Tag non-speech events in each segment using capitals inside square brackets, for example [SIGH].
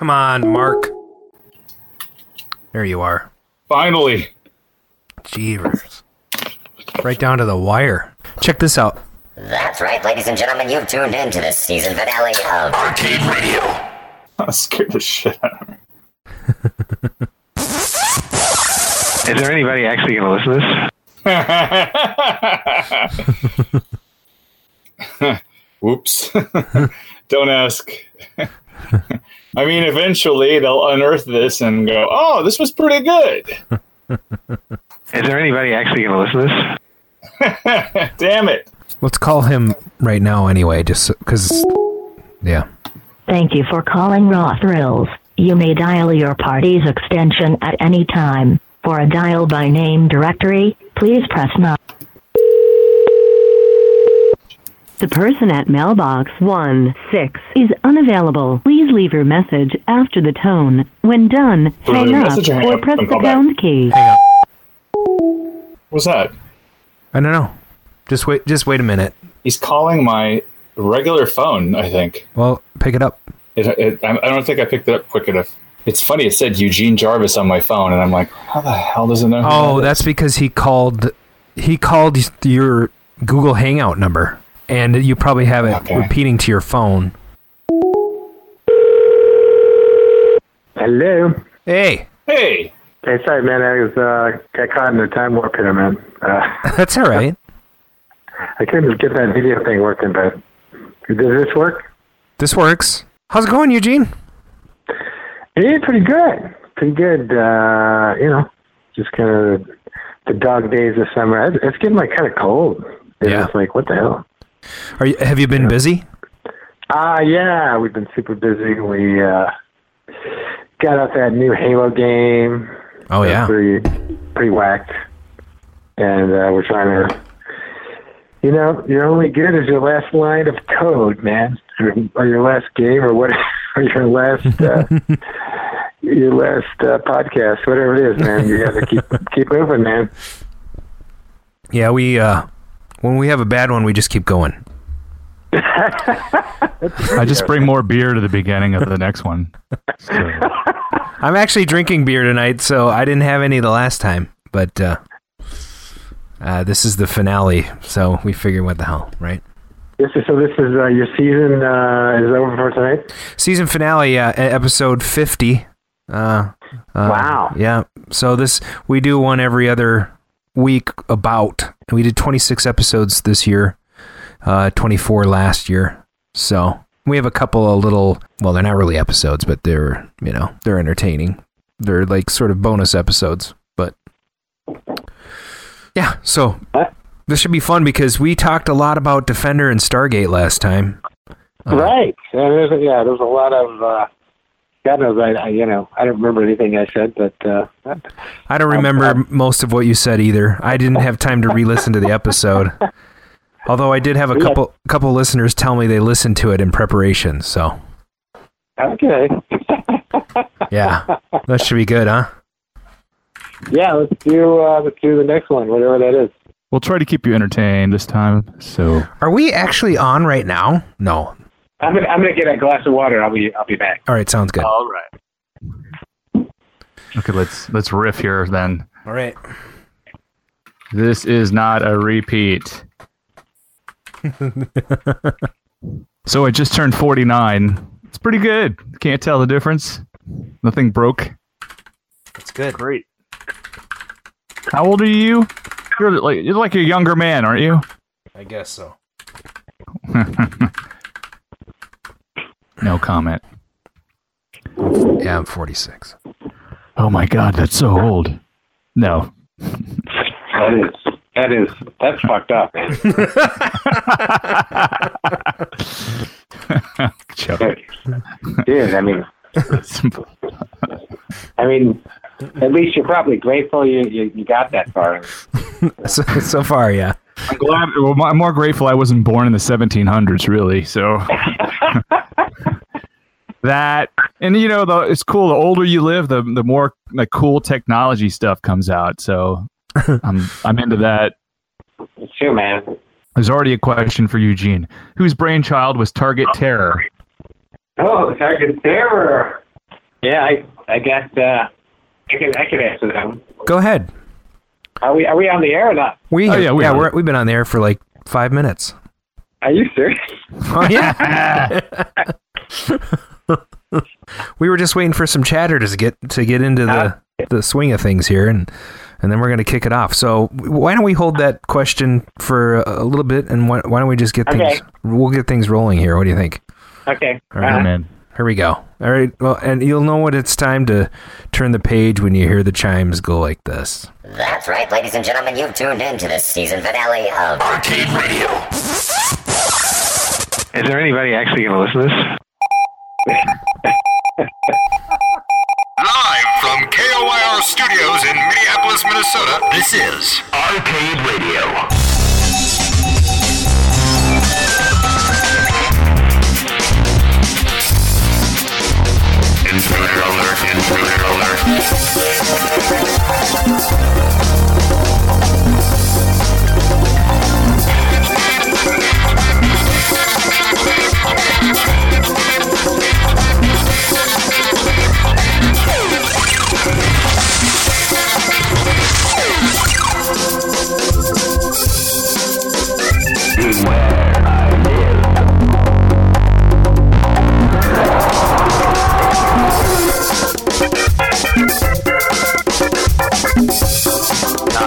Come on, Mark. There you are. Finally. Jeevers. Right down to the wire. Check this out. That's right, ladies and gentlemen, you've tuned in to the season finale of Arcade Radio. [LAUGHS] I scared the shit out of me. [LAUGHS] Is there anybody actually going to listen to this? [LAUGHS] Whoops. Don't ask. I mean, eventually they'll unearth this and go, oh, this was pretty good. [LAUGHS] Is there anybody actually going to listen to this? [LAUGHS] Damn it. Let's call him right now anyway, just because. Yeah. Thank you for calling Raw Thrills. You may dial your party's extension at any time. For a dial by name directory, please press 9. The person at mailbox 1 6 is unavailable. Please leave your message after the tone. When done, Leave hang up or up press the call back. pound key. Hang up. What's that? I don't know. Just wait. Just wait a minute. He's calling my regular phone, I think. Well, pick it up. It, it, I I don't think I picked it up quick enough. It's funny, it said Eugene Jarvis on my phone, and I'm like, how the hell does it know? who Oh, that is? that's because he called. He called your Google Hangout number, and you probably have it Okay. repeating to your phone. Hello. Hey, Hey, Hey, sorry, man. I was uh, got caught in a time warp here, man. Uh, [LAUGHS] [LAUGHS] that's all right. I couldn't get that video thing working, but does this work? This works. How's it going, Eugene? Yeah, pretty good. Pretty good. Uh, you know, just kind of the dog days of summer. It's, it's getting like kind of cold. It's Yeah. just like what the hell? Are you? Have you been busy? Ah, yeah, we've been super busy. We uh, got out that new Halo game. Oh yeah. pretty pretty whacked. And uh, we're trying to, you know, you're only good as your last line of code, man, or, or your last game, or what, [LAUGHS] or your last uh, [LAUGHS] your last uh, podcast, whatever it is, man. You got to keep [LAUGHS] keep moving, man. Yeah, we. uh When we have a bad one, we just keep going. I just bring more beer to the beginning of the next one. So, [LAUGHS] I'm actually drinking beer tonight, so I didn't have any the last time, but uh, uh, this is the finale, so we figure what the hell, right? This is so. This is uh, your season uh, is over for tonight. Season finale, uh, episode 50. Uh, uh, Wow. Yeah. So this we do one every other week about, and we did 26 episodes this year, uh, 24 last year. So we have a couple of little, well, they're not really episodes, but they're you know they're entertaining. They're like sort of bonus episodes, but yeah. So this should be fun because we talked a lot about Defender and Stargate last time. Uh, right. Yeah, there's a, yeah, there's a lot of. Uh, God knows, I, I you know I don't remember anything I said, but uh, I don't remember most of what you said either. I didn't have time to re-listen to the episode. [LAUGHS] Although I did have a Yeah. couple couple listeners tell me they listened to it in preparation. So okay. [LAUGHS] yeah, that should be good, huh? Yeah, let's do uh, let's do the next one, whatever that is. we'll try to keep you entertained this time. So Are we actually on right now? No. I'm gonna I'm gonna get a glass of water. I'll be I'll be back. All right, sounds good. All right. okay, let's let's riff here then. All right. This is not a repeat. [LAUGHS] so I just turned 49. It's pretty good. Can't tell the difference. Nothing broke. That's good. Great. How old are you? You're like you're like a younger man, aren't you? I guess so. [LAUGHS] No comment. Yeah, I'm 46. Oh my god, that's so old. No. That is that is that's fucked up, man. [LAUGHS] Joke. Dude, I mean I mean at least you're probably grateful you, you, you got that far. [LAUGHS] So, so far, yeah. I'm glad. Well, I'm more grateful I wasn't born in the 1700s, really. So [LAUGHS] that, and you know, the, it's cool. The older you live, the the more like cool technology stuff comes out. So [LAUGHS] I'm I'm into that. It's true, man. There's already a question for Eugene. Whose brainchild was Target Terror? Oh, Target Terror. Yeah, I I got. Uh, I can I can answer that. one. Go ahead. Are we are we on the air or not? We Oh, yeah, we are. we're, we've been on there for like five minutes. Are you serious? Oh yeah. [LAUGHS] [LAUGHS] [LAUGHS] we were just waiting for some chatter to get to get into the ah. the swing of things here, and and then we're gonna kick it off. So why don't we hold that question for a, a little bit, and why, why don't we just get Okay. things? We'll get things rolling here. What do you think? Okay. All right, uh, man. Here we go. All right. Well, and you'll know when it's time to turn the page when you hear the chimes go like this. That's right, ladies and gentlemen, you've tuned in to the season finale of Arcade Radio. Is there anybody actually going to listen to this? Live from KOIR Studios in Minneapolis, Minnesota, this is Arcade Radio. Nah,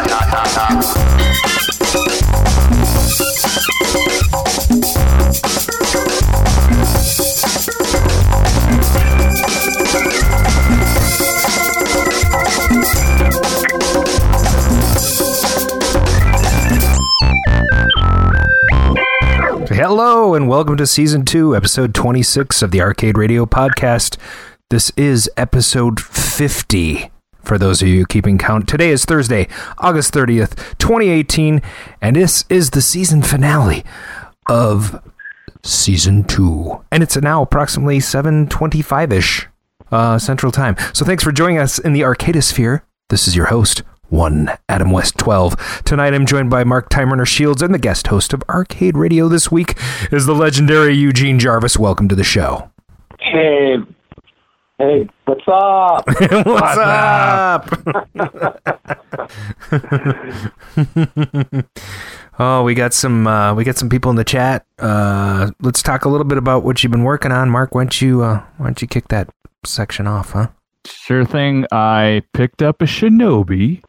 nah, nah, nah. Hello, and welcome to season two, episode 26 of the Arcade Radio podcast. This is episode 50. For those of you keeping count, today is Thursday, August 30th, 2018, and this is the season finale of season two. And it's now approximately 725 ish uh, Central Time. So thanks for joining us in the Arcadosphere. This is your host, one Adam West 12. Tonight I'm joined by Mark Timerner Shields, and the guest host of Arcade Radio this week is the legendary Eugene Jarvis. Welcome to the show. Hey, hey, what's up? [LAUGHS] What's up? [LAUGHS] oh, we got some uh, we got some people in the chat. Uh, let's talk a little bit about what you've been working on, Mark. Why don't you uh, why don't you kick that section off, huh? Sure thing. I picked up a Shinobi.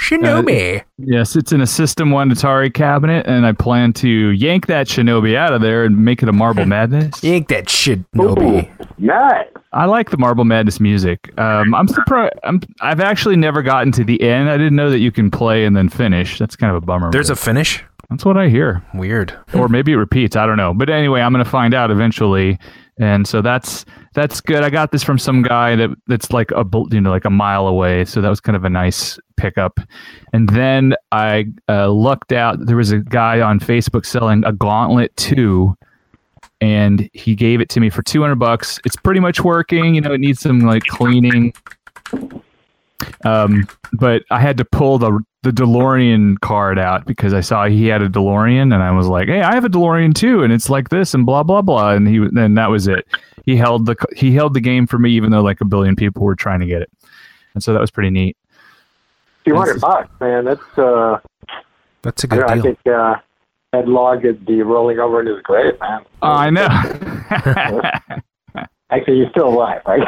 Shinobi. Yes, it's in a System 1 Atari cabinet, and I plan to yank that Shinobi out of there and make it a Marble [LAUGHS] Madness. Yank that Shinobi. Nice. I like the Marble Madness music. Um, I'm surprised. I'm, I've actually never gotten to the end. I didn't know that you can play and then finish. That's kind of a bummer. There's a finish. That's what I hear. Weird. or maybe it repeats. I don't know. But anyway, I'm going to find out eventually. And so that's that's good. I got this from some guy that that's like a you know like a mile away. So that was kind of a nice pickup. And then I uh, lucked out. There was a guy on Facebook selling a Gauntlet two. And he gave it to me for 200 bucks. It's pretty much working. You know, it needs some like cleaning. Um, but I had to pull the the DeLorean card out because I saw he had a DeLorean, and I was like, "Hey, I have a DeLorean too, and it's like this, and blah blah blah." And he then that was it. He held the he held the game for me, even though like a billion people were trying to get it, and so that was pretty neat. Two hundred bucks, man. That's uh, That's a I, good I deal. think uh, Ed Logg would be rolling over in his grave, man. Oh, I know. [LAUGHS] [LAUGHS] Actually, you're still alive, right?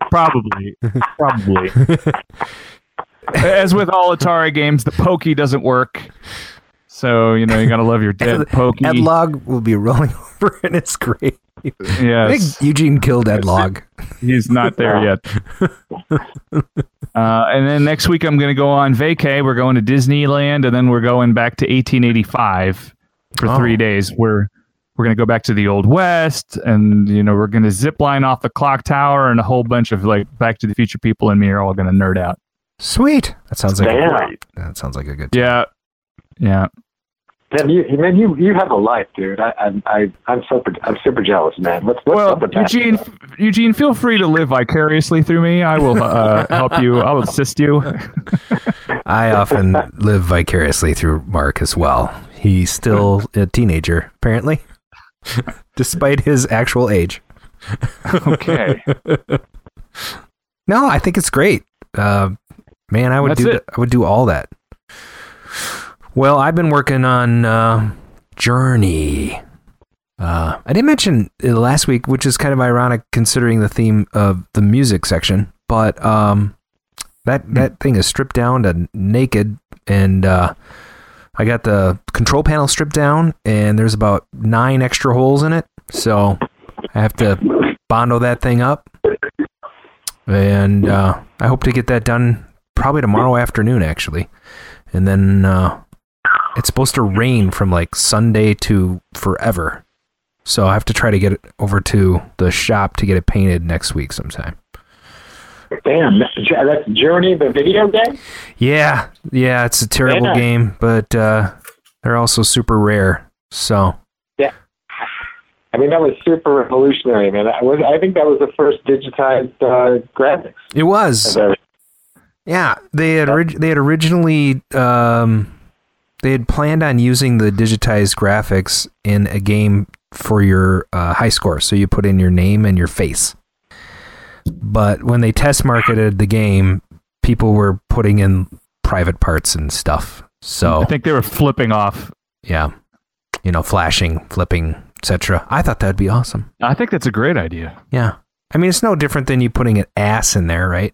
[LAUGHS] probably, probably. As with all Atari games, the pokey doesn't work. So you know you gotta love your dead [LAUGHS] pokey. Ed Logg will be rolling [LAUGHS] over in his grave. I think Eugene killed Ed Logg. He's not there yet. uh, and then next week I'm going to go on vacay. We're going to Disneyland, and then we're going back to 1885 for Oh. three days. We're we're going to go back to the Old West, and you know we're going to zip line off the clock tower, and a whole bunch of like Back to the Future people and me are all going to nerd out. Sweet. That sounds like Damn. a, that sounds like a good. Yeah, yeah. Man, you, man, you, you have a life, dude. I, I, I, I'm super, I'm super jealous, man. What's, what's Well, up with that? Eugene, Eugene, feel free to live vicariously through me. I will uh, [LAUGHS] help you. I will assist you. [LAUGHS] I often live vicariously through Mark as well. He's still [LAUGHS] a teenager, apparently, despite his actual age. Okay. No, I think it's great. Uh, man, I would That's do. it. I would do all that. Well, I've been working on uh, Journey. Uh, I didn't mention it last week, which is kind of ironic considering the theme of the music section. But um, that that thing is stripped down to naked, and uh, I got the control panel stripped down, and there's about nine extra holes in it. So I have to bondo that thing up, and uh, I hope to get that done probably tomorrow afternoon, actually. And then uh, it's supposed to rain from like Sunday to forever. So I have to try to get it over to the shop to get it painted next week sometime. Damn, that's Journey, the video game. Yeah, yeah, it's a terrible Yeah. game, but uh, they're also super rare. So yeah, I mean, that was super revolutionary, man. I was, I think that was the first digitized uh, graphics. it was. Ever- Yeah, they had orig- they had originally um, they had planned on using the digitized graphics in a game for your uh, high score. So you put in your name and your face. But when they test marketed the game, people were putting in private parts and stuff. So I think they were flipping off. yeah, you know, flashing, flipping, etc. I thought that'd be awesome. I think that's a great idea. Yeah, I mean, it's no different than you putting an ass in there, right?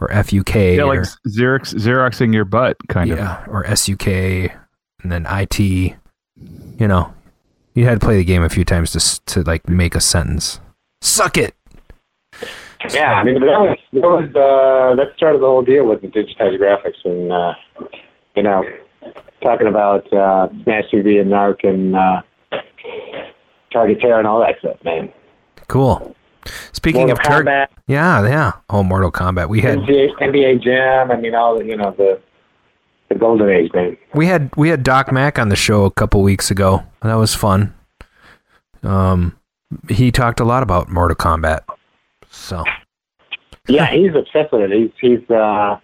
Or F U K. Yeah, or, like Xerox, Xeroxing your butt, kind of. yeah, or SUK and then IT. You know, you had to play the game a few times to to like make a sentence. Suck it. Yeah, I mean, that was that was uh, that started the whole deal with the digitized graphics, and uh, you know, talking about uh, Smash TV and Narc and uh, Target Terror and all that stuff, man. Cool. Speaking Mortal of Turk, Kombat, yeah, yeah. Oh, Mortal Kombat. We had NBA, NBA Jam. I mean, all the you know the the golden age, man. we had we had Doc Mack on the show a couple weeks ago. and That was fun. Um, he talked a lot about Mortal Kombat. So Yeah, he's obsessed with it. He's he's uh,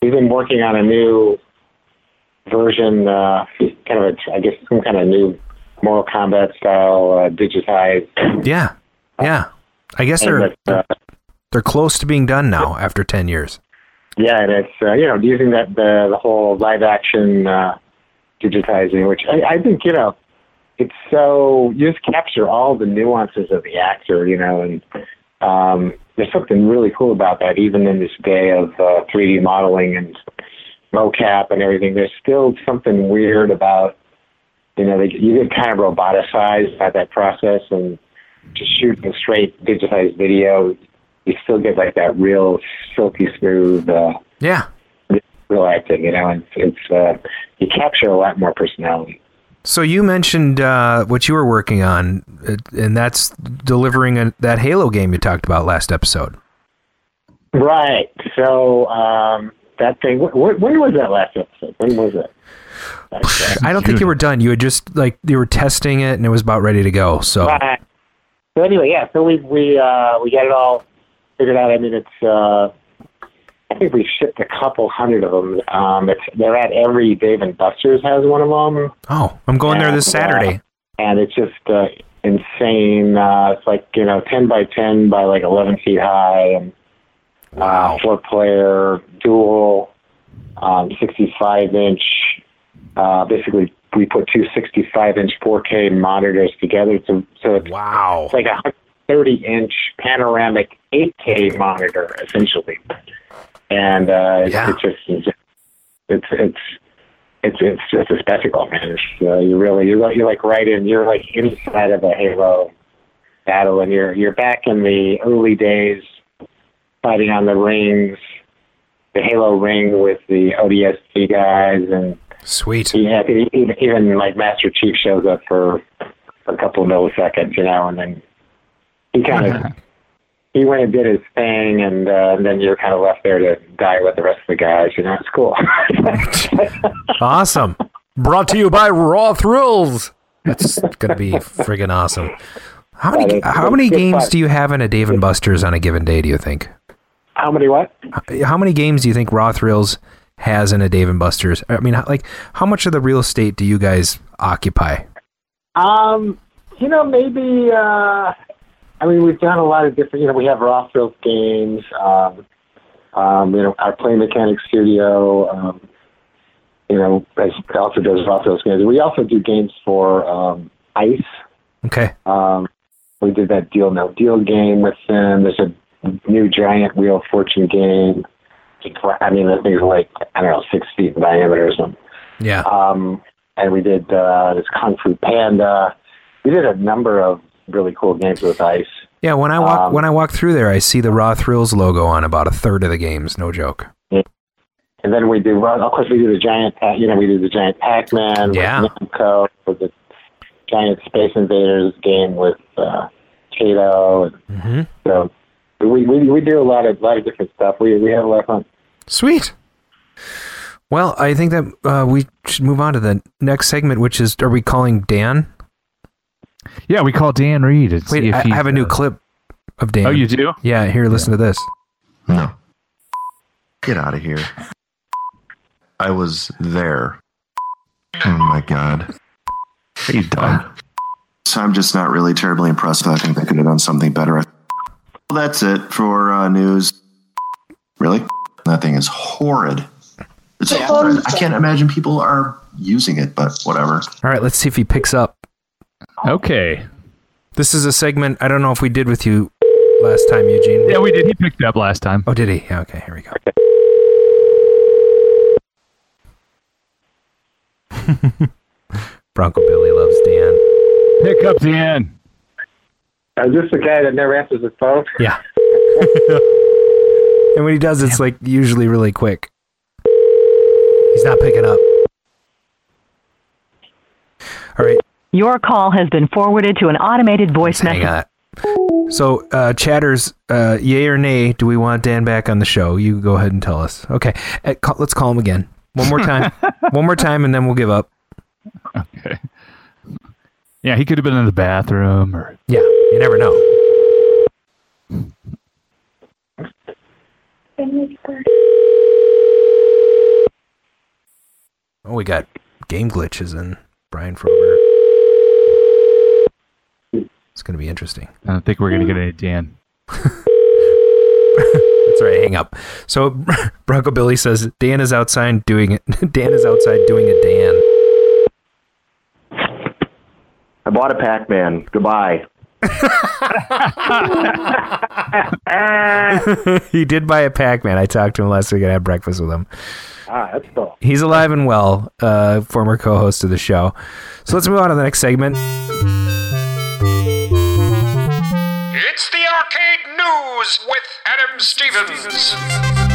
he's been working on a new version, uh, kind of a I guess some kind of new Mortal Kombat style uh, digitized. yeah, yeah. I guess And they're uh, they're close to being done now after ten years. Yeah, and it's uh, you know using that the the whole live action uh, digitizing, which I, I think you know it's so you just capture all the nuances of the actor, you know, and um, there's something really cool about that. Even in this day of uh, 3D modeling and mocap and everything, there's still something weird about you know they, you get kind of roboticized by that process, and just shooting straight digitized video, you still get like that real silky smooth. Uh, Yeah. real acting, you know, and it's uh, you capture a lot more personality. So you mentioned uh, what you were working on, uh, and that's delivering a, that Halo game you talked about last episode. Right. So um, that thing. Wh- wh- when was that last episode? When was it? [SIGHS] I don't think you were done. You had just like you were testing it, and it was about ready to go. So Right. So anyway, yeah. So we we uh, we got it all figured out. I mean, it's. Uh, I think we shipped a couple hundred of them. Um, it's, they're at every Dave and Buster's has one of them. oh, I'm going there this Yeah. Saturday. and it's just uh, insane. Uh, it's like you know, ten by ten by like eleven feet high, and uh, four player dual, um, sixty five inch. Uh, basically, we put two 65 inch 4K monitors together, to, so it's, Wow. it's like a 30 inch panoramic 8K monitor, essentially. And uh, Yeah. it's just it's it's it's it's it's just a spectacle, man. It's, uh, you really you're like, you're like right in you're like inside of a Halo battle, and you're you're back in the early days, fighting on the rings, the Halo ring with the ODST guys, and Sweet. yeah, even, even like Master Chief shows up for a couple of milliseconds, you know, and then he kind of [LAUGHS] he went and did his thing, and, uh, and then you're kind of left there to die with the rest of the guys. You know, it's cool. [LAUGHS] Awesome. Brought to you by Raw Thrills. That's gonna be friggin' awesome. How many Yeah, how many games fun. do you have in a Dave and Buster's on a given day? Do you think? How many what? How many games do you think Raw Thrills has in a Dave and Buster's? I mean, like how much of the real estate do you guys occupy? Um, you know, maybe uh, I mean, we've done a lot of different. You know, we have Raw games. Um, um, you know, our Play Mechanix Studio. Um, you know, as- also does Raw games. We also do games for um, Ice. Okay. Um, we did that Deal No Deal game with them. There's a new Giant Wheel of Fortune game. I mean, the things are like I don't know, six feet in diameter or something. Yeah. Um, and we did uh, this Kung Fu Panda. We did a number of really cool games with Ice. Yeah, when I walk Um, when I walk through there, I see the Raw Thrills logo on about a third of the games. No joke. And then we do, well, of course, we do the giant, Pac- you know, we do the giant Pac-Man Yeah. with Namco, with the giant Space Invaders game with uh, Taito. And hmm so we, we we do a lot of lot of different stuff. We we have a lot of fun. Sweet. Well, I think that uh, we should move on to the next segment, which is: Are we calling Dan? Yeah, we call Dan Reed. And see Wait, if I, I have a new uh, clip of Dan. Oh, you do? Yeah, here, listen to this. No. Get out of here. I was there. Oh my god. Are you done? So I'm just not really terribly impressed. I think they could have done something better. Well, that's it for uh, news. Really? That thing is horrid. It's horrid. I can't imagine people are using it, but whatever. All right, let's see if he picks up. Okay. This is a segment I don't know if we did with you last time, Eugene. Yeah, we did. He picked up last time. Oh, did he? Yeah, okay, here we go. [LAUGHS] Bronco Billy loves Dan. Pick up Dan. Is this the guy that never answers his phone? Yeah. [LAUGHS] and when he does, it's like usually really quick. He's not picking up. All right, Your call has been forwarded to an automated voice hang message. on. So, uh, chatters, uh, yay or nay, do we want Dan back on the show? You go ahead and tell us. Okay, uh, call, let's call him again. One more time. [LAUGHS] One more time, and then we'll give up. Okay. Yeah, he could have been in the bathroom or Yeah, you never know. Oh, we got game glitches and Brian Frober. It's going to be interesting. I don't think we're gonna get any mm. Dan. That's all right. Hang up. So [LAUGHS] Bronco Billy says Dan is outside doing it. [LAUGHS] Dan is outside doing a Dan. I bought a Pac-Man. Goodbye. [LAUGHS] he did buy a Pac-Man. I talked to him last week and I had breakfast with him. Ah, that's cool. He's alive and well, uh, former co-host of the show. So let's move on to the next segment. It's the Arcade News with Adam Stevens.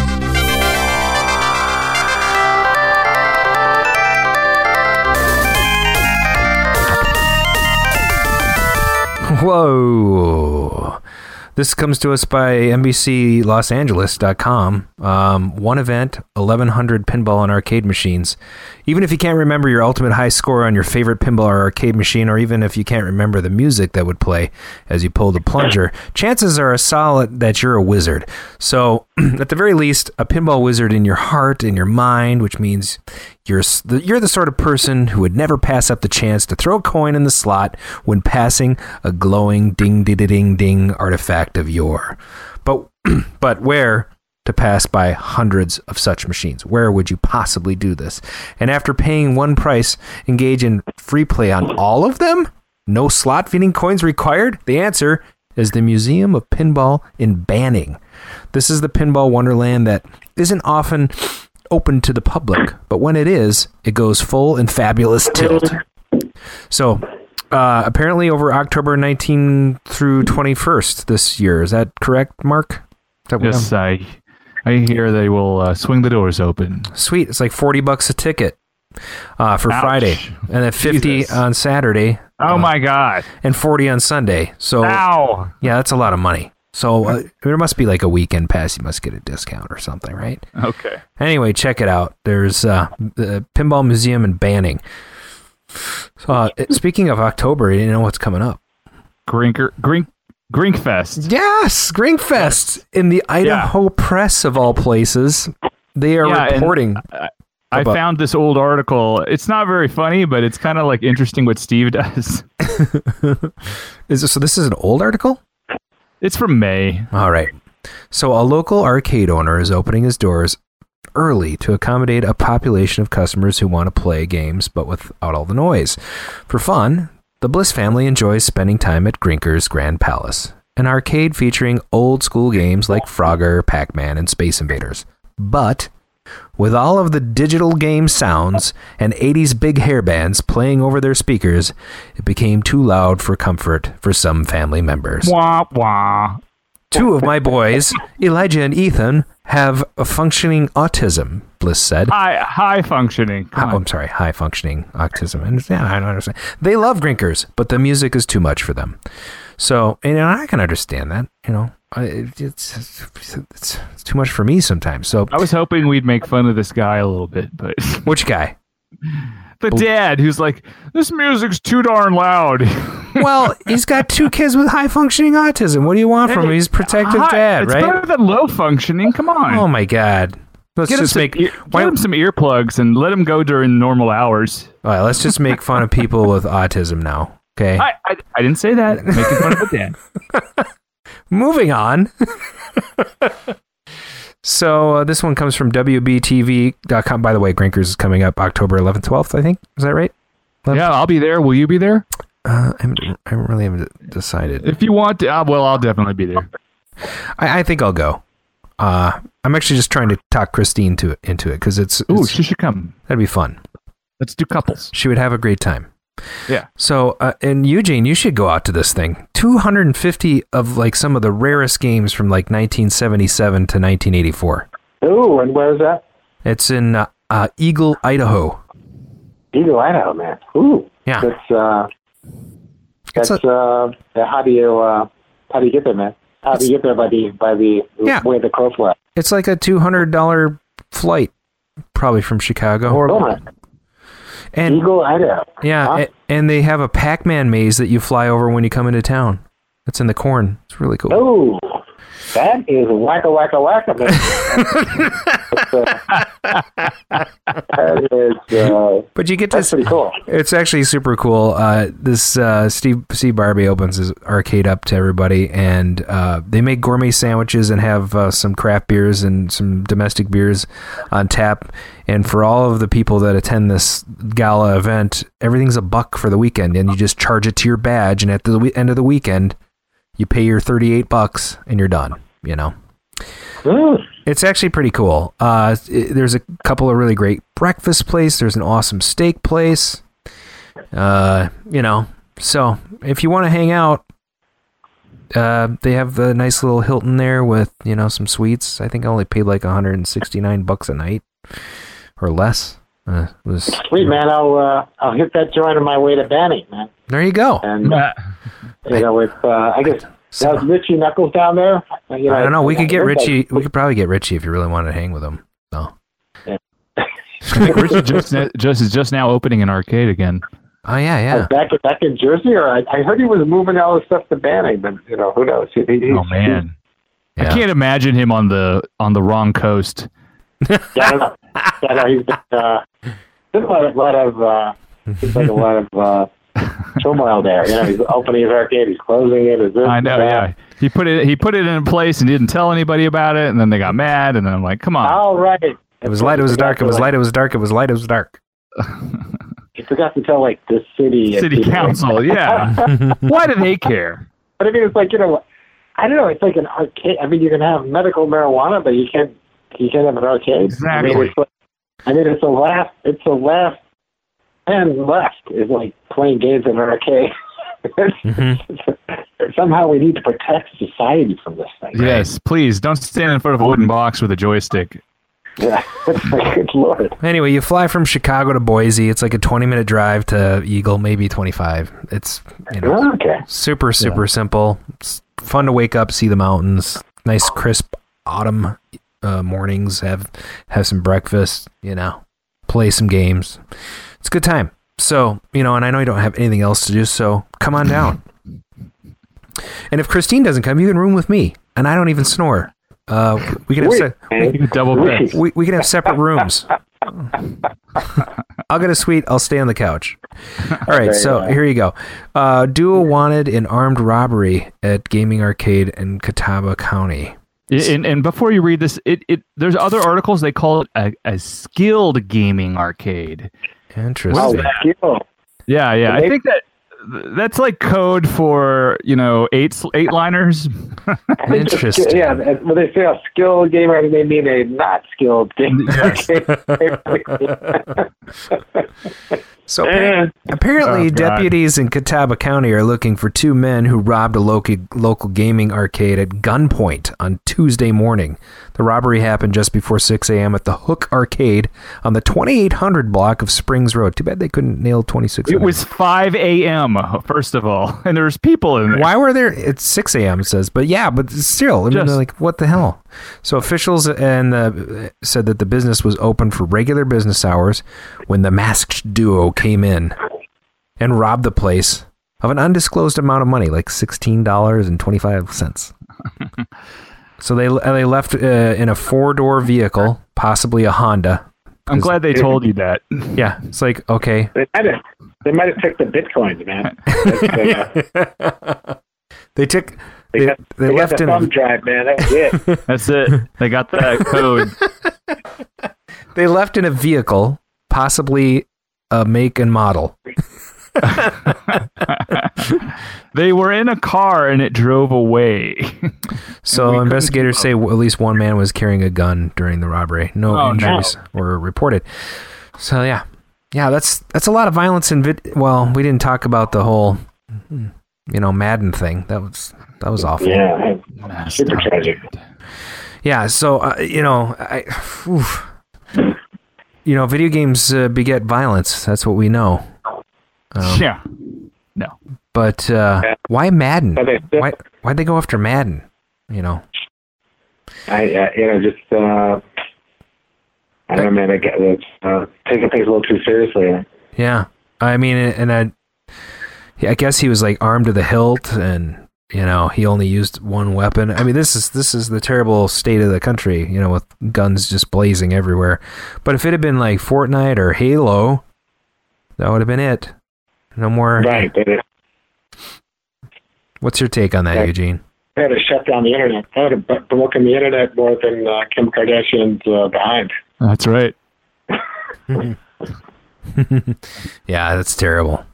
Whoa. This comes to us by NBCLosAngeles.com. Um, one event, 1,100 pinball and arcade machines. Even if you can't remember your ultimate high score on your favorite pinball or arcade machine, or even if you can't remember the music that would play as you pulled the plunger, chances are a solid that you're a wizard. So, [CLEARS THROAT] at the very least, a pinball wizard in your heart, in your mind, which means you're the- you're the sort of person who would never pass up the chance to throw a coin in the slot when passing a glowing ding ding ding ding artifact of yore. But [CLEARS THROAT] but where to pass by hundreds of such machines? Where would you possibly do this? And after paying one price, engage in free play on all of them? No slot feeding coins required? The answer is the Museum of Pinball in Banning. This is the pinball wonderland that isn't often open to the public, but when it is, it goes full and fabulous tilt. So, uh, apparently over October 19 through 21st this year. Is that correct, Mark? That Yes, I I hear they will uh, swing the doors open. Sweet. It's like 40 bucks a ticket uh, for Ouch. Friday, and then 50 Jesus. on Saturday, Oh my God! and 40 on Sunday. So, Ow! yeah, that's a lot of money. So, uh, there must be like a weekend pass. You must get a discount or something, right? Okay. Anyway, check it out. There's uh, the Pinball Museum in Banning. So, uh, speaking of October, you know what's coming up? Grinker, Grink, Grinkfest. Yes, Grinkfest in the Idaho Press of all places. They are Yeah, reporting. I, I about- found this old article. It's not very funny, but it's kind of like interesting what Steve [LAUGHS] does. [LAUGHS] Is this, so? This is an old article. It's from May. All right. So, a local arcade owner is opening his doors early to accommodate a population of customers who want to play games but without all the noise. For fun, the Bliss family enjoys spending time at Grinker's Grand Palace, an arcade featuring old school games like Frogger, Pac Man, and Space Invaders. But with all of the digital game sounds and 80s big hair bands playing over their speakers, it became too loud for comfort for some family members. Wah wah. Two of my boys, Elijah and Ethan, have a functioning autism, Bliss said. High high functioning. Oh. I'm sorry, high functioning autism. And yeah, I don't understand. They love Grinkers, but the music is too much for them. So, and I can understand that. You know, it's, it's it's too much for me sometimes. So, I was hoping we'd make fun of this guy a little bit, but which guy? [LAUGHS] the dad who's like, "This music's too darn loud." [LAUGHS] Well, he's got two kids with high functioning autism. What do you want from him? He's protective Hi- dad, it's right? better than low functioning. Come on. Oh my god. Let's Get just make ear- get him some earplugs and let him go during normal hours. all right, let's just make fun of people with autism now. Okay. I, I, I didn't say that. Making fun of the dad. [LAUGHS] Moving on. [LAUGHS] so uh, this one comes from WBTV.com. By the way, Grinkers is coming up October 11th, 12th, I think. Is that right? Yeah, I'll be there. Will you be there? Uh, I, haven't, I really haven't decided. If you want to, uh, well, I'll definitely be there. I, I think I'll go. Uh, I'm actually just trying to talk Christine to it, into it because it's, Ooh, it's- she should come. that'd be fun. Let's do couples. She would have a great time. Yeah. So, uh, and Eugene, you should go out to this thing. 250 of like some of the rarest games from like 1977 to 1984. Ooh, and where's that? It's in uh, uh, Eagle, Idaho. Eagle, Idaho, man. Ooh. Yeah. That's uh, That's uh, how do you uh, how do you get there, man? How do you get there by the by the Yeah. way the crow flies? It's like a $200 flight, probably from Chicago. Oh, my. And Eagle, Idaho. yeah, Huh? a- and they have a Pac-Man maze that you fly over when you come into town. It's in the corn. It's really cool. Oh, that is wacka wacka wacka, man. that is [LAUGHS] uh, But you get to that's pretty cool. It's actually super cool. Uh, this uh, Steve Steve Barbie opens his arcade up to everybody, and uh, they make gourmet sandwiches and have uh, some craft beers and some domestic beers on tap. And for all of the people that attend this gala event, everything's a buck for the weekend, and you just charge it to your badge. And at the end of the weekend, you pay your thirty eight bucks, and you're done. You know. Mm. It's actually pretty cool. Uh, it- there's a couple of really great breakfast place. There's an awesome steak place. Uh, you know, so if you want to hang out, uh, they have a nice little Hilton there with you know some suites. I think I only paid like 169 bucks a night or less. Uh, it was Sweet man, I'll uh, I'll hit that joint on my way to Banning, man. there you go. And uh, [LAUGHS] you know, with uh, I guess that was Richie Knucklez down there. Uh, You know, I don't know. We could get I heard Richie. We could probably get Richie if you really wanted to hang with him. So. [LAUGHS] I think Richie just, just is just now opening an arcade again. Oh yeah, yeah. Uh, back back in Jersey, or I, I heard he was moving all his stuff to Banning, but you know who knows? He, he, Oh man, I Yeah. can't imagine him on the on the wrong coast. Yeah, I know. [LAUGHS] Yeah, I know he's been, uh, there's a lot of, lot of uh, seems like a lot of uh, [LAUGHS] turmoil there. You know, he's opening his arcade, he's closing it. Is this, I know. Yeah, he put it he put it in place and didn't tell anybody about it, and then they got mad, and then I'm like, come on. All right. It was light. It was dark. It was light. It was dark. It was light. It was dark. [LAUGHS] He forgot to tell like the city City council, yeah. [LAUGHS] Why do they care? But I mean, it's like you know, I don't know. It's like an arcade. I mean, you can have medical marijuana, but you can't. You can't have an arcade. Exactly. I mean, it's, like, I mean, it's the last. It's the last and left is like playing games in an arcade. Somehow we need to protect society from this thing. Yes, please don't stand in front of a wooden box with a joystick. Yeah. [LAUGHS] Good lord. Anyway, you fly from Chicago to Boise. It's like a 20 minute drive to Eagle, maybe 25. It's, you know, Okay. super, super simple. It's fun to wake up, see the mountains. Nice, crisp autumn uh, mornings. Have have some breakfast, you know, play some games. It's a good time. So, you know, and I know you don't have anything else to do, so come on down. And if Christine doesn't come, you can room with me. And I don't even snore. Uh, we can have se- man. You double Richie. bed. we, we can have separate rooms. I'll get a suite. I'll stay on the couch. All right, so here you go. Uh, duo wanted in armed robbery at gaming arcade in Catawba County. And, and before you read this, it, it there's other articles they call it a, a skilled gaming arcade. Interesting. Oh, skill. Yeah, yeah. I They- think that that's like code for you know eight eight liners. I [LAUGHS] think the skill- Interesting. yeah, when they say a skilled gamer, they mean a not skilled gamer. [LAUGHS] [LAUGHS] So Eh. apparently, Oh, deputies in Catawba County are looking for two men who robbed a local local gaming arcade at gunpoint on Tuesday morning. The robbery happened just before 6 a.m. at the Hook Arcade on the 2800 block of Springs Road. Too bad they couldn't nail 26. It was 5 a.m. First of all, [LAUGHS] and there's people in there. Why were there? It's 6 a.m. It says, but yeah, but still, I mean, Just- they're like, what the hell? So officials and uh, said that the business was open for regular business hours when the masked duo came in and robbed the place of an undisclosed amount of money, like sixteen dollars and twenty five cents. [LAUGHS] so they they left uh, in a four door vehicle, possibly a Honda. I'm glad they told you that. [LAUGHS] Yeah, it's like okay, They might have, they might have took the bitcoins, man. Uh, [LAUGHS] they took they they, got, they they got left the in thumb a, drive, man. That was it. That's it. They got that code. they left in a vehicle, possibly a make and model. they were in a car and it drove away. [LAUGHS] So investigators say at least one man was carrying a gun during the robbery. No Oh, no. injuries were reported. So yeah, yeah, that's that's a lot of violence in vid. Well, we didn't talk about the whole, you know, Madden thing. That was that was awful. Yeah, super tragic. Yeah, so uh, you know, I, [SIGHS] oof. You know, video games uh, beget violence. That's what we know. Um, yeah. No. But uh, why Madden? But they still- Why why'd they go after Madden? You know. I, uh, you know, just uh, I don't know, man. I get it's uh, taking things a little too seriously. Yeah, I mean, and I, I guess he was like armed to the hilt, and you know, he only used one weapon. I mean, this is this is the terrible state of the country, you know, with guns just blazing everywhere. But if it had been like Fortnite or Halo, that would have been it. No more. Right. What's your take on that, Right. Eugene? they had to shut down the internet. They had to b- broken the internet more than uh, Kim Kardashian's uh, behind. That's right. [LAUGHS] yeah, that's terrible.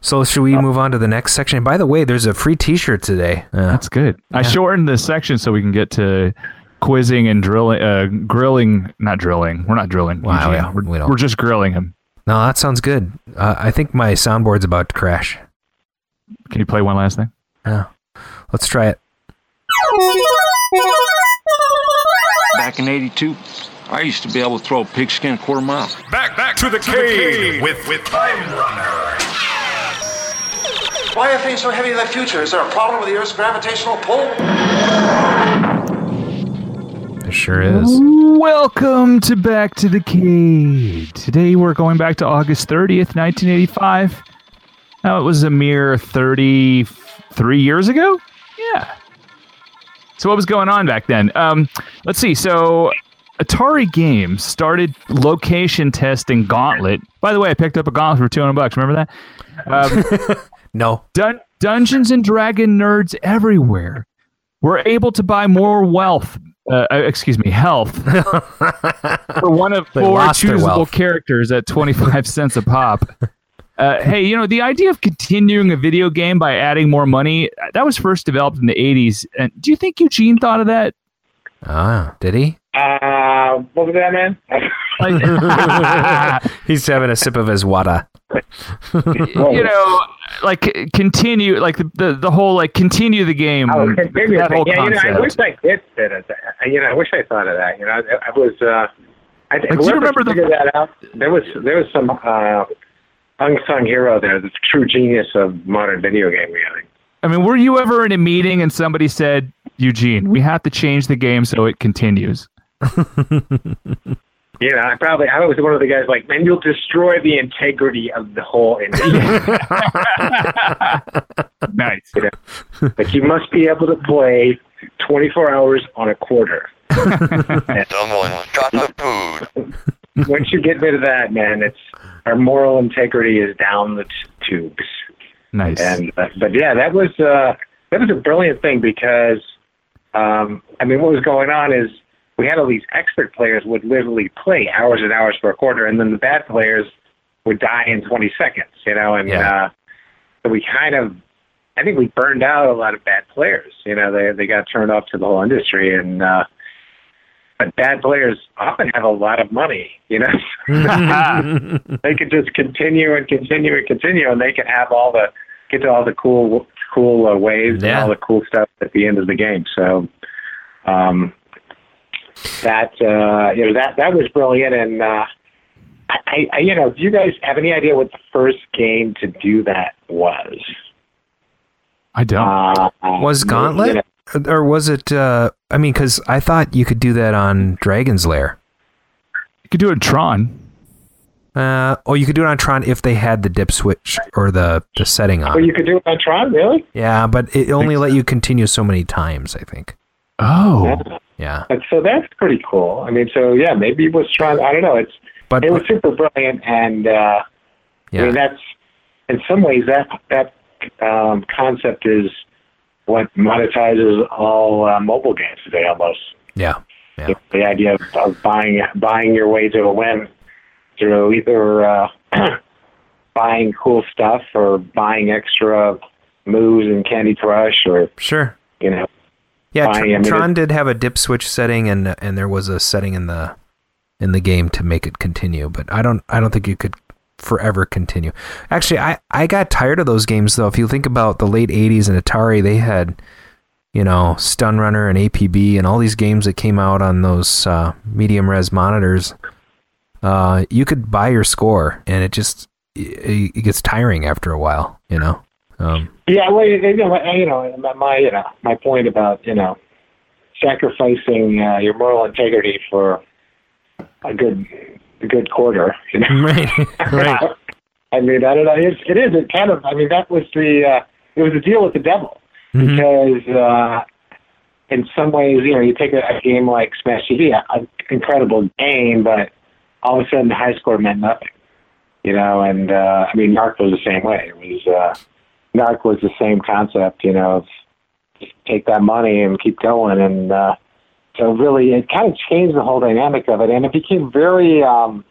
So should we move on to the next section? By the way, there's a free T-shirt today. Uh, That's good. I shortened this section so we can get to quizzing and drilling, uh, grilling. Not drilling. We're not drilling. Wow, Eugene. yeah, we're, we don't. we're just grilling him. no, that sounds good. Uh, I think my soundboard's about to crash. Can you play one last thing? Yeah, let's try it. Back in 82, I used to be able to throw a pigskin a quarter mile. Back, back to the cave with, with Time Why are things so heavy in the future? Is there a problem with the Earth's gravitational pull? It sure is. Welcome to Back to the Cave. Today we're going back to August 30th, 1985. Now it was a mere 33 years ago? Yeah. So what was going on back then? Um, let's see. So Atari Games started location testing Gauntlet. By the way, I picked up a Gauntlet for 200 bucks. Remember that? Um, [LAUGHS] No. Dun- Dungeons and Dragon nerds everywhere were able to buy more wealth. Uh, uh, excuse me, health [LAUGHS] for one of four lost choosable characters at 25 cents a pop. [LAUGHS] Uh, hey, you know, the idea of continuing a video game by adding more money, uh, that was first developed in the 80s. And do you think Eugene thought of that? Ah, did he? Uh, what was that, man? [LAUGHS] He's having a sip of his water. [LAUGHS] you know, like continue, like the, the, the whole, like continue the game. Oh, okay, maybe that whole yeah, you know, I wish. I did fit it. I- You know, I wish I thought of that. You know, I, I was. Uh, I Like, do you remember the- that out? There was there was some uh, unsung hero there. The true genius of modern video game gaming. I mean, were you ever in a meeting and somebody said, Eugene, we have to change the game so it continues? [LAUGHS] You know, I probably I was one of the guys like, man, you'll destroy the integrity of the whole industry. [LAUGHS] nice. You know? Like you must be able to play 24 hours on a quarter. [LAUGHS] Someone got the food. once you get rid of that, man, it's our moral integrity is down the t- tubes. Nice. And uh, but yeah, that was uh, that was a brilliant thing because um, I mean, what was going on is we had all these expert players would literally play hours and hours for a quarter, and then the bad players would die in 20 seconds. You know, and Yeah. uh, so we kind of I think we burned out a lot of bad players. You know, they they got turned off to the whole industry, and uh, but bad players often have a lot of money. You know, [LAUGHS] they could just continue and continue and continue, and they can have all the get to all the cool cool uh, waves Yeah. and all the cool stuff at the end of the game. So. Um, that uh, you know that that was brilliant, and uh, I, I you know, do you guys have any idea what the first game to do that was? I don't. Uh, Was Gauntlet? Or was it, uh, I mean, because I thought you could do that on Dragon's Lair. You could do it in Tron. Uh, oh, you could do it on Tron if they had the dip switch or the, the setting on. Well, you could do it on Tron, really? Yeah, but it only let you continue so many times, I think. Oh. Yeah. And so that's pretty cool. I mean, so yeah, maybe it was Tron. I don't know. It's but it was super brilliant, and uh, I mean that's in some ways that that um, concept is what monetizes all uh, mobile games today, almost. Yeah. The, the idea of, of buying buying your way to a win through either uh, [CLEARS THROAT] buying cool stuff or buying extra moves in Candy Crush or Sure. you know Yeah, buying, Tr- I mean, Tron did have a dip switch setting, and and there was a setting in the in the game to make it continue. But I don't I don't think you could forever continue. Actually, I I got tired of those games though. If you think about the late '80s and Atari, they had you know Stun Runner and APB and all these games that came out on those uh, medium res monitors. Uh, you could buy your score, and it just it, it gets tiring after a while. You know. Um, Yeah, well, you know, my- you know, my- my, you know, my point about you know, sacrificing uh, your moral integrity for a good, a good quarter. You know? [LAUGHS] Right, right. [LAUGHS] I mean, I don't know. It's, it is. It kind of. I mean, that was the. Uh, it was a deal with the devil Mm-hmm. because uh, in some ways, you know, you take a, a game like Smash TV, an incredible game, but all of a sudden the high score meant nothing. You know, and uh, I mean, Narc was the same way. It was uh, Narc was the same concept. You know, of take that money and keep going, and uh, so really, it kind of changed the whole dynamic of it, and it became very. Um,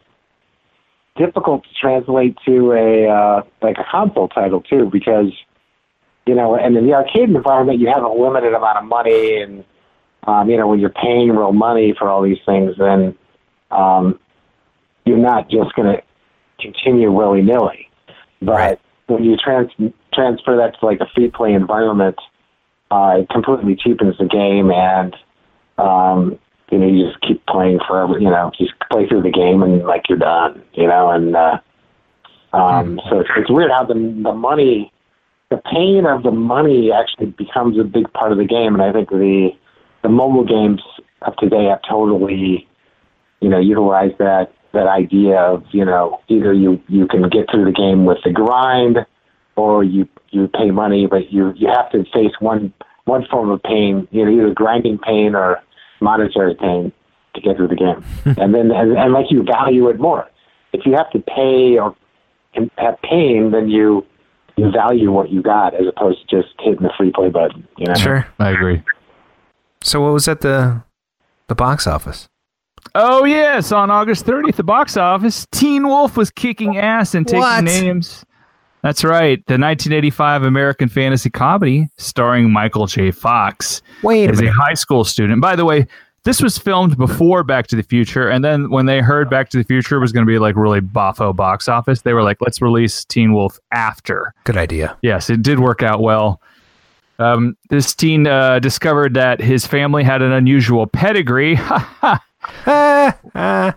difficult to translate to a uh, like a console title too, because you know, and in the arcade environment, you have a limited amount of money, and um, you know, when you're paying real money for all these things, then um, you're not just going to continue willy nilly. But when you trans- transfer that to like a free play environment, uh, it completely cheapens the game, and um, you know, you just keep playing forever. You know, just play through the game and like you're done. You know, and uh, um, so it's, it's weird how the the money, the pain of the money actually becomes a big part of the game, and I think the the mobile games of today have totally, you know, utilized that that idea of you know either you you can get through the game with the grind, or you you pay money, but you you have to face one one form of pain, you know, either grinding pain or monetary pain to get through the game, [LAUGHS] and then and, and like you value it more. If you have to pay or have pain, then you you value what you got as opposed to just hitting the free play button. You know, Sure. I agree. So what was at the the box office? Oh yes, on August 30th, the box office, Teen Wolf was kicking ass and taking What? names. That's right, the 1985 American fantasy comedy starring Michael J. Fox Wait a as a minute. high school student. By the way, this was filmed before Back to the Future, and then when they heard Back to the Future was going to be like really boffo box office, they were like, "Let's release Teen Wolf after." Good idea. Yes, it did work out well. Um, this teen uh, discovered that his family had an unusual pedigree, [LAUGHS]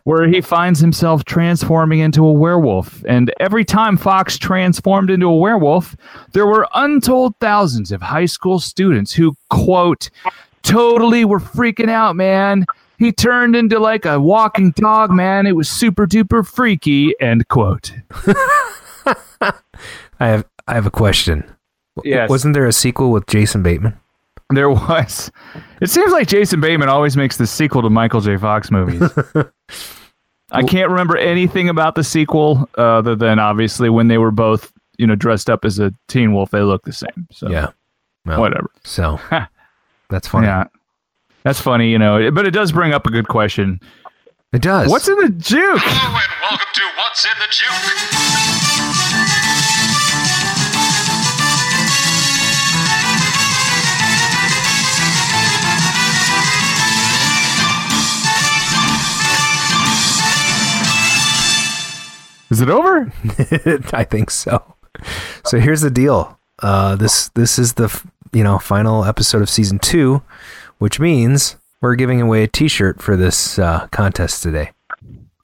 where he finds himself transforming into a werewolf. And every time Fox transformed into a werewolf, there were untold thousands of high school students who, quote, totally were freaking out, man. He turned into like a walking dog, man. It was super duper freaky, end quote. [LAUGHS] I have I have a question. Yes. Wasn't there a sequel with Jason Bateman? There was. It seems like Jason Bateman always makes the sequel to Michael J. Fox movies. [LAUGHS] I can't remember anything about the sequel uh, other than obviously when they were both, you know, dressed up as a Teen Wolf, they look the same. So Yeah. Well, whatever. So [LAUGHS] that's funny. Yeah, that's funny, you know. But it does bring up a good question. It does. What's in the juke? Welcome to What's in the Juke. Is it over? [LAUGHS] I think so. So here's the deal. Uh, this this is the you know final episode of season two, which means we're giving away a T-shirt for this uh, contest today.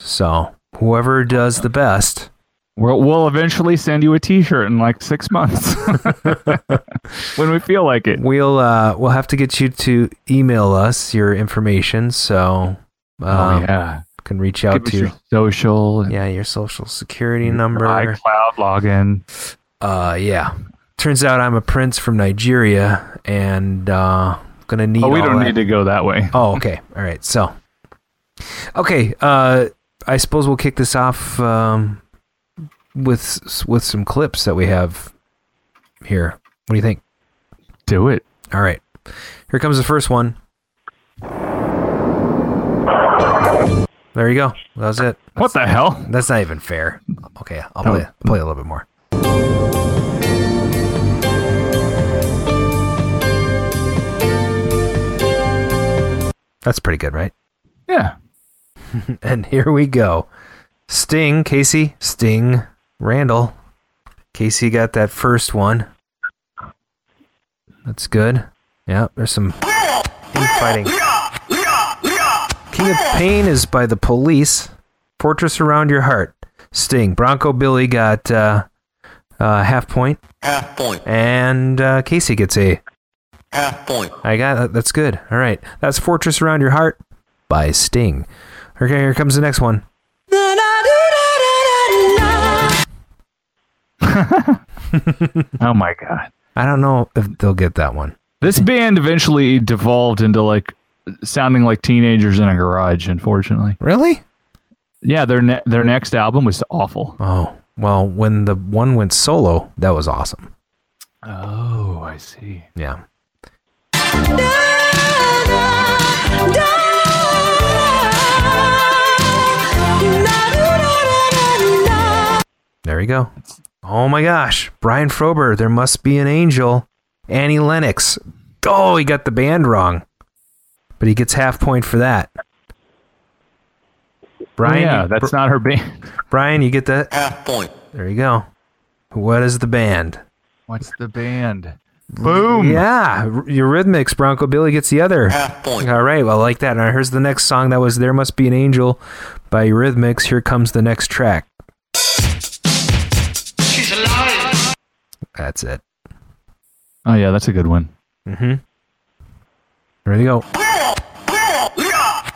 So whoever does the best, We'll, we'll eventually send you a T-shirt in like six months [LAUGHS] when we feel like it. we'll uh, we'll have to get you to email us your information. So Oh um, yeah, can reach out to your social, yeah your social security number. iCloud login. Uh, yeah. Turns out I'm a prince from Nigeria, and uh, gonna need. Oh, we don't that. need to go that way. Oh, okay. [LAUGHS] All right. So, okay. Uh, I suppose we'll kick this off um, with with some clips that we have here. What do you think? Do it. All right. Here comes the first one. There you go. That was it. What the hell? That's not even fair. Okay, I'll play play a little bit more. That's pretty good, right? Yeah. [LAUGHS] and here we go. Sting, Casey, Sting, Randall. Casey got that first one. That's good. Yeah, there's some infighting. King of Pain is by the police. Fortress Around Your Heart. Sting. Bronco Billy got uh, uh, half point. Half point. And uh, Casey gets a. Half point. I got that. That's good. All right. That's Fortress Around Your Heart by Sting. Okay, here comes the next one. [LAUGHS] Oh my god. I don't know if they'll get that one. This band eventually devolved into like sounding like teenagers in a garage. Unfortunately. Really? Yeah, their ne- their next album was awful. Oh, well, when the one went solo, that was awesome. Oh, I see. Yeah. There you go. Oh my gosh. Brian Frober, There Must Be an Angel. Annie Lennox. Oh, he got the band wrong. But he gets half point for that. Brian, yeah, you- that's not her band. [LAUGHS] Brian, you get that? Half point. There you go. What is the band? What's the band? Boom. Yeah, r- Eurythmics. Bronco Billy gets the other. Half point. All right, well, I like that. Now here's the next song. That was "There Must Be an Angel" by Eurythmics. Here comes the next track. She's alive. That's it. Oh yeah, that's a good one. Mm-hmm. There you go.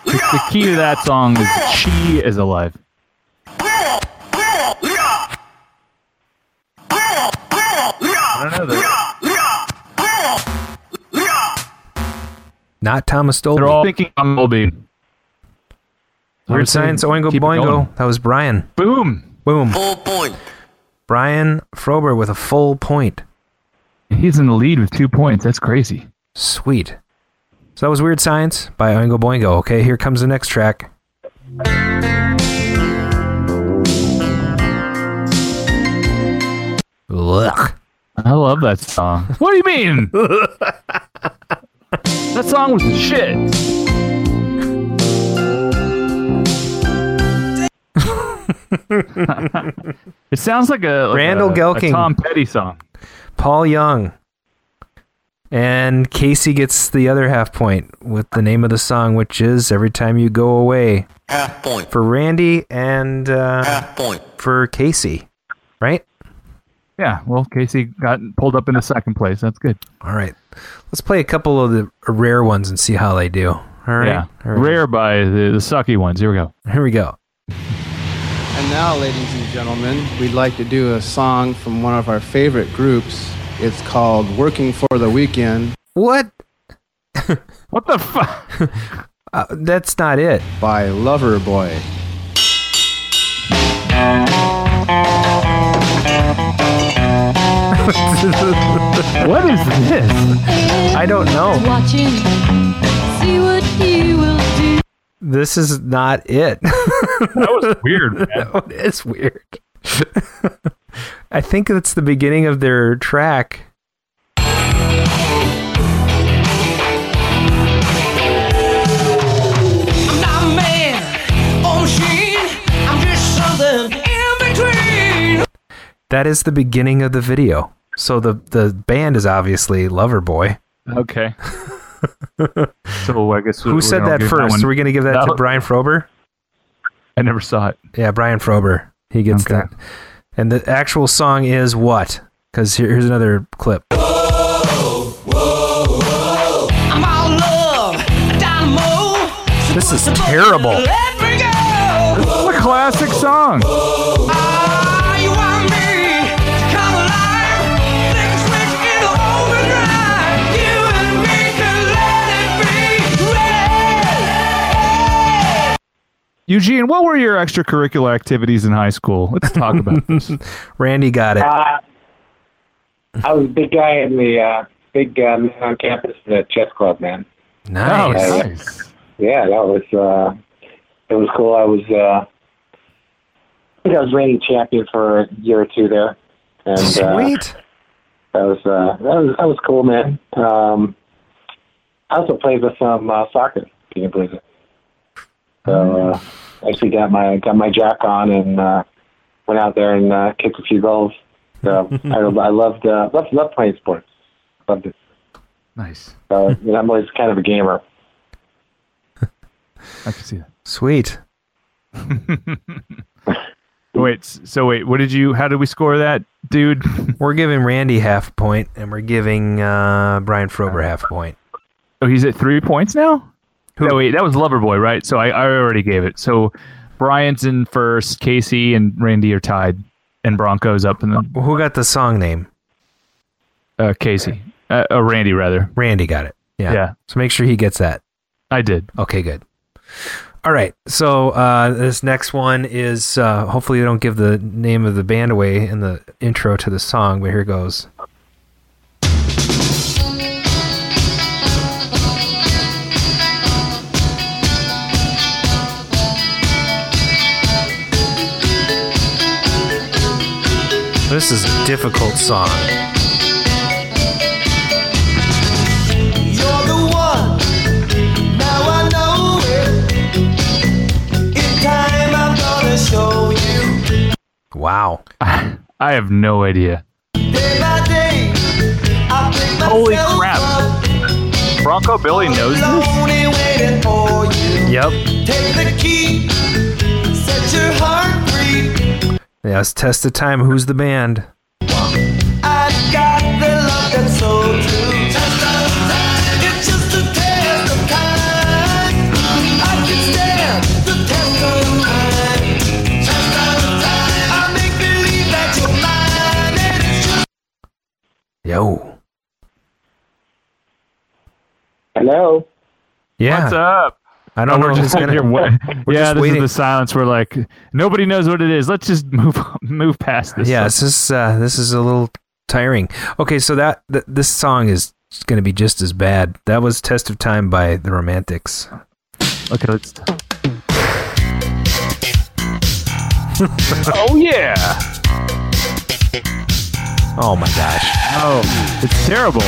The, the key to that song is "She is alive." I don't know. They're, Not Thomas Dolby. they're all thinking I'm Dolby. Weird Science. Oingo Keep it Boingo. going. That was Brian. Boom. Boom. Full point. Brian Frober with a full point. He's in the lead with two points. That's crazy. Sweet. So that was Weird Science by Oingo Boingo. Okay, here comes the next track. Ugh. I love that song. [LAUGHS] What do you mean? that song was shit. [LAUGHS] it sounds like a like Randall a, Gelking. a Tom Petty song. Paul Young. And Casey gets the other half point with the name of the song, which is Every Time You Go Away Half point. for Randy and uh, Half point. for Casey. Right? Yeah, well, Casey got pulled up into second place. That's good. All right. Let's play a couple of the rare ones and see how they do. All right. Yeah, All right. rare by the, the sucky ones. Here we go. Here we go. And now, ladies and gentlemen, we'd like to do a song from one of our favorite groups. It's called Working for the Weekend What? [LAUGHS] What the fuck? [LAUGHS] Uh, that's not it. by Loverboy. [LAUGHS] what is this? I don't know. Watching, see what he will do. This is not it. that was weird. Man. That is weird. I think that's the beginning of their track. I'm not a man or machine. I'm just something in between. That is the beginning of the video. So the the band is obviously Loverboy. Okay. [LAUGHS] so I guess Who we're said that first? one- Are we going to give that, That to Brian Frober? I never saw it. Yeah, Brian Frober. He gets Okay. that. And the actual song is what? Because here, here's another clip. I'm all love. This is terrible. Let me. This is a classic song. Eugene, what were your extracurricular activities in high school? Let's talk about [LAUGHS] this. Randy got it. Uh, I was a big guy in the uh, big uh, man on campus, the chess club, man. Nice. Uh, nice. Yeah, that was uh, it was cool. I was uh, I think I was reigning champion for a year or two there, and uh, Sweet. that was uh, that was that was cool, man. Um, I also played with some uh, soccer. Can you believe it? So uh, actually got my got my jack on and uh, went out there and uh, kicked a few goals. So [LAUGHS] I, I loved uh, loved loved playing sports. Loved it. Nice. So you know, I'm always kind of a gamer. [LAUGHS] I can see that. Sweet. [LAUGHS] Wait, so wait, what did you? How did we score that, dude? We're giving Randy half a point, and we're giving uh, Brian Frober half a point. Oh, he's at three points now. No, wait, that was Loverboy, right? So I, I already gave it. So Brian's in first, Casey and Randy are tied, and Broncos up in the who got the song name? uh, Casey, uh, uh, Randy rather. Randy got it. Yeah. Yeah. So make sure he gets that. I did. Okay, good. All right. So uh, this next one is uh, hopefully they don't give the name of the band away in the intro to the song, but here goes. This is a difficult song. You're the one. Now I know it. In time, I'm gonna show you. Wow. [LAUGHS] I have no idea. Day by day, I pick Holy crap. up. Bronco Billy knows this. Lonely waiting for you. Yep. Yeah, it's test of time. Who's the band? I got the love that's so true. It's just a test of time. I can stand the test of time. I make believe that you're mine, and it's just Yo. Hello. Yeah. What's up? I don't Oh, know we're just gonna- [LAUGHS] here wa- [LAUGHS] we're yeah, just this waiting. is the silence. We're like, nobody knows what it is. Let's just [LAUGHS] move move past this. yeah, this is uh, this is a little tiring. Okay, so that th- this song is going to be just as bad. That was "Test of Time" by the Romantics. Okay, let's. oh yeah! Oh my gosh! Oh, it's terrible.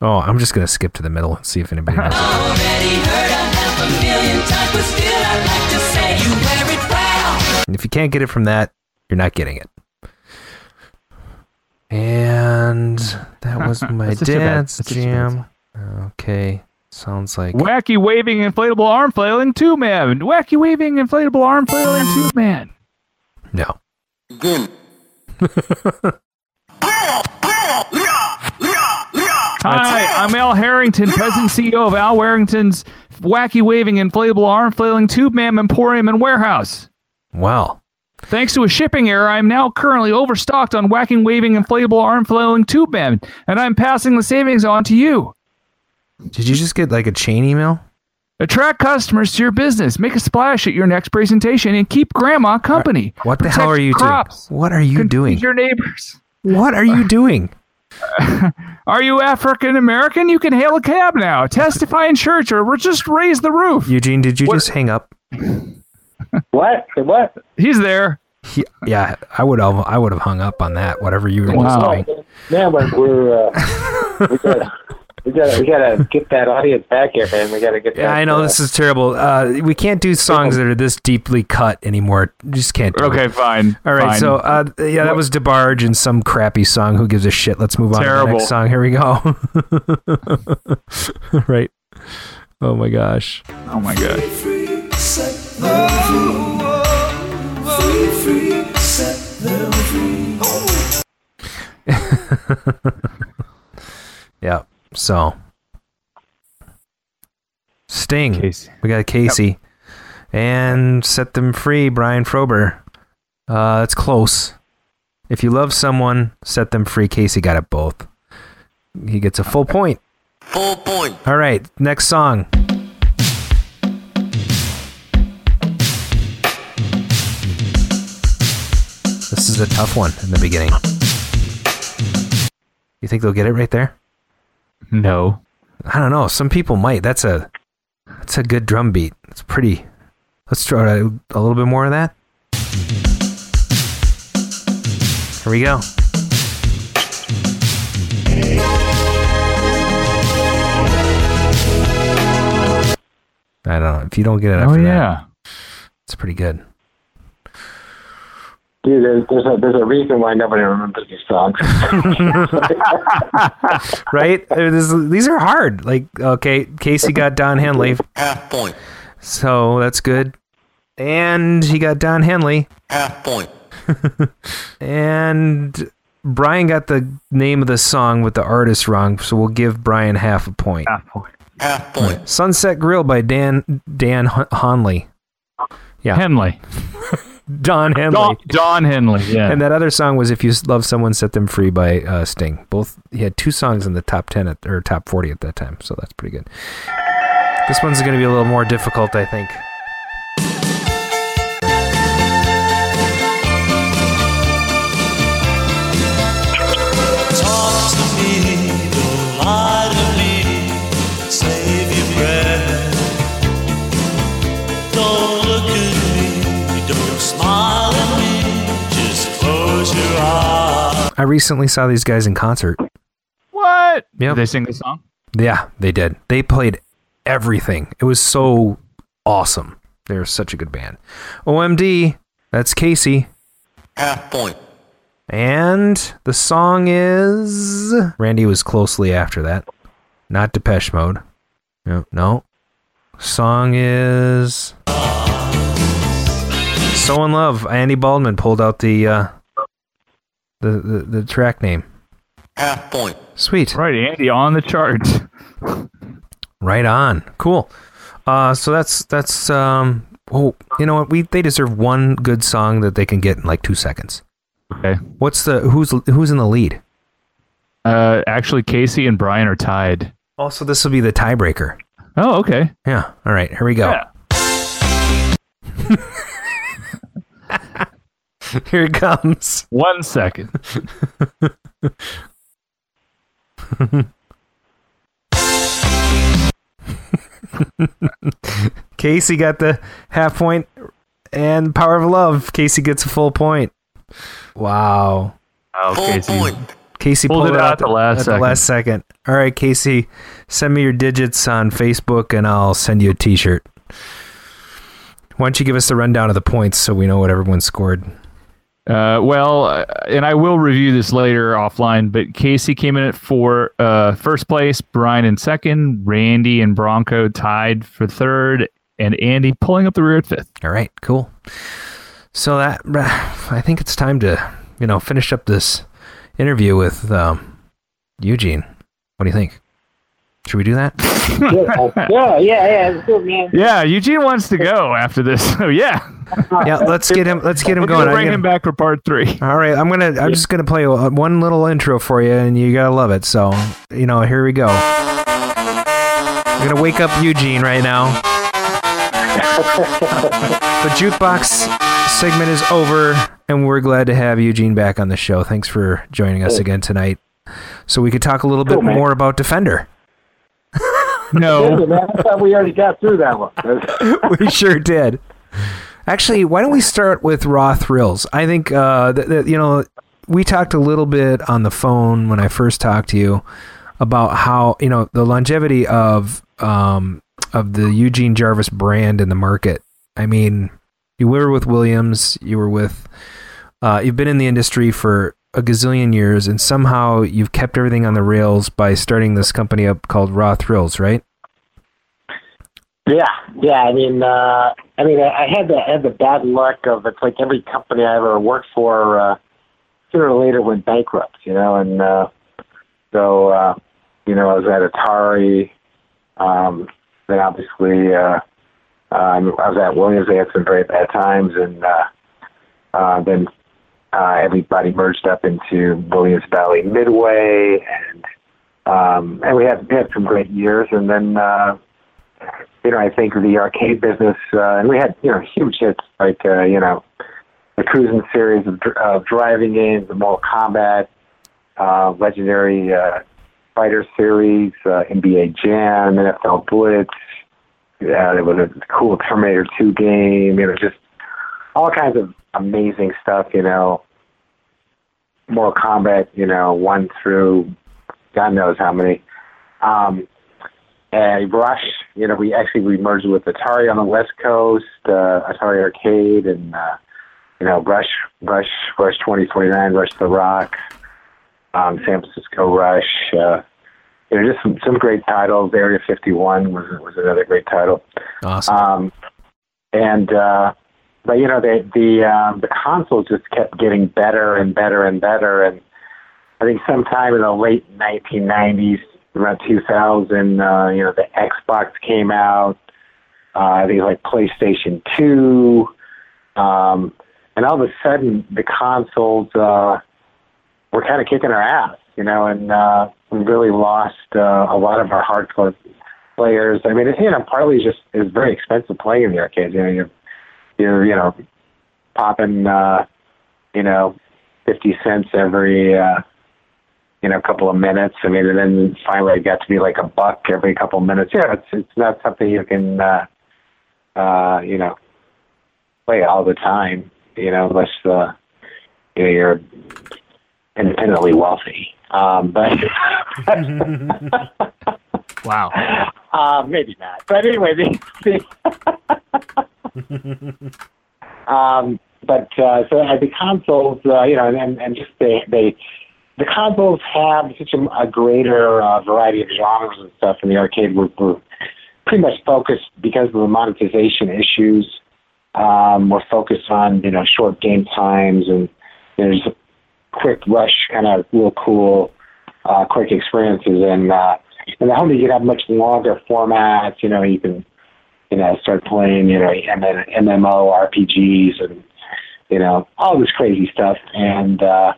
Oh, I'm just going to skip to the middle and see if anybody knows. it. [LAUGHS] already heard a half a million times, but still I'd like to say you wear it well. And if you can't get it from that, you're not getting it. And that was [LAUGHS] my That's such a bad- dance that's such a bad jam. Okay, sounds like Wacky waving inflatable arm flailing two man. Wacky waving inflatable arm flailing two man. no. Again. [LAUGHS] Hi, I'm Al Harrington, President CEO of Al Harrington's Wacky Waving Inflatable Arm Flailing Tube Man Emporium and Warehouse. Wow. Thanks to a shipping error, I'm now currently overstocked on whacking, waving, inflatable arm flailing tube man, and I'm passing the savings on to you. Did you just get like a chain email? Attract customers to your business. Make a splash at your next presentation and keep grandma company. What the Protect hell are you crops. doing? What are you doing? Your neighbors. What are you doing? Are you African American? You can hail a cab now. Testify in church or we'll just raise the roof. Eugene, did you just hang up? What? What? He's there. He, yeah, I would have. I would have hung up on that. Whatever you were just doing. Man, but we're uh, we gotta [LAUGHS] we gotta we gotta get that audience back here, man. We gotta get. Yeah, that, I know uh, this is terrible. Uh, we can't do songs that are this deeply cut anymore. Just can't. Do Okay, it. fine. All right. fine. So, uh, yeah, that was DeBarge and some crappy song. Who gives a shit? Let's move on to the Terrible. next song. Here we go. [LAUGHS] right. Oh my gosh. oh my god. [LAUGHS] Yeah. So, Sting. Casey. We got Casey, and set them free. Brian Frober. Uh, that's close. If you love someone, set them free. Casey got it both. He gets a full point. Full point. All right, next song. This is a tough one in the beginning. You think they'll get it right there? No. I don't know. Some people might. That's a that's a good drum beat. It's pretty. Let's try a, a little bit more of that. Here we go. I don't know. If you don't get it Oh after that, yeah. it's pretty good. Dude, there's, there's a there's a reason why nobody remembers these songs. [LAUGHS] right? This- these are hard. Like, okay, Casey got Don Henley, Half point. so that's good. And he got Don Henley. Half point. [LAUGHS] And Brian got the name of the song with the artist wrong, so we'll give Brian half a point. Half point. Half point. Sunset Grill by Dan Dan H- Honley. Yeah, Henley. [LAUGHS] Don Henley. Don, Don Henley. Yeah. And that other song was "If You Love Someone, Set Them Free" by uh, Sting. Both he had two songs in the top ten at, or top forty at that time, so that's pretty good. This one's going to be a little more difficult, I think. I recently saw these guys in concert. what? Yep. Did they sing the song? Yeah, they did. They played everything. It was so awesome. They're such a good band. OMD, that's Casey. Half point. And the song is Randy was closely after that. Not Depeche Mode. No, no. Song is So in Love. Andy Baldwin pulled out the uh the the, the track name. Half point. Sweet. Right, Andy on the charts. [LAUGHS] Right on. Cool. Uh so that's that's um oh you know what we they deserve one good song that they can get in like two seconds. Okay. What's the who's who's in the lead? Uh, actually, Casey and Brian are tied. Also, this will be the tiebreaker. Oh, okay. Yeah. All right. Here we go. Yeah. [LAUGHS] [LAUGHS] [LAUGHS] Here it comes. One second. [LAUGHS] Casey got the half point, and Power of Love. Casey gets a full point. Wow. Oh, Full Casey. point. Casey Pulled pulled, it out at the last at second. the last second. All right, Casey, send me your digits on Facebook, and I'll send you a T-shirt. Why don't you give us the rundown of the points so we know what everyone scored? Uh, well, uh, and I will review this later offline, but Casey came in at four, uh, first place, Brian in second, Randy and Bronco tied for third, and Andy pulling up the rear at fifth. All right, cool. So that [SIGHS] I think it's time to you know finish up this interview with um, Eugene. What do you think? Should we do that? yeah, yeah, yeah, it's good, man. Yeah, Eugene wants to go after this. [LAUGHS] So yeah, Yeah, let's get him. Let's get him we're going. gonna bring gonna- him back for part three. All right, I'm gonna. I'm just gonna play one little intro for you, and you gotta love it. So, you know, here we go. I'm gonna wake up Eugene right now. [LAUGHS] The jukebox segment is over, and we're glad to have Eugene back on the show. Thanks for joining us again tonight, so we could talk a little Cool, bit man. more about Defender. No. I thought we already got through that one. [LAUGHS] we sure did. Actually, why don't we start with Raw Thrills? I think uh, that, that you know we talked a little bit on the phone when I first talked to you about how you know the longevity of um, of the Eugene Jarvis brand in the market. I mean, you were with Williams, you were with, uh, you've been in the industry for a gazillion years, and somehow you've kept everything on the rails by starting this company up called Raw Thrills, right? Yeah, yeah. I mean, uh, I mean, I had the I had the bad luck of it's like every company I ever worked for uh, sooner or later went bankrupt, you know, and uh, so uh, you know I was at Atari, um, then obviously uh, um, I was at Williams. They had some very bad times, and uh, uh, then uh, everybody merged up into Williams Bally Midway, and um, and we had we had some great years, and then. Uh, you know, I think the arcade business, uh, and we had, you know, huge hits like, uh, you know, the Cruis'n series of, of driving games, the Mortal Kombat, uh, legendary uh, fighter series, uh, NBA Jam, NFL Blitz. Yeah, there was a cool Terminator 2 game, you know, just all kinds of amazing stuff, you know. Mortal Kombat, you know, one through God knows how many. Um, and Rush, you know, we actually we merged with Atari on the West Coast, uh, Atari Arcade, and uh, you know, Rush, Rush, Rush 2049, Rush the Rock, um, San Francisco Rush. Uh, you know, just some, some great titles. Area 51 was was another great title. Awesome. Um, and uh, but you know, the the um, the consoles just kept getting better and better and better, and I think sometime in the late 1990s, around 2000, uh, you know, the Xbox came out. Uh, I think like PlayStation 2, um, and all of a sudden the consoles uh, were kind of kicking our ass, you know, and uh, we really lost uh, a lot of our hardcore players. I mean, it, you know, partly just it's very expensive playing in the arcades. You know, you're you're you know popping uh, you know fifty cents every uh, you know couple of minutes. I mean, and then finally it got to be like a buck every couple of minutes. Yeah, it's it's not something you can uh, uh, you know play all the time. You know, unless uh, you know you're independently wealthy. Um, but [LAUGHS] wow. uh, maybe not. But anyway, the, the [LAUGHS] um, but uh, so the consoles, uh, you know, and, and just they they the consoles have such a, a greater uh, variety of genres and stuff in the arcade. We're, we're pretty much focused because of the monetization issues. Um, we're focused on you know short game times and there's quick rush kind of real cool uh, quick experiences and uh, and the home you can have much longer formats. You know, you can you know start playing you know MMO RPGs and you know all this crazy stuff and. uh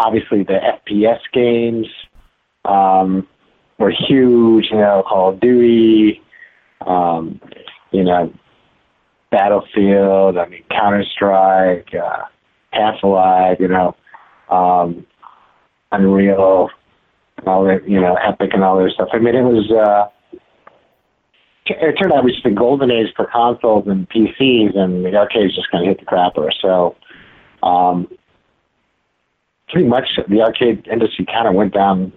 obviously the FPS games um, were huge. You know, Call of Duty, um, you know, Battlefield. I mean, Counter Strike, uh, Half Life. You know, um, Unreal, all that. You know, Epic and all that stuff. I mean, it was. Uh, it turned out it was a golden age for consoles and PCs, and the arcades just kind of hit the crapper. So, um, pretty much the arcade industry kind of went down,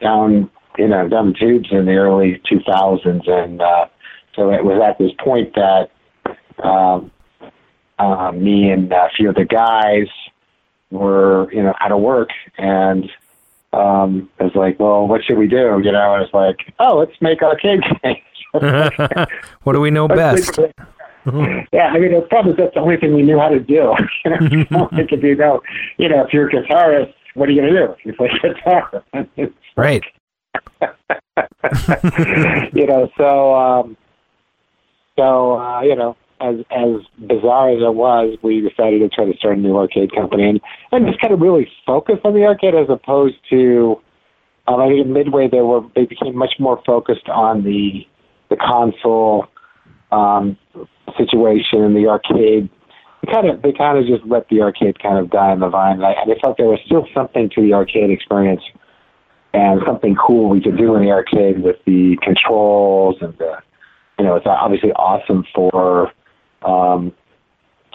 down, you know, down the tubes in the early 2000s, and uh, so it was at this point that uh, me and a few other guys were, you know, out of work, and um, it was like, well, what should we do? You know, and it's like, oh, let's make arcade [LAUGHS] games. [LAUGHS] what do we know best? yeah, I mean, the problem is that's the only thing we knew how to do. [LAUGHS] you know, if you know, you know, if you're a guitarist, what are you going to do? [LAUGHS] You play guitar, Right. you know. So, um, so uh, you know, as as bizarre as it was, we decided to try to start a new arcade company and and just kind of really focus on the arcade as opposed to, Um, I think Midway they were they became much more focused on the the console um, situation and the arcade. They kind of they kind of just let the arcade kind of die on the vine. And I, and I felt there was still something to the arcade experience and something cool we could do in the arcade with the controls and the you know it's obviously awesome for um,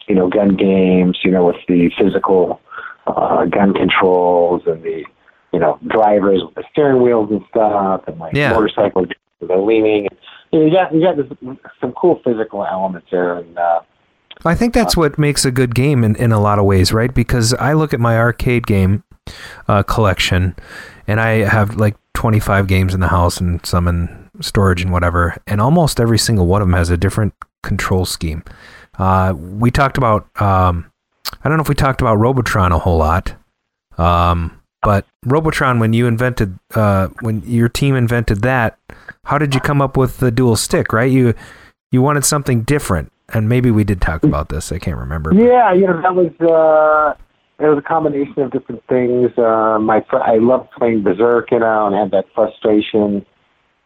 you know gun games. You know with the physical uh, gun controls and the you know drivers with the steering wheels and stuff and like Yeah. motorcycles with the leaning. You, know, you got you got this, some cool physical elements there and. Uh, I think that's what makes a good game in, in a lot of ways, right? Because I look at my arcade game uh, collection, and I have like 25 games in the house and some in storage and whatever, and almost every single one of them has a different control scheme. Uh, we talked about, um, I don't know if we talked about Robotron a whole lot, um, but Robotron, when you invented, uh, when your team invented that, how did you come up with the dual stick? Right, you you wanted something different, and maybe we did talk about this. I can't remember. Yeah, you know that was uh, it was a combination of different things. Uh, my fr- I loved playing Berserk, you know, and had that frustration.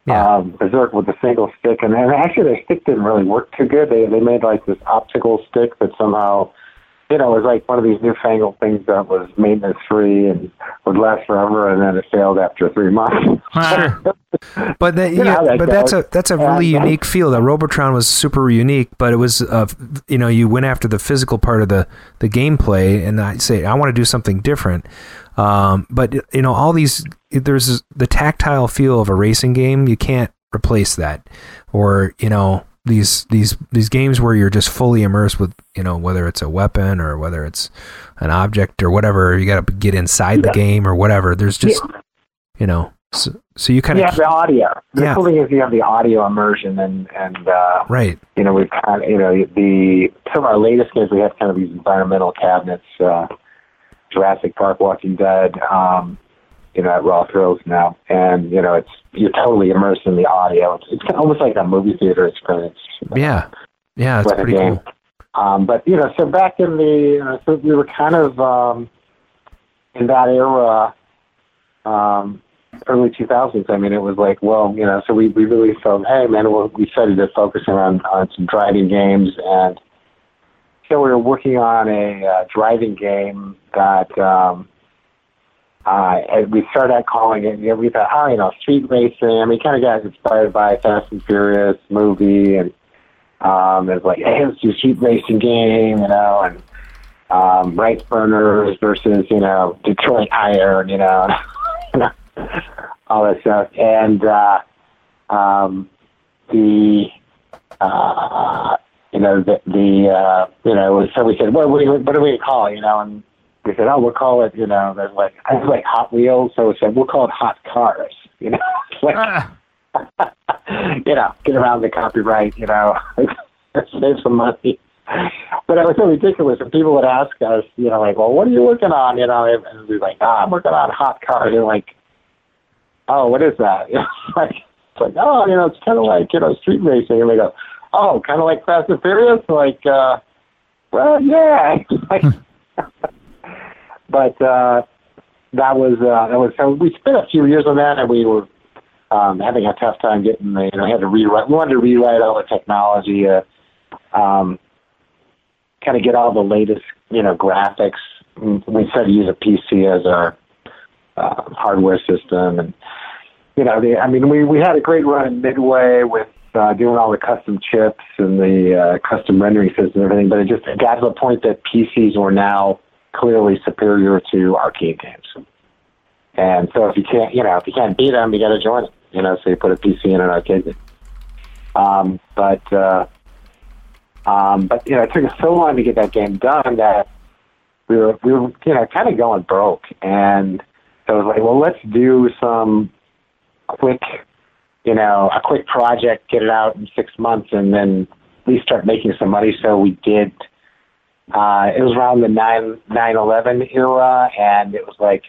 Yeah. Um, Berserk with the single stick, and, and actually their stick didn't really work too good. They they made like this optical stick that somehow, you know, it was like one of these newfangled things that was maintenance free and would last forever, and then it failed after three months. [LAUGHS] But that, You know yeah, that but that's a that's a really And- unique feel. That Robotron was super unique, but it was uh, you know you went after the physical part of the the gameplay, and I say I want to do something different. Um, but you know all these there's the tactile feel of a racing game. You can't replace that, or you know these these these games where you're just fully immersed with you know whether it's a weapon or whether it's an object or whatever. You got to get inside the game or whatever. There's just you know so, so you kind of have the audio. The Yeah. cool thing is you have the audio immersion, and and uh, right. you know we've kind of you know the some of our latest games we have kind of these environmental cabinets, uh, Jurassic Park, Walking Dead, um, you know at Raw Thrills now, and you know it's you're totally immersed in the audio. It's, it's almost like a movie theater experience. Yeah, yeah, it's pretty cool. Um, but you know, so back in the, uh, so we were kind of um, in that era, um, early 2000s. I mean, it was like, well, you know, so we, we really felt, hey, man, well, we started to focus on on some driving games, and so we were working on a uh, driving game that. Um, uh, and we started out calling it, you know, we thought, oh, you know, street racing. I mean, kind of got inspired by Fast and Furious movie, and um, it was like, hey, let's do a street racing game, you know, and um, rice burners versus, you know, Detroit Iron, you know, [LAUGHS] all that stuff. And uh, um, the, uh, you know, the, the uh, you know, so we said, what, what, do we, what do we call you know, and we said, oh, we'll call it, you know, there's like, I was like Hot Wheels, so we said, we'll call it Hot Cars, you know, [LAUGHS] like, [LAUGHS] you know, get around the copyright, you know, [LAUGHS] save some money. But it was so ridiculous. And people would ask us, you know, like, well, what are you working on? You know, and we'd be like, ah, I'm working on hot cars. They're like, oh, what is that? You know, it's like, it's like, oh, you know, it's kind of like, you know, street racing. And they go, oh, kind of like Fast and Furious? Like, uh, well, yeah. like, but uh, that was, uh, that was, so we spent a few years on that and we were um, having a tough time getting the, you know, had to rewrite, we wanted to rewrite all the technology, uh, um, kind of get all the latest, you know, graphics. We started to use a PC as our uh, hardware system, and you know, the, I mean, we we had a great run in Midway with uh, doing all the custom chips and the uh, custom rendering system and everything. But it just got to the point that PCs were now clearly superior to arcade games. And so if you can't, you know, if you can't beat them, you got to join them. You know, so you put a PC in an arcade game. Um, but uh, um, but you know, it took us so long to get that game done that we were we were you know kind of going broke, and so it was like, well, let's do some quick, you know, a quick project, get it out in six months, and then at least start making some money. So we did. Uh, it was around the nine nine eleven era, and it was like,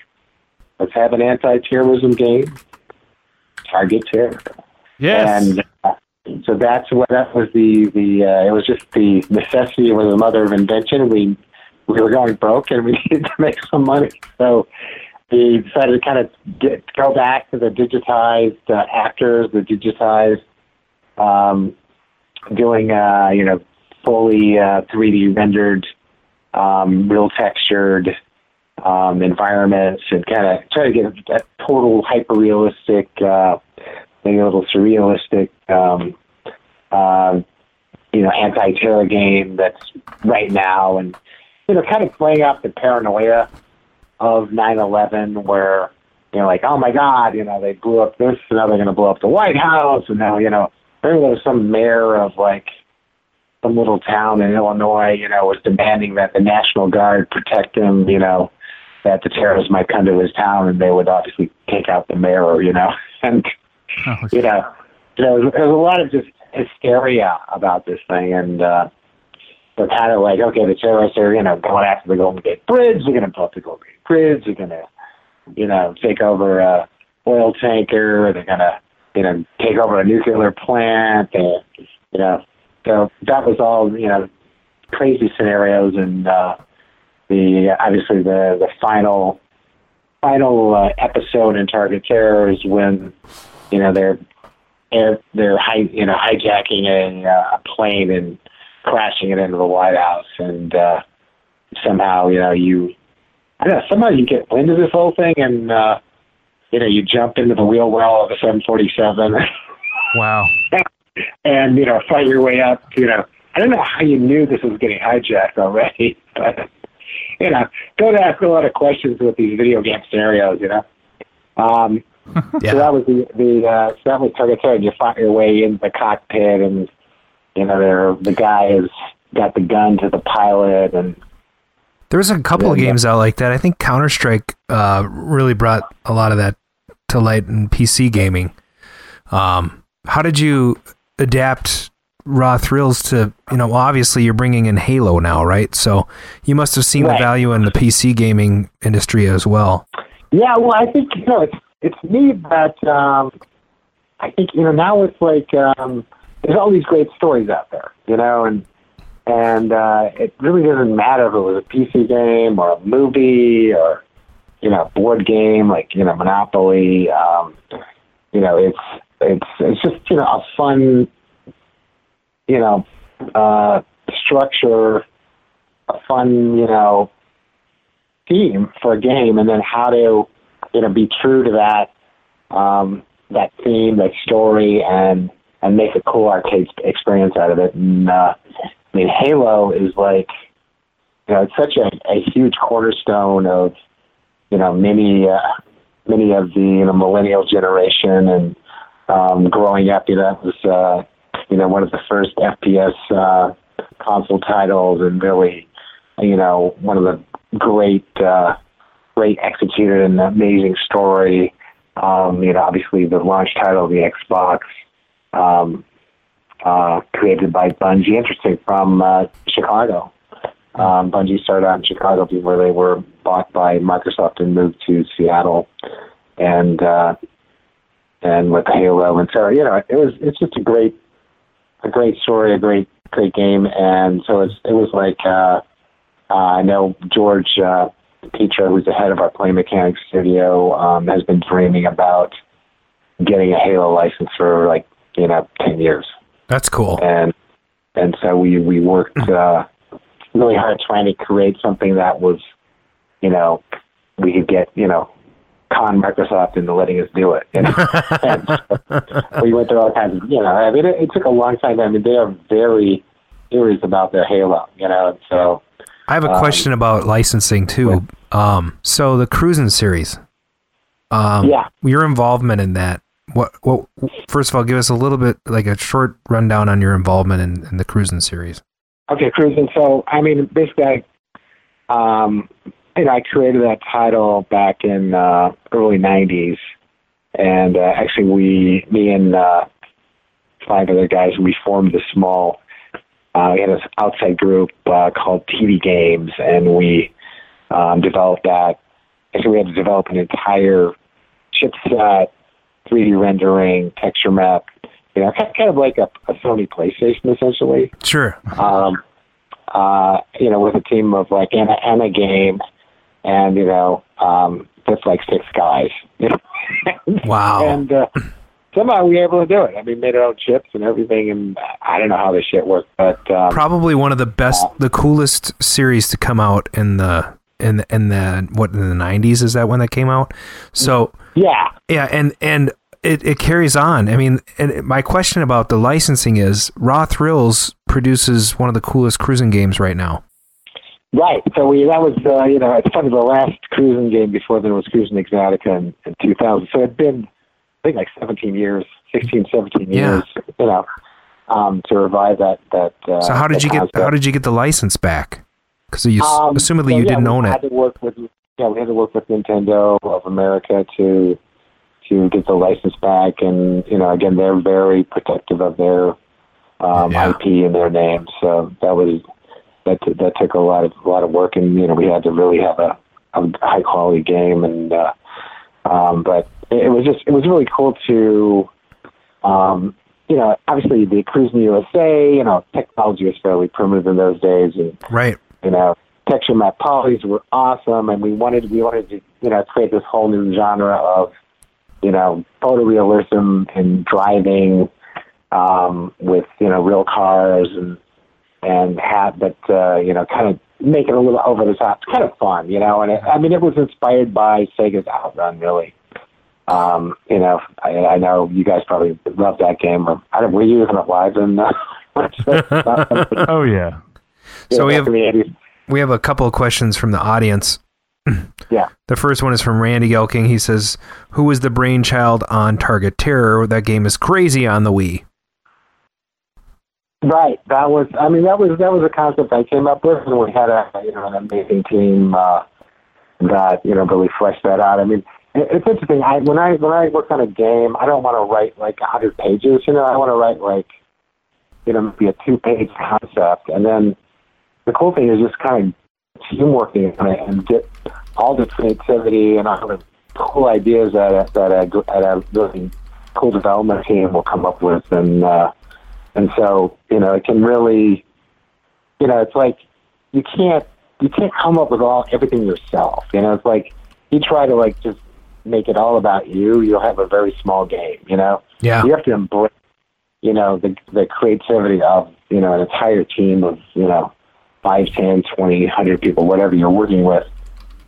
let's have an anti-terrorism game. Target terror. Yes. And uh, so that's what that was the the uh, it was just the necessity was the mother of invention. We we were going broke and we [LAUGHS] needed to make some money. So we decided to kind of get, go back to the digitized uh, actors, the digitized, um, doing uh, you know fully uh, 3D rendered, um, real textured um, environments, and kind of try to get that total hyper realistic, uh, maybe a little surrealistic, um, uh, you know, anti-terror game that's right now, and you know, kind of playing up the paranoia of 9/11, where you know, like, oh my God, you know, they blew up this, and now they're going to blow up the White House, and now, you know, there was some mayor of like some little town in Illinois, you know, was demanding that the National Guard protect him, you know, that the terrorists might come to his town and they would obviously take out the mayor, you know, [LAUGHS] and you know, you know, there's a lot of just hysteria about this thing, and uh, they're kind of like, okay, the terrorists are, you know, going after the Golden Gate Bridge. They're going to blow up the Golden Gate Bridge. They're going to, you know, take over a oil tanker. They're going to, you know, take over a nuclear plant. And, you know, so that was all, you know, crazy scenarios, and uh, the obviously the the final final uh, episode in Target Terror is when, you know, they're they're, they're hi, you know hijacking a, uh, a plane and crashing it into the White House, and uh, somehow you know you I don't know somehow you get wind of this whole thing, and uh, you know you jump into the wheel well of a 747. Wow. [LAUGHS] and you know fight your way up. You know I don't know how you knew this was getting hijacked already, [LAUGHS] but you know don't ask a lot of questions with these video game scenarios. You know. Um, [LAUGHS] So that was the the uh, so that was Target Terror. You fight your way into the cockpit, and you know there the guy has got the gun to the pilot, and There's a couple of games out like that. I think Counter Strike uh, really brought a lot of that to light in PC gaming. Um, how did you adapt Raw Thrills to? You know, obviously you're bringing in Halo now, right? So you must have seen Right. the value in the PC gaming industry as well. Yeah, well, I think you know it's it's neat that um, I think you know now it's like um, there's all these great stories out there, you know, and and uh, it really doesn't matter if it was a PC game or a movie or you know a board game like you know Monopoly. Um, you know, it's it's it's just you know a fun you know uh, structure, a fun you know theme for a game, and then how to you know be true to that um, that theme, that story, and and make a cool arcade experience out of it. And uh, I mean, Halo is like you know it's such a, a huge cornerstone of you know many uh, many of the you know millennial generation and um, growing up. You know, that was uh, you know one of the first FPS uh, console titles, and really you know one of the great uh, great executed and amazing story. Um, you know, obviously the launch title of the Xbox, um, uh, created by Bungie. Interesting from uh, Chicago. Um, Bungie started out in Chicago before they were bought by Microsoft and moved to Seattle, and uh, and with Halo. And so you know it was it's just a great a great story, a great great game, and so it's it was like uh, uh, I know George uh, Petro, who's the head of our Play Mechanix studio, um, has been dreaming about getting a Halo license for like you know ten years, That's cool. and and so we we worked [LAUGHS] uh, really hard trying to create something that was you know we could get you know con Microsoft into letting us do it. You know? and [LAUGHS] so we went through all kinds of you know I mean it, it took a long time. I mean they are very serious about their Halo, you know, so. I have a Um, question about licensing too. Um, so the Cruis'n series. Um, Yeah. Your involvement in that. What? What? First of all, give us a little bit, like a short rundown on your involvement in, in the Cruis'n series. Okay, Cruis'n. So, I mean, basically, I, um, you know, I created that title back in uh, early '90s, and uh, actually, we, me and uh, five other guys, we formed this small, uh, we had this outside group uh, called TV Games, and we um, developed that. Actually, we had to develop an entire chipset, 3D rendering, texture map. You know, kind kind of like a, a Sony PlayStation, essentially Sure. um, uh, you know, with a team of like Anna, Anna Game and, you know, um, with like six guys. You [LAUGHS] know? Wow. and uh, somehow we were able to do it. I mean, made our own chips and everything, and I don't know how this shit worked, but um, Probably one of the best, the coolest series to come out in the in the, in the what in the nineties is that when that came out? So yeah, yeah, and and it, it carries on. I mean, and my question about the licensing is Raw Thrills produces one of the coolest Cruis'n games right now. Right. So we that was uh, you know it's funny the last Cruis'n game before there was Cruis'n Exotica in, in 2000. So it'd been I think like 17 years, 16, 17 Yeah. years, you know, um, to revive that that. Uh, So how did that you get concept. how did you get the license back? Because you Um, assumedly so, you yeah, didn't own had it. With, yeah, we had to work with Nintendo of America to to get the license back, and you know, again, they're very protective of their um, IP and their name. So that was that t- that took a lot of a lot of work, and you know, we had to really have a, a high quality game, and uh, um, but it, it was just it was really cool to. Um, you know, obviously the Cruis'n USA, you know, technology was fairly primitive in those days, and Right. you know, texture map polys were awesome, and we wanted we wanted to you know create this whole new genre of you know photorealism and driving um, with you know real cars and and have but uh, you know kind of make it a little over the top. It's kind of fun, you know. And it, I mean, it was inspired by Sega's Outrun, really. Um, you know, I, I know you guys probably love that game. Or, I don't. Were you using it live in? Uh, oh yeah. So we have in the 80s. we have a couple of questions from the audience. Yeah. [CLEARS THROAT] The first one is from Randy Elking. He says, "Who was the brainchild on Target Terror? That game is crazy on the Wii." Right. That was. I mean, that was that was a concept I came up with, and we had a you know an amazing team uh, that you know really fleshed that out. I mean, it, it's interesting. I when I when I work on a game, I don't want to write like a hundred pages. You know, I want to write like you know maybe a two page concept, and then the cool thing is just kind of team working on it and get all the creativity and all the cool ideas that that a, that a really cool development team will come up with, and uh, and so you know it can really, you know, it's like you can't you can't come up with all everything yourself. You know, it's like you try to like just make it all about you. You'll have a very small game. You know, Yeah. you have to embrace, you know, the the creativity of you know an entire team of you know five, ten, twenty, hundred people, whatever you're working with,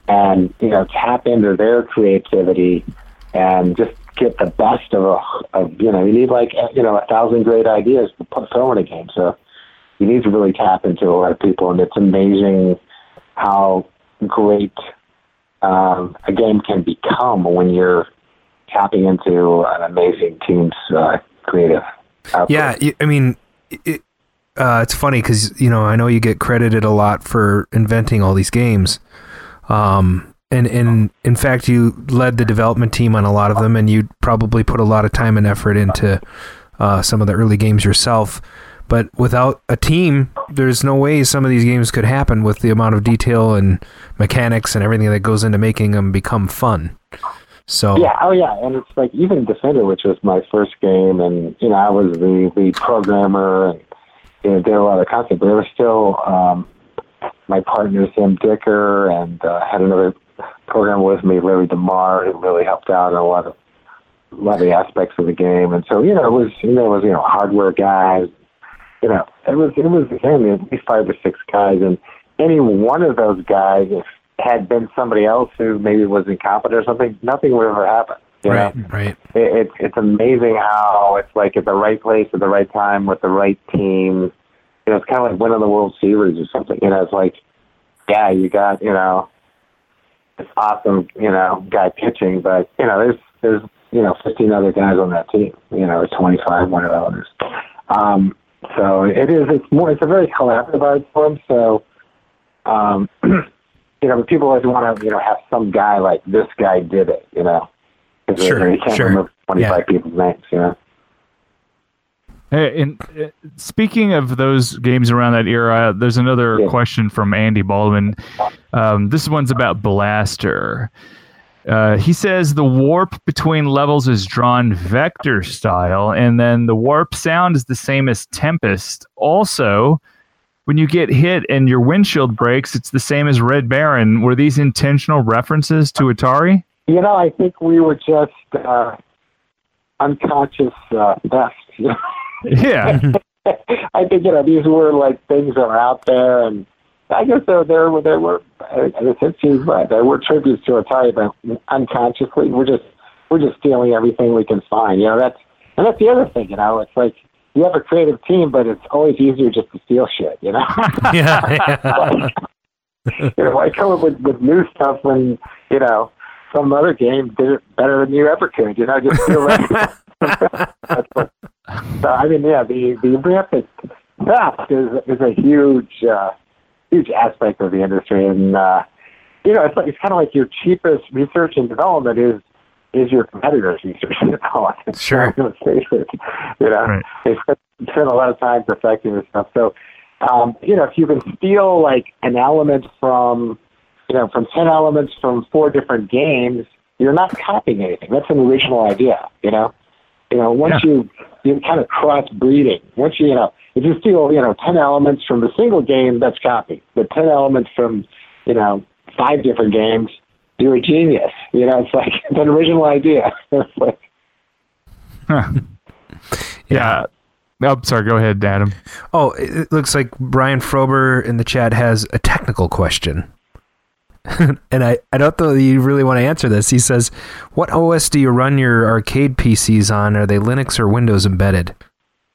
and you know tap into their creativity and just get the best of a, of you know you need like you know a thousand great ideas to put throw in a game. So you need to really tap into a lot of people, and it's amazing how great um, a game can become when you're tapping into an amazing team's uh, creative. output. Yeah, I mean, it, uh, it's funny because you know I know you get credited a lot for inventing all these games, um, and and in fact you led the development team on a lot of them, and you probably put a lot of time and effort into uh, some of the early games yourself. But without a team, there's no way some of these games could happen with the amount of detail and mechanics and everything that goes into making them become fun. So Yeah, oh yeah, and it's like even Defender, which was my first game, and you know I was the the programmer and you know did a lot of content, but there was still um, my partner Sam Dicker and uh, had another programmer with me, Larry DeMar, who really helped out in a lot of a lot of the aspects of the game, and so you know it was you know it was you know hardware guys, you know it was it was again at least five or six guys, and any one of those guys if had been somebody else who maybe was incompetent or something, nothing would ever happen. You know? right, right. it, it's it's amazing how it's like at the right place at the right time with the right team. You know, it's kind of like winning the World Series or something. You know, it's like, yeah, you got you know, this awesome you know guy pitching, but you know, there's there's you know 15 other guys on that team. You know, or 25, whatever it is. Um, so it is. It's more. It's a very collaborative art form. So, um, [CLEARS THROAT] you know, people always want to you know have some guy like this guy did it. You know, because Sure, you can't sure. remember 25 people's names. You know. Hey, and uh, speaking of those games around that era, there's another question from Andy Baldwin. Um, this one's about Blaster. Uh, he says the warp between levels is drawn vector style, and then the warp sound is the same as Tempest. Also, when you get hit and your windshield breaks, it's the same as Red Baron. Were these intentional references to Atari? You know, I think we were just uh, unconscious uh, theft. [LAUGHS] Yeah. [LAUGHS] I think you know these were like things that were out there, and I guess there there were there were uh, the fifties, right? There were tributes to Atari, but unconsciously we're just we're just stealing everything we can find. You know, that's and that's the other thing. You know, it's like you have a creative team, but it's always easier just to steal shit. You know. [LAUGHS] yeah. [LAUGHS] you know, I come up with, with new stuff when you know some other game did it better than you ever could? You know, just feel like. That's what- so I mean, yeah, the the rapid theft is is a huge uh, huge aspect of the industry, and uh, you know, it's like, it's kind of like your cheapest research and development is is your competitors' research and development. Sure. [LAUGHS] Let's face it, you know, they spend, spend a lot of time perfecting this stuff. So, um, you know, if you can steal like an element from, you know, from ten elements from four different games, you're not copying anything. That's an original idea, you know. You know, once you you kind of cross breeding. Once you you know, if you steal you know ten elements from a single game, that's copy. But ten elements from you know five different games, you're a genius. You know, it's like [LAUGHS] it's an original idea. [LAUGHS] It's like, Yeah. Oh, sorry. Go ahead, Adam. Oh, it it looks like Brian Frober in the chat has a technical question. [LAUGHS] and I, I don't know that you really want to answer this. He says, What OS do you run your arcade PCs on? Are they Linux or Windows embedded?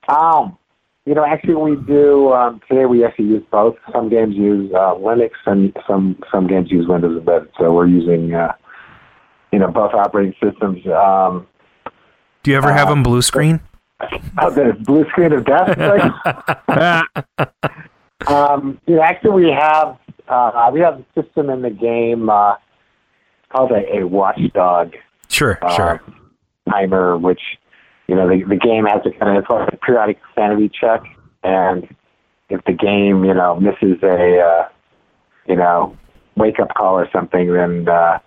um, you know, actually, we do um, today. We actually use both. Some games use uh, Linux, and some some games use Windows embedded. So we're using uh, you know both operating systems. Um, Do you ever have them blue screen? Oh, [LAUGHS] the blue screen of death. [LAUGHS] Um, you know, actually, we have uh, we have a system in the game uh, called a, a watchdog Sure, uh, sure. timer, which you know the, the game has a kind of it's like a periodic sanity check, and if the game you know misses a uh, you know wake up call or something, then uh,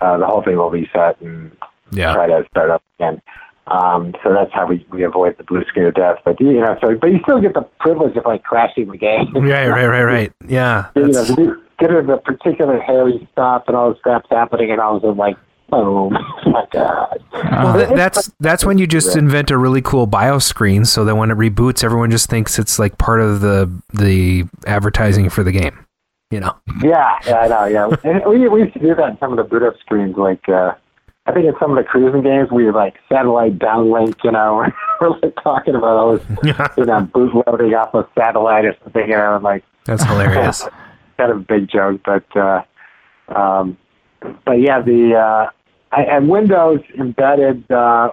uh, the whole thing will reset and Yeah. try to start up again. Um, so that's how we, we avoid the blue screen of death. But you know, so but you still get the privilege of like crashing the game. Right, right, right, right. [LAUGHS] Yeah. you know, that's- get the particular hairy stuff and all this crap's happening, and all of a sudden like, boom, oh [LAUGHS] my god. Well, that's that's when you just invent a really cool BIOS screen, so that when it reboots, everyone just thinks it's like part of the the advertising for the game. You know. Yeah, yeah, I know. Yeah, [LAUGHS] we we used to do that in some of the boot up screens. Like, uh, I think in some of the Cruis'n games, we were like satellite downlink. You know, [LAUGHS] we're like talking about all this, [LAUGHS] you know, bootloading off of satellite or something. You know, and like That's hilarious. [LAUGHS] kind of a big joke, but uh, um, but yeah, the uh, I, and Windows embedded. Uh,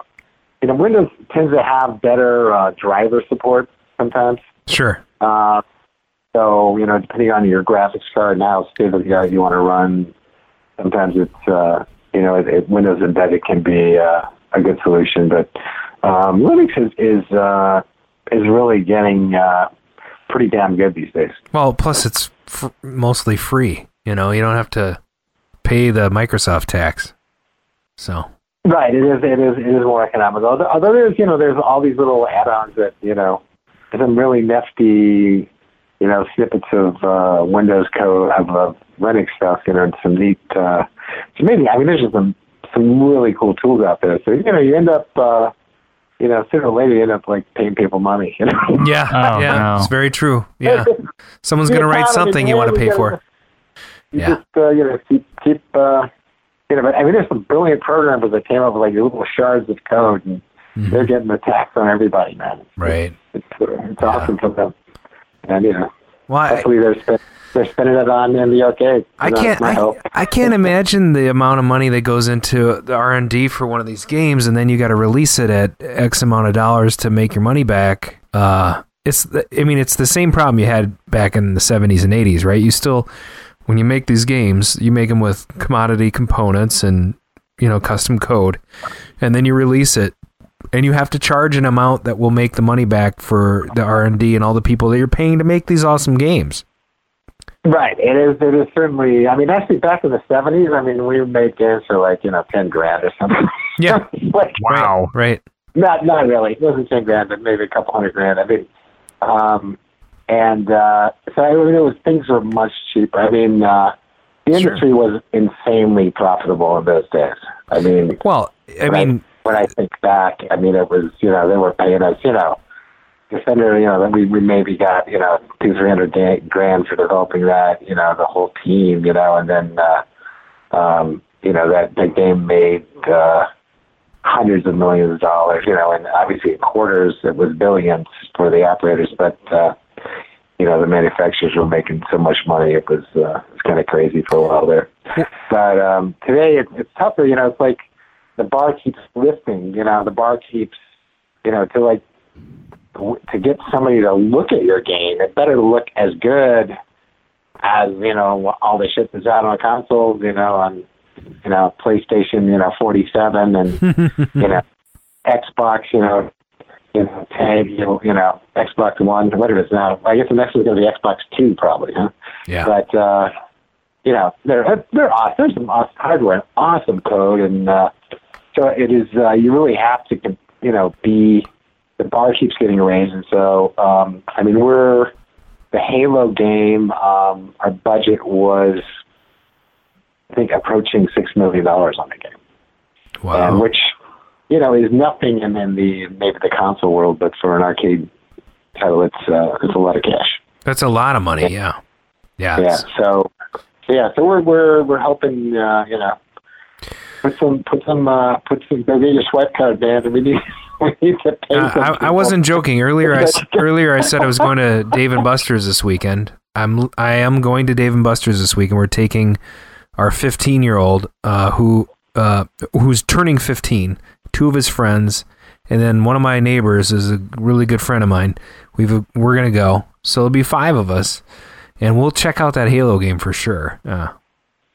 you know, Windows tends to have better uh, driver support sometimes. Sure. Uh, so you know, depending on your graphics card now, state of the art you want to run, sometimes it's uh, you know, it, it, Windows embedded can be uh, a good solution, but um, Linux is is uh, is really getting uh, pretty damn good these days. Well, plus it's f- mostly free. You know, you don't have to pay the Microsoft tax. So. Right, it is. It is. It is more economical. Although, although there's, you know, there's all these little add-ons that, you know, some really nifty, you know, snippets of uh, Windows code of uh, Linux stuff. You know, some neat. Uh, it's amazing. I mean, there's just some some really cool tools out there. So you know, you end up, uh, you know, sooner or later, you end up like paying people money. You know. [LAUGHS] Yeah, Oh, yeah, no. it's very true. Yeah, someone's gonna write something you want to pay for. You Yeah. just, uh, you know, keep keep. Uh, you know, but I mean, there's some brilliant programmers that came up with like little shards of code, and they're getting the tax on everybody, man. Mm-hmm. Right. It's, it's awesome for them. And you know, Well, I- they're spend, they're spending it on in the arcade. I can't. I. I can't imagine the amount of money that goes into the R and D for one of these games, and then you got to release it at X amount of dollars to make your money back. Uh, it's. the- I mean, it's the same problem you had back in the '70s and '80s, right? You still, when you make these games, you make them with commodity components and you know custom code, and then you release it, and you have to charge an amount that will make the money back for the R and D and all the people that you're paying to make these awesome games. Right. It is. It is certainly. I mean, actually, back in the seventies, I mean, we made games for like you know ten grand or something. [LAUGHS] Yeah. like, Wow. Right. Not not really. It wasn't ten grand, but maybe a couple hundred grand. I mean, um, and uh, so I mean, it was things were much cheaper. I mean, uh, the Sure. industry was insanely profitable in those days. I mean, Well, I when mean, when I think back, I mean, it was you know they were paying us you know defender you know that we, we maybe got you know two three hundred grand for developing that you know the whole team you know and then uh, um, you know that the game made uh, hundreds of millions of dollars you know and obviously in quarters it was billions for the operators but uh, you know the manufacturers were making so much money it was uh, it kind of crazy for a while there but um, today it, it's tougher you know it's like the bar keeps lifting you know the bar keeps you know to like to get somebody to look at your game it better look as good as you know all the shit that's out on consoles you know on you know PlayStation you know 47 and you know Xbox you know you know tag you know, you know Xbox One what it is now I guess the next one's to be Xbox Two probably huh Yeah. but uh you know they're they're awesome there's some awesome hardware and awesome code and uh so it is uh, you really have to you know be the bar keeps getting raised and so um I mean we're the Halo game um our budget was I think approaching six million dollars on the game wow. and which you know is nothing in, in the maybe the console world but for an arcade title it's uh, it's a lot of cash That's a lot of money. Yeah. Yeah. yeah. so yeah. So we're we're we're helping. Uh, you know, put some put some uh, put some. Go get your swipe card, man. We need [LAUGHS] we need to pay. Uh, I, I wasn't joking earlier. I [LAUGHS] earlier I said I was going to Dave and Buster's this weekend. I'm I am going to Dave and Buster's this weekend. We're taking our 15 year old uh, who uh, who's turning 15, two of his friends, and then one of my neighbors is a really good friend of mine. We've we're gonna go, so it'll be five of us, and we'll check out that Halo game for sure. Uh,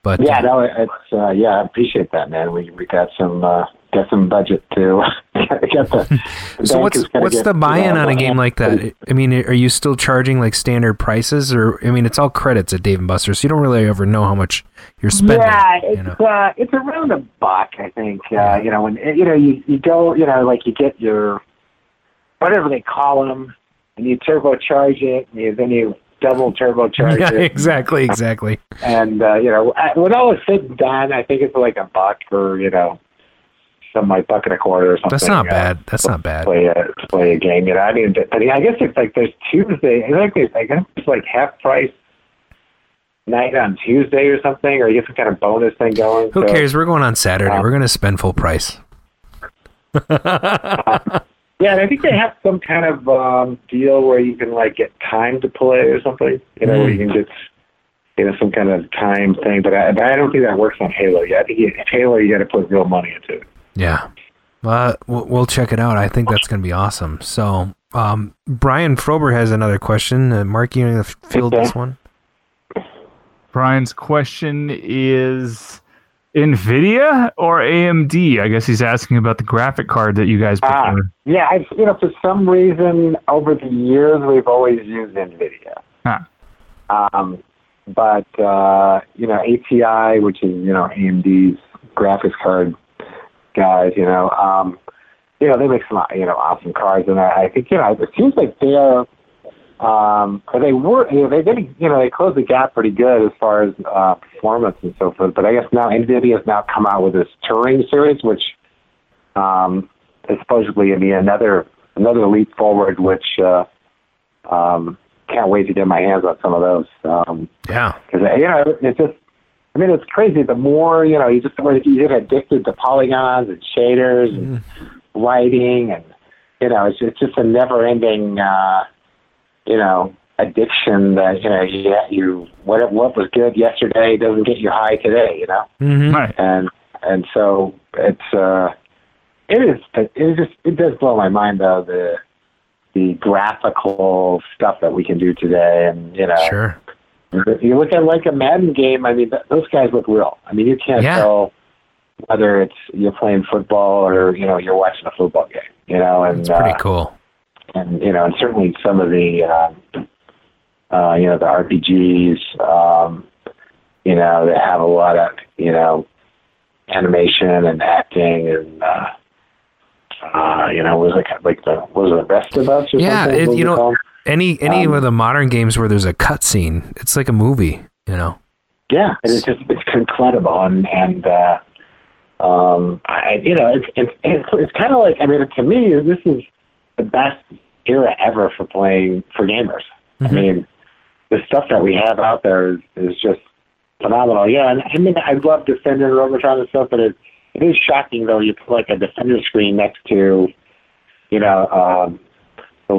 but Yeah, no, it's uh, yeah. I appreciate that, man. We we got some uh, got some budget to [LAUGHS] get the. the [LAUGHS] So what's what's get, the buy-in you know, on a game like that? I mean, are you still charging like standard prices, or I mean, it's all credits at Dave and Buster's, so you don't really ever know how much you're spending. Yeah, it's uh, it's around a buck, I think. Uh, you know, when you know you you go, you know, like you get your whatever they call them, and you turbocharge it, and you, then you double turbocharge [LAUGHS] Yeah, it, exactly, exactly. and uh, you know, when all is said and done, I think it's like a buck or you know, some like buck and a quarter or something. That's not uh, bad. That's not bad. Play a play a game, you know. I mean, I mean, I guess it's like there's Tuesday. I think there's, I guess it's like half price night on Tuesday or something, or you get some kind of bonus thing going. Who so- cares? We're going on Saturday. Uh, We're going to spend full price. [LAUGHS] Yeah, and I think they have some kind of um, deal where you can like get time to play or something. You know, where you can get you know some kind of time thing. But I, but I don't think that works on Halo yet. I think you, Halo you got to put real money into it. Yeah. Uh, we'll we'll check it out. I think that's going to be awesome. So, um, Brian Frober has another question. Uh, Mark, you going to field this one? Brian's question is NVIDIA or AMD? I guess he's asking about the graphic card that you guys Ah, prefer. yeah, I, you know, for some reason over the years we've always used NVIDIA. Huh. Um, but uh, you know, ATI, which is you know AMD's graphics card guys, you know, um, you know they make some you know awesome cards, and I, I think you know it seems like they are. Um, or they were, you know, they did, you know, they closed the gap pretty good as far as uh, performance and so forth. But I guess now NVIDIA has now come out with this Turing series, which um, is supposedly going to be another another leap forward, which uh, um, can't wait to get my hands on some of those. Um, Yeah. because you know it's just I mean it's crazy. The more you know, you just you get addicted to polygons and shaders and lighting, and you know it's it's just a never ending uh, you know addiction that you know you you what what was good yesterday doesn't get you high today. You know, Mm-hmm. and and so it's uh it is it just it does blow my mind though the the graphical stuff that we can do today and you know Sure. You look at like a Madden game. I mean, th- those guys look real. I mean, you can't Yeah. tell whether it's you're playing football or you know you're watching a football game. You know, and It's pretty uh, cool. and you know, and certainly some of the uh, uh, you know the RPGs. Um, you know, that have a lot of you know animation and acting and. Uh, uh, you know, was it like the was it of us? Or Yeah, something? it, you know, called? Any any Um, of the modern games where there's a cutscene, it's like a movie. You know. Yeah, and it's just it's incredible, and and uh, um, I you know it's it's it's, it's kind of like I mean to me this is the best era ever for playing for gamers. I mean, the stuff that we have out there is, is just phenomenal. Yeah, and I mean I love Defender and Robotron and stuff, but it it is shocking though. You put like a Defender screen next to you know. Um,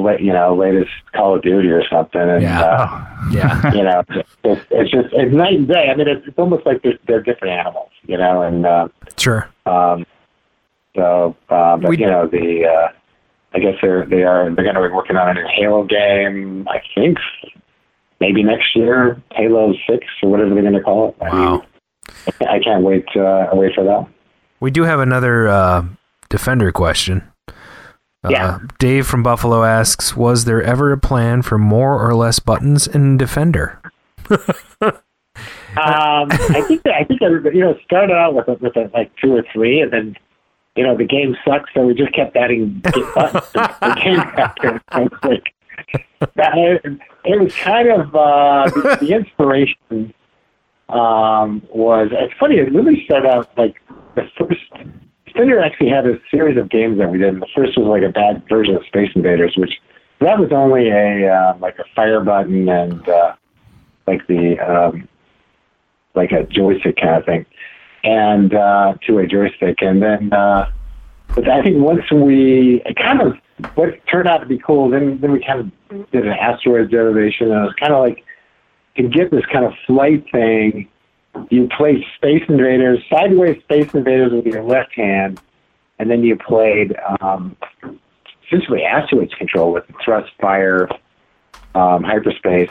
the you know latest Call of Duty or something, and Yeah. uh, [LAUGHS] Yeah. you know, it's, it's just it's night and day. I mean, it's, it's almost like they're, they're different animals, you know. And uh, Sure. um, so, uh, but We- you know, the uh, I guess they're they are they're going to be working on a new Halo game. I think maybe next year, Halo Six or whatever they're going to call it. I mean, I can't wait uh, wait for that. We do have another uh, defender question. Uh, Yeah. Dave from Buffalo asks, "Was there ever a plan for more or less buttons in Defender?" [LAUGHS] Um, I think that I think everybody, you know, it started out with a, with a, like two or three, and then you know the game sucked, so we just kept adding [LAUGHS] buttons to the game after. Like that, it was kind of uh, the, the inspiration um, was. It's funny. It really started out like the first. Spinner actually had a series of games that we did. The first was like a bad version of Space Invaders, which that was only a uh, like a fire button and uh, like the um, like a joystick kind of thing, and uh, two-way joystick. And then, uh, but I think once we it kind of what turned out to be cool, then then we kind of did an asteroid derivation, and it was kind of like to get this kind of flight thing. You play Space Invaders, sideways Space Invaders with your left hand, and then you played um, essentially asteroids control with thrust, fire, um, hyperspace.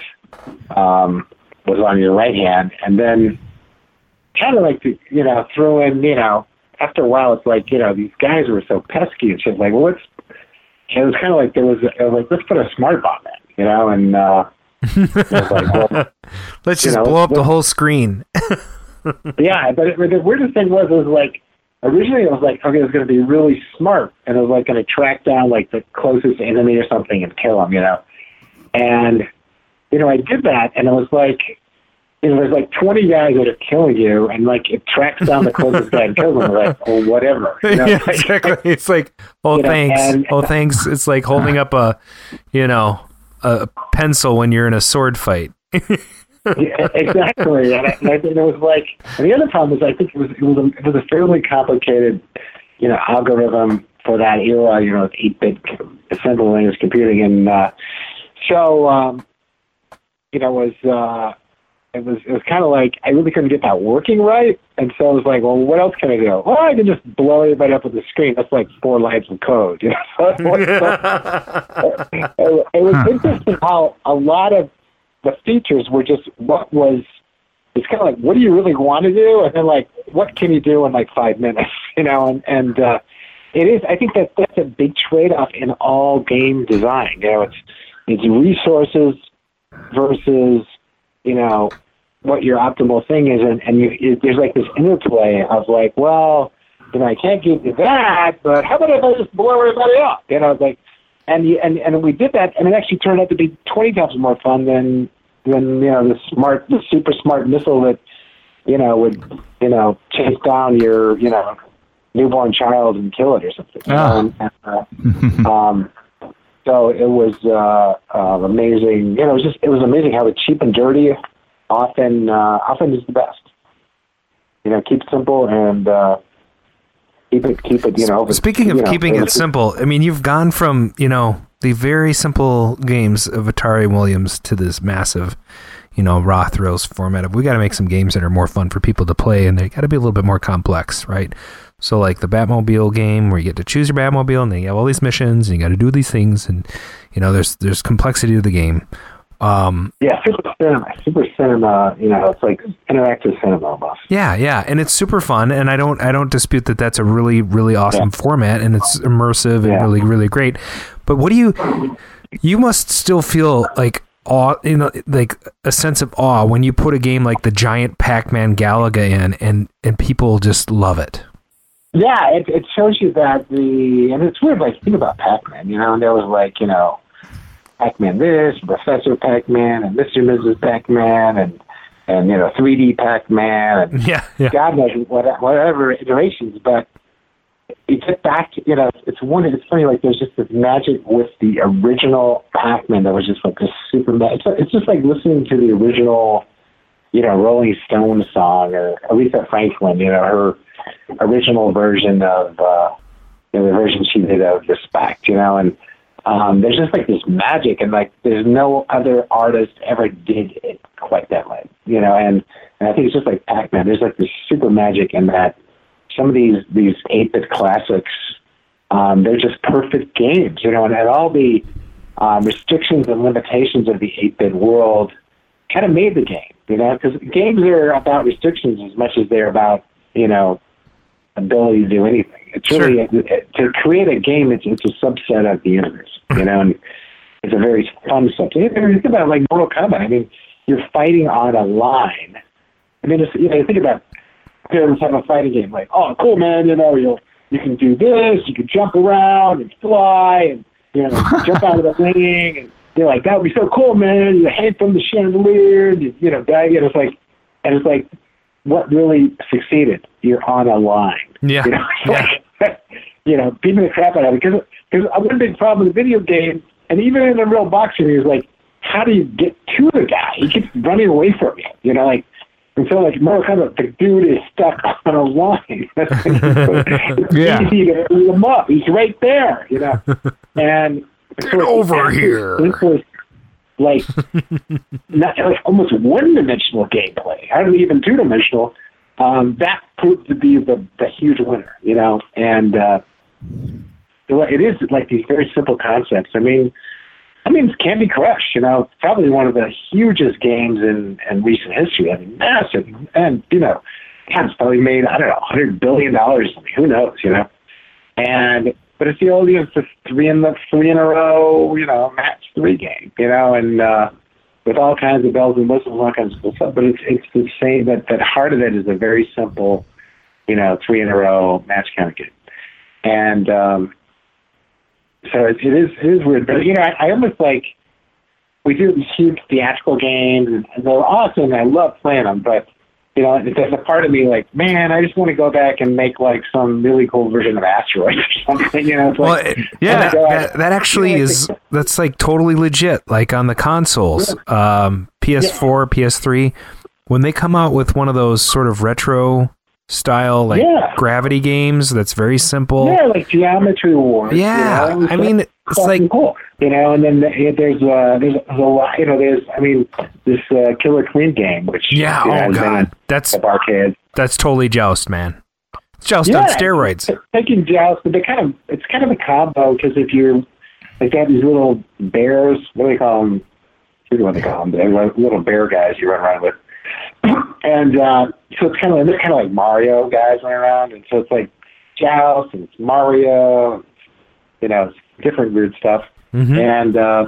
Um, was on your right hand, and then kind of like to you know throw in you know after a while it's like you know these guys were so pesky and shit like well let's it was kind of like there was, it was like let's put a smart bomb in you know and uh like, [LAUGHS] well, Let's just know, blow up the whole screen. [LAUGHS] yeah but, it, the weirdest thing was it was like originally it was like okay it was going to be really smart and it was like going to track down like the closest enemy or something and kill him you know and you know I did that and it was like you know, there's like 20 guys that are killing you, and like it tracks down the closest guy and kills them. Like, oh, whatever. You know? [LAUGHS] yeah, exactly. It's like, oh, You know, thanks. and- oh, thanks. It's like holding up a, you know, a pencil when you're in a sword fight. [LAUGHS] Yeah, exactly. And I, I think it was like, and the other problem is I think it was it was a, it was a fairly complicated, you know, algorithm for that era. You know, eight bit assembly language computing, and uh, so um, you know, it was uh, it was it was kind of like I really couldn't get that working right, and so I was like, well, what else can I do? Well, I can just blow everybody up with the screen. That's like four lines of code. You know, [LAUGHS] so it was, it, it was interesting how a lot of the features were just what was it's kind of like what do you really want to do and then like what can you do in like five minutes [LAUGHS] you know and and uh it is i think that that's a big trade off in all game design you know it's it's resources versus you know what your optimal thing is and and you, it, there's like this interplay of like well you know i can't give you that but how about if i just blow everybody up you know like and you, and and we did that, and it actually turned out to be twenty times more fun than than you know the smart, the super smart missile that you know would you know chase down your you know newborn child and kill it or something. you know, and, uh, um, so it was uh, uh, amazing. You know, it was just it was amazing how cheap and dirty often uh, often is the best. You know, keep it simple and uh, keep it keep it. You know, Speaking of you know, keeping it simple, I mean, you've gone from, you know, the very simple games of Atari Williams to this massive, you know, raw thrills format of we got to make some games that are more fun for people to play and they got to be a little bit more complex, right? So like the Batmobile game where you get to choose your Batmobile and then you have all these missions and you got to do these things and you know, there's there's complexity to the game. Um, Yeah, super cinema, super cinema. You know, it's like interactive cinema almost. Yeah, yeah, and it's super fun, and I don't I don't dispute that that's a really really awesome format, and it's immersive and Yeah. really really great. But what do you you must still feel like awe, you know, like a sense of awe when you put a game like the giant Pac-Man Galaga in, and and people just love it. Yeah, it, it shows you that the and it's weird. Like think about Pac-Man, you know, and there was like you know, Pac-Man this, Professor Pac-Man, and Mr. and Mrs. Pac-Man, and and you know 3D Pac-Man, and Yeah, yeah. God knows what, whatever iterations. But you get back, you know, it's one. It's funny, like there's just this magic with the original Pac-Man that was just like this super. It's, it's just like listening to the original, you know, Rolling Stone song or Aretha Franklin. You know, her original version of uh, you know, the version she did of Respect. You know, and um, there's just like this magic, and like there's no other artist ever did it quite that way. You know, and and I think it's just like Pac-Man. There's like this super magic in that some of these these eight bit classics, um, they're just perfect games, you know, and, and all the um, restrictions and limitations of the eight bit world kind of made the game, you know, because games are about restrictions as much as they're about you know ability to do anything. It's really to create a game. It's it's a subset of the universe, you know, and it's a very fun subset. Think about like Mortal Kombat, I mean, you're fighting on a line. I mean, it's, you know, you think about parents have a fighting game like, oh, cool, man, you know, you you can do this, you can jump around and fly, and you know, [LAUGHS] jump out of the ring, and you're like, that would be so cool, man. You hang from the chandelier, and you, you know, die. And it's like, and it's like, what really succeeded? You're on a line. Yeah. You know, yeah. [LAUGHS] you know, beating the crap out of it. Because because one big problem with the video game, and even in the real boxing, is like, how do you get to the guy? He keeps running away from you. You know, like. And so, like, more kind of the dude is stuck [LAUGHS] on a line. [LAUGHS] it's Yeah. easy to beat him up. He's right there, you know. And Get over here. This was like [LAUGHS] not like almost one dimensional gameplay, hardly even two dimensional. Um, that proved to be the the huge winner, you know. And uh, it is like these very simple concepts. I mean, I mean, it's Candy Crush, you know, probably one of the hugest games in, in recent history. I mean, massive, and you know, God, it's probably made I don't know, hundred billion dollars. I mean, who knows, you know? And but old, you know, it's the three in the three in a row, you know, match three game, you know, and uh, with all kinds of bells and whistles, and all kinds of cool stuff. But it's it's the same. That that heart of it is a very simple, you know, three in a row match kind of game, and um, so it, it is it is weird. But you know, I, I almost like we do these huge theatrical games, and, they're awesome. I love playing them, but you know, there's a part of me like, man, I just want to go back and make like some really cool version of Asteroid or something. [LAUGHS] You know, it's Well, like, it- yeah, that, that, actually You know, is that's like totally legit. Like on the consoles, um, PS4, PS3, when they come out with one of those sort of retro style like Yeah. gravity games, that's very simple. Yeah, like Geometry Wars. Yeah, you know, I mean, it's fucking cool. You know, and then the- there's uh, there's a lot. You know, there's I mean, this uh, Killer Queen game, which Yeah, you know, oh god, that's arcade. that's totally Joust, man. It's Joust on steroids. it's Taking joust, but they kind of it's kind of a combo because if you're like they have these little bears, what do they call them? What do they call them? They're like little bear guys you run around with, [CLEARS THROAT] and uh, so it's kind of they're kind of like Mario guys running around, and so it's like joust and it's Mario, you know, it's different weird stuff, Mm-hmm. and. uh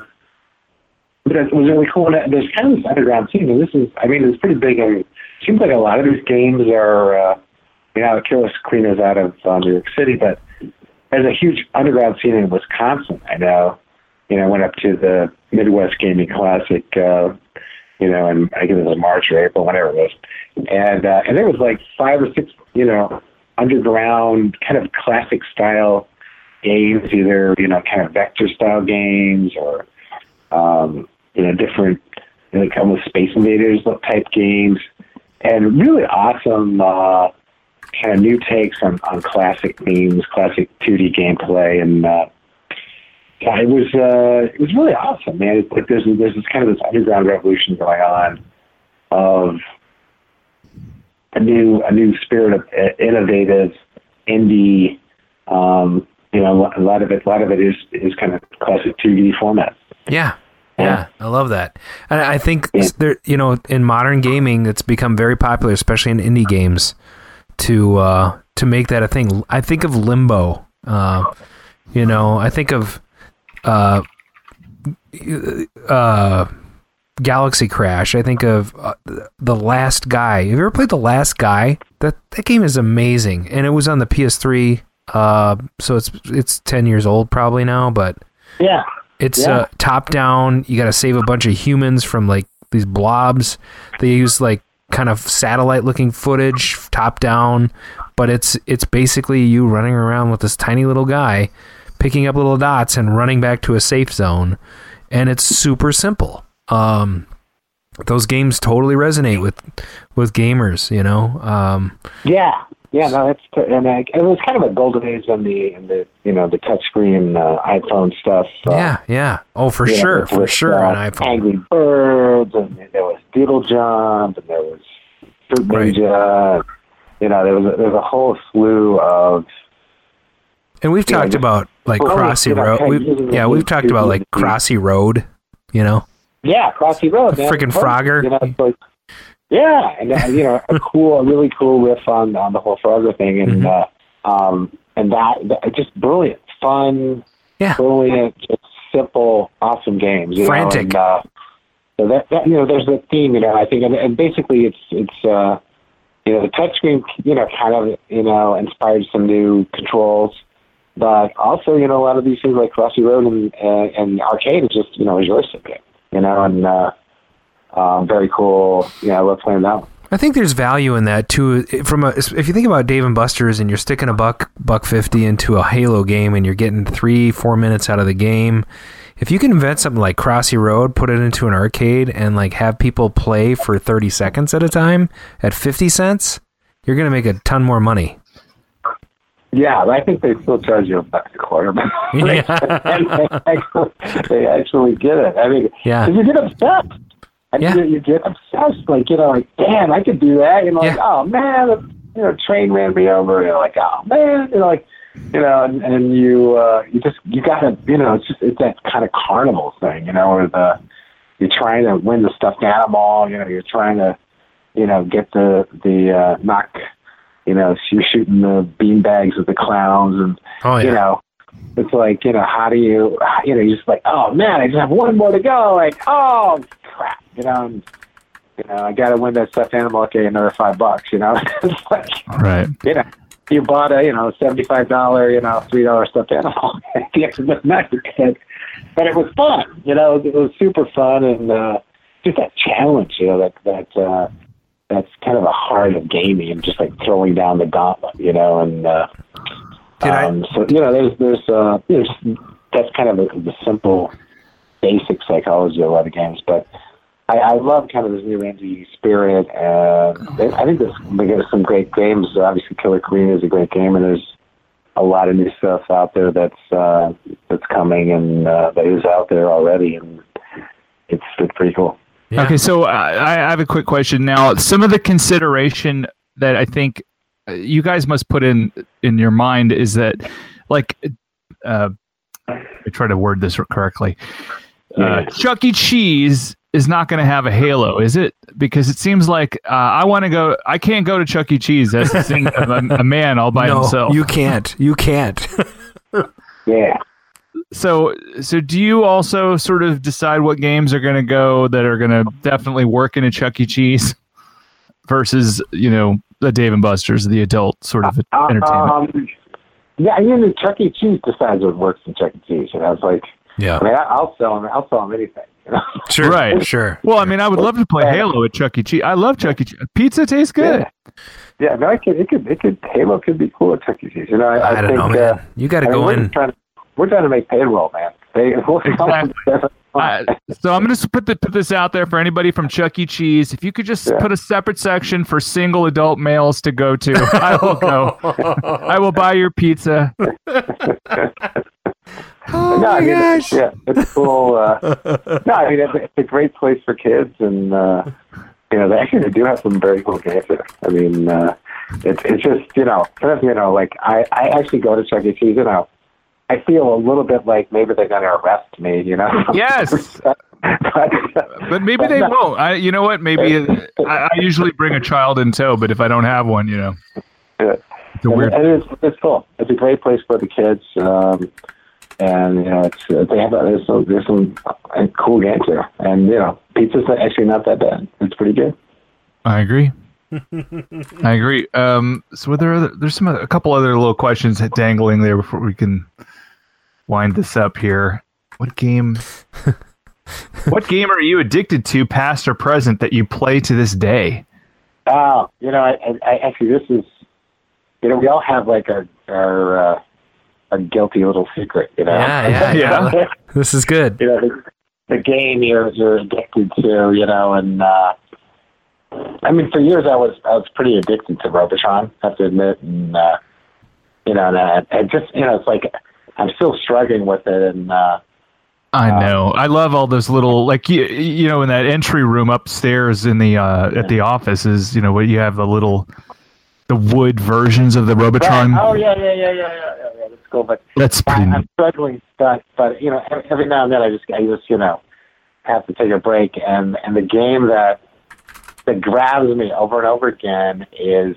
but it was really cool. And there's kind of this underground scene, and this is, I mean, it's pretty big. I mean, it seems like a lot of these games are, uh, you know, Killer Queen is out of uh, New York City, but there's a huge underground scene in Wisconsin. I know, you know, I went up to the Midwest Gaming Classic, uh, you know, and I guess it was March or April, whatever it was, and uh, and there was like five or six, you know, underground kind of classic style games, either you know, kind of vector style games or um, you know, different, you know, kind of Space Invaders type games, and really awesome uh, kind of new takes on, on classic themes, classic 2D gameplay, and uh, yeah, it was uh, it was really awesome, man. It's like there's there's this kind of this underground revolution going on of a new a new spirit of uh, innovative indie. Um, you know, a lot of it, a lot of it is is kind of classic 2D format. Yeah. Yeah, I love that. And I think there, you know, in modern gaming, it's become very popular, especially in indie games, to uh, to make that a thing. I think of Limbo. Uh, you know, I think of uh, uh, Galaxy Crash. I think of uh, the Last Guy. Have you ever played the Last Guy? That that game is amazing, and it was on the PS3. Uh, so it's it's ten years old probably now, but Yeah. It's Yeah. uh, top down. You got to save a bunch of humans from like these blobs. They use like kind of satellite looking footage, top down, but it's it's basically you running around with this tiny little guy, picking up little dots and running back to a safe zone, and it's super simple. Um, those games totally resonate with with gamers. You know. Um, Yeah, yeah, no, that's and I, it was kind of a golden age on the in the you know the touchscreen uh, iPhone stuff. Uh, yeah, yeah. Oh, for you know, sure, for with, sure. uh, on iPhone. Angry Birds, and there was Doodle Jump, and there was Fruit Ninja. You know, there was a, there was a whole slew of And we've talked just- about like Well, Crossy know, Road. We, yeah, we've talked about like [LAUGHS] Crossy Road. You know, yeah, Crossy Road, man. Frickin' Frogger. You know, like, yeah, and uh, you know, a cool, a really cool riff on on the whole Frogger thing, and Mm-hmm. uh, um, and that, that just brilliant, fun, yeah, brilliant, just simple, awesome games. You Frantic. Know, and, uh, so that, that you know, there's a theme. You know, I think, and, and basically, it's it's uh, you know, the touchscreen, you know, kind of you know, inspired some new controls. But also, you know, a lot of these things like Crossy Road and uh, and arcade is just you know is joystick, you know, and uh, um, very cool. Yeah, I love playing that. I think there's value in that too. From a, if you think about Dave and Buster's and you're sticking a buck buck fifty into a Halo game and you're getting three four minutes out of the game, if you can invent something like Crossy Road, put it into an arcade and like have people play for thirty seconds at a time at fifty cents, you're gonna make a ton more money. Yeah, I think they still charge you a buck a quarter. but they, and they, actually, they actually get it. I mean, Yeah. you get obsessed. I mean, you, you get obsessed. Like, you know, like, damn, I could do that. You know, like, oh, man, the, you know, train ran me over. You're like, oh, man. You know, like, you know, and, and you, uh, you just, you gotta, you know, it's just, it's that kind of carnival thing, you know, where the, you're trying to win the stuffed animal, you know, you're trying to, you know, get the, the, uh, knock, you know, you're shooting the bean bags with the clowns and, Oh, you know, it's like, you know, how do you, you know, you're just like, oh man, I just have one more to go. Like, oh crap, you know, and, you know, I got to win that stuffed animal. Okay, another five bucks, you know, it's like, Right. you know, you bought a, you know, seventy-five dollar, you know, three dollar stuffed animal at the end of the night, but it was fun, you know, it was super fun and uh, just that challenge, you know, that that uh, that's kind of the heart of gaming and just like throwing down the gauntlet, you know, and uh, um, so you know, there's there's uh, there's that's kind of the, the simple, basic psychology of a lot of games, but. I, I love kind of this new indie spirit, and they- I think there's, there's some great games. Obviously, Killer Queen is a great game, and there's a lot of new stuff out there that's uh, that's coming and uh, that is out there already, and it's it's pretty cool. Okay, so uh, I I have a quick question now. Some of the consideration that I think you guys must put in in your mind is that, like, uh, I try to word this correctly. Uh, Chuck E. Cheese is not going to have a Halo, is it? Because it seems like uh, I want to go. I can't go to Chuck E. Cheese as a, sing- a, a man all by [LAUGHS] no, himself. you can't. You can't. [LAUGHS] yeah. So, so do you also sort of decide what games are going to go that are going to definitely work in a Chuck E. Cheese versus, you know, the Dave and Buster's, the adult sort of entertainment? Um, yeah, I mean, Chuck E. Cheese decides what works in Chuck E. Cheese. and I was like, yeah. I mean, I, I'll sell them. I'll sell them anything. You know? Sure, right. sure. Well, I mean, I would love to play Halo at Chuck E. Cheese. I love Chuck E. Cheese. Pizza tastes good. Yeah, no, it could, it could, it could. Halo could be cool at Chuck E. Cheese. You know, I, I, I don't think, know, man. Uh, You gotta I mean, go we're in- Trying to, we're trying to make payroll, man. They, [LAUGHS] Exactly. Uh, so I'm going to put the, put this out there for anybody from Chuck E. Cheese. If you could just put a separate section for single adult males to go to, I will go. [LAUGHS] I will buy your pizza. [LAUGHS] Oh no, I my mean, gosh. Yeah, it's cool. Uh, [LAUGHS] no, I mean, it's, it's a great place for kids, and uh, you know, they actually do have some very cool games there. I mean, uh, it's it's just you know, sometimes you know, like I I actually go to Chuck E. Cheese, you know, I feel a little bit like maybe they're going to arrest me, you know. [LAUGHS] Yes. but, But maybe they won't. I, you know what? Maybe I, I usually bring a child in tow, but if I don't have one, you know, Yeah. it's weird. And it's it's cool. It's a great place for the kids, um, and you know, it's uh, they have there's some, there's some uh, cool games there, and you know, pizza's actually not that bad. It's pretty good. I agree. [LAUGHS] I agree. Um, so there other, there's some a couple other little questions dangling there before we can wind this up here. What game? [LAUGHS] what game are you addicted to, past or present, that you play to this day? Oh, you know, I, I, I actually this is, you know, we all have like our our uh, a guilty little secret, you know. Yeah, yeah, [LAUGHS] yeah. this is good. you know, the, the game you're you're addicted to, you know, and uh, I mean, for years I was I was pretty addicted to Robotron. I have to admit, and uh, you know, and I, I just you know, it's like I'm still struggling with it, and uh, I know. I love all those little like you, you know in that entry room upstairs in the uh at the office is you know where you have the little the wood versions of the Robotron. Right. Oh yeah, yeah, yeah, yeah, yeah, yeah, yeah. That's cool, but That's I, pretty I'm struggling, but but you know, every, every now and then I just I just you know have to take a break, and and the game that that grabs me over and over again is.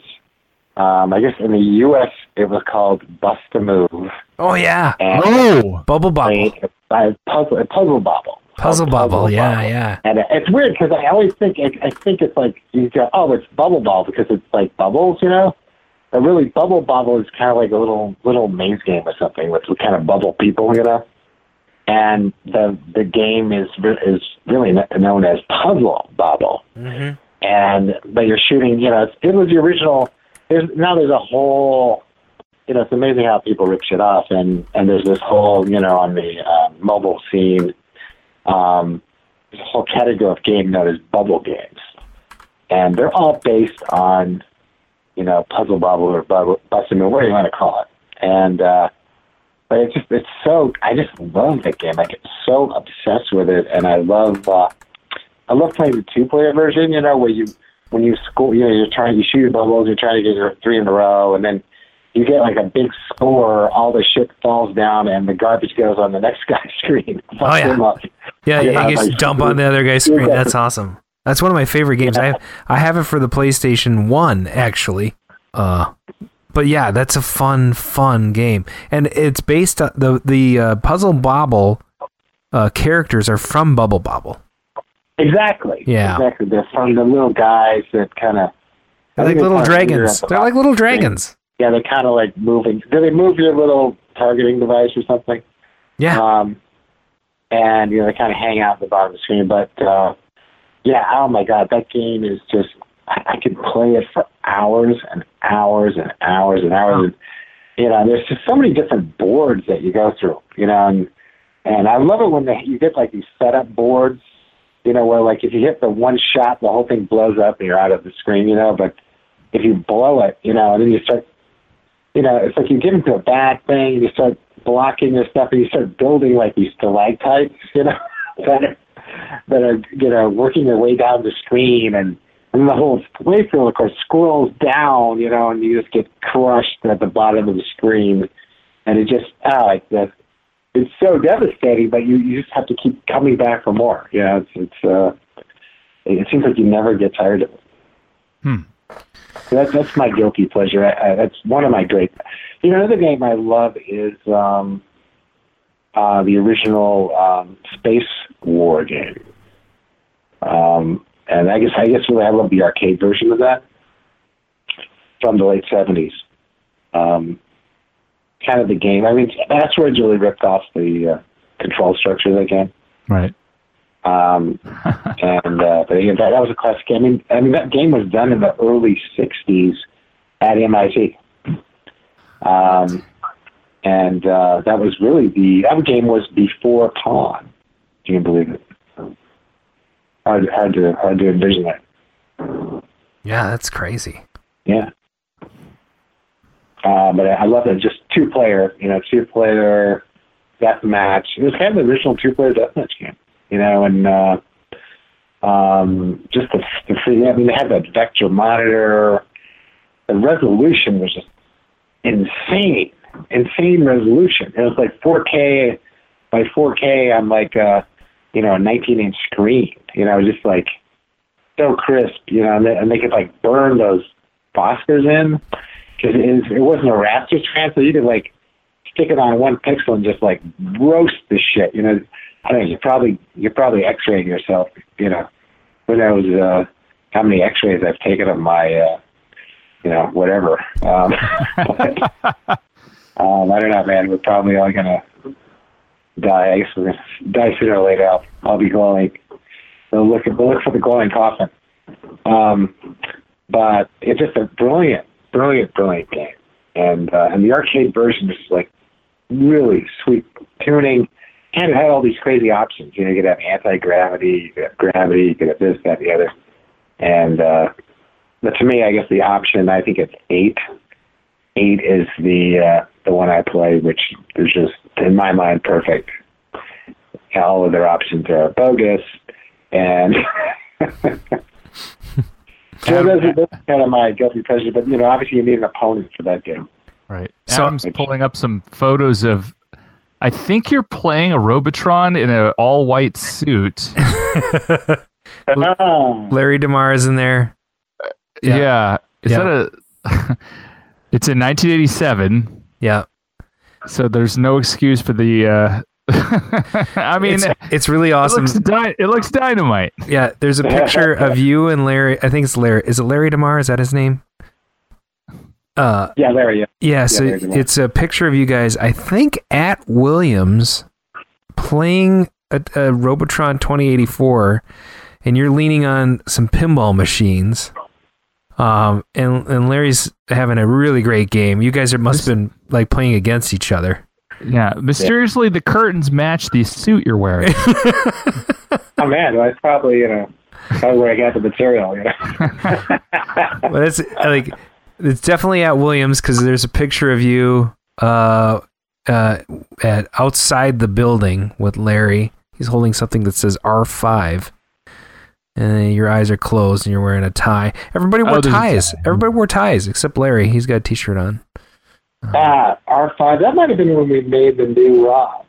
Um, I guess in the U.S. it was called Bust a Move. Oh yeah. And oh, Bubble Bobble. Puzzle, a puzzle bobble. Puzzle Bobble. Yeah, yeah. And it's weird because I always think I, I think it's like you go, oh, it's bubble ball because it's like bubbles, you know. But really, bubble bobble is kind of like a little little maze game or something with kind of bubble people, you know. And the the game is is really known as puzzle bobble. Mm-hmm. And but you're shooting, you know, it was the original. There's now there's a whole you know, it's amazing how people rip shit off, and and there's this whole, you know, on the uh, mobile scene, um, a whole category of game known as bubble games, and they're all based on, you know, puzzle bubble or bubble, bust a move, whatever you want to call it, and uh, but it's just it's so I just love that game. I get so obsessed with it, and I love uh, I love playing the two player version. You know, where you when you score, you know, you're trying you shoot your bubbles, you're trying to get your three in a row, and then you get like a big score, all the shit falls down, and the garbage goes on the next [LAUGHS] guy's screen. Oh yeah. Yeah, You you just dump on the other guy's screen. That's awesome. That's one of my favorite games. I have, I have it for the PlayStation One actually. Uh, but yeah, that's a fun, fun game, and it's based on the the uh, Puzzle Bobble uh, characters are from Bubble Bobble. Exactly. Yeah. Exactly. They're from the little guys that kind of. They're like little dragons. They're like little dragons. Yeah, they're kind of like moving. Do they move your little targeting device or something? Yeah. Um, and you know they kind of hang out at the bottom of the screen. But uh, yeah, oh my god, that game is just. I, I could play it for hours and hours and hours and hours. And, you know, there's just so many different boards that you go through. You know, and and I love it when they, you get like these setup boards. You know, where like if you hit the one shot, the whole thing blows up and you're out of the screen. You know, but if you blow it, you know, and then you start you know, it's like you get into a bad thing, and you start blocking your stuff, and you start building like these stalactites, you know, [LAUGHS] that are, that are you know working their way down the screen, and and the whole playfield, of course, scrolls down, you know, and you just get crushed at the bottom of the screen, and it just ah, like. It's so devastating, but you you just have to keep coming back for more. Yeah, it's it's uh, it seems like you never get tired of it. Hmm. That's that's my guilty pleasure. I, I, that's one of my great. You know, another game I love is um, uh, the original um, Space War game. Um, and I guess I guess really I love the arcade version of that from the late seventies. Um, kind of the game. I mean, that's where it really ripped off the uh, control structure of the game. Right. Um, [LAUGHS] and uh, but that, that was a classic game. I mean, I mean, that game was done in the early '60s at MIT, um, and uh, that was really the that game was before Pong. Do you believe it? Hard, hard to hard to envision that. Yeah, that's crazy. Yeah. Uh, but I love it. Just two player, you know, two player death match. It was kind of the original two player death match game, you know, and uh, um, just the, the. I mean, they had that vector monitor. The resolution was just insane, insane resolution. It was like 4K by 4K on like a, you know, a 19 inch screen. You know, just like so crisp. You know, and they, and they could like burn those phosphors in because it, it wasn't a raster so you could like stick it on one pixel and just like roast the shit. You know, I don't know. You probably you're probably X-raying yourself. You know, who knows uh, how many X-rays I've taken of my, uh, you know, whatever. Um, but, [LAUGHS] um, I don't know, man. We're probably all gonna die. I guess we're gonna die sooner or later. I'll, I'll be glowing. So look, we'll look for the glowing coffin. Um, but it's just a brilliant, brilliant, brilliant game. And uh, and the arcade version is like really sweet tuning, and it had all these crazy options. You know, you could have anti gravity, you could have gravity, you could have this, that, the other. And uh, but to me, I guess the option, I think it's eight. Eight is the uh, the one I play, which is just in my mind perfect. All of their options are bogus, and [LAUGHS] so that's, are, those are kind of my guilty pleasure. But you know, obviously, you need an opponent for that game. Right. So I'm pulling up some photos of. I think you're playing a Robotron in an all white suit. [LAUGHS] Larry DeMar is in there. Yeah. Is Yeah. that a? [LAUGHS] it's in 1987. Yeah. So there's no excuse for the. Uh, [LAUGHS] I mean, it's, it's really awesome. It looks, dy- it looks dynamite. Yeah, there's a picture of you and Larry. I think it's Larry. Is it Larry DeMar? Is that his name? Uh, Yeah, Larry. Yeah. yeah. So it's a picture of you guys. I think at Williams playing a, a Robotron 2084, and you're leaning on some pinball machines. Um, and and Larry's having a really great game. You guys are must have been like playing against each other. Yeah. Mysteriously, the curtains match the suit you're wearing. [LAUGHS] Oh man, that's probably you know probably where I got the material. You know. well, it's like it's definitely at Williams because there's a picture of you uh, uh, at outside the building with Larry. He's holding something that says R5, and your eyes are closed, and you're wearing a tie. Everybody wore Oh, there's a ties. Everybody wore ties except Larry. He's got a T-shirt on. Ah, R five. That might have been when we made the new rods.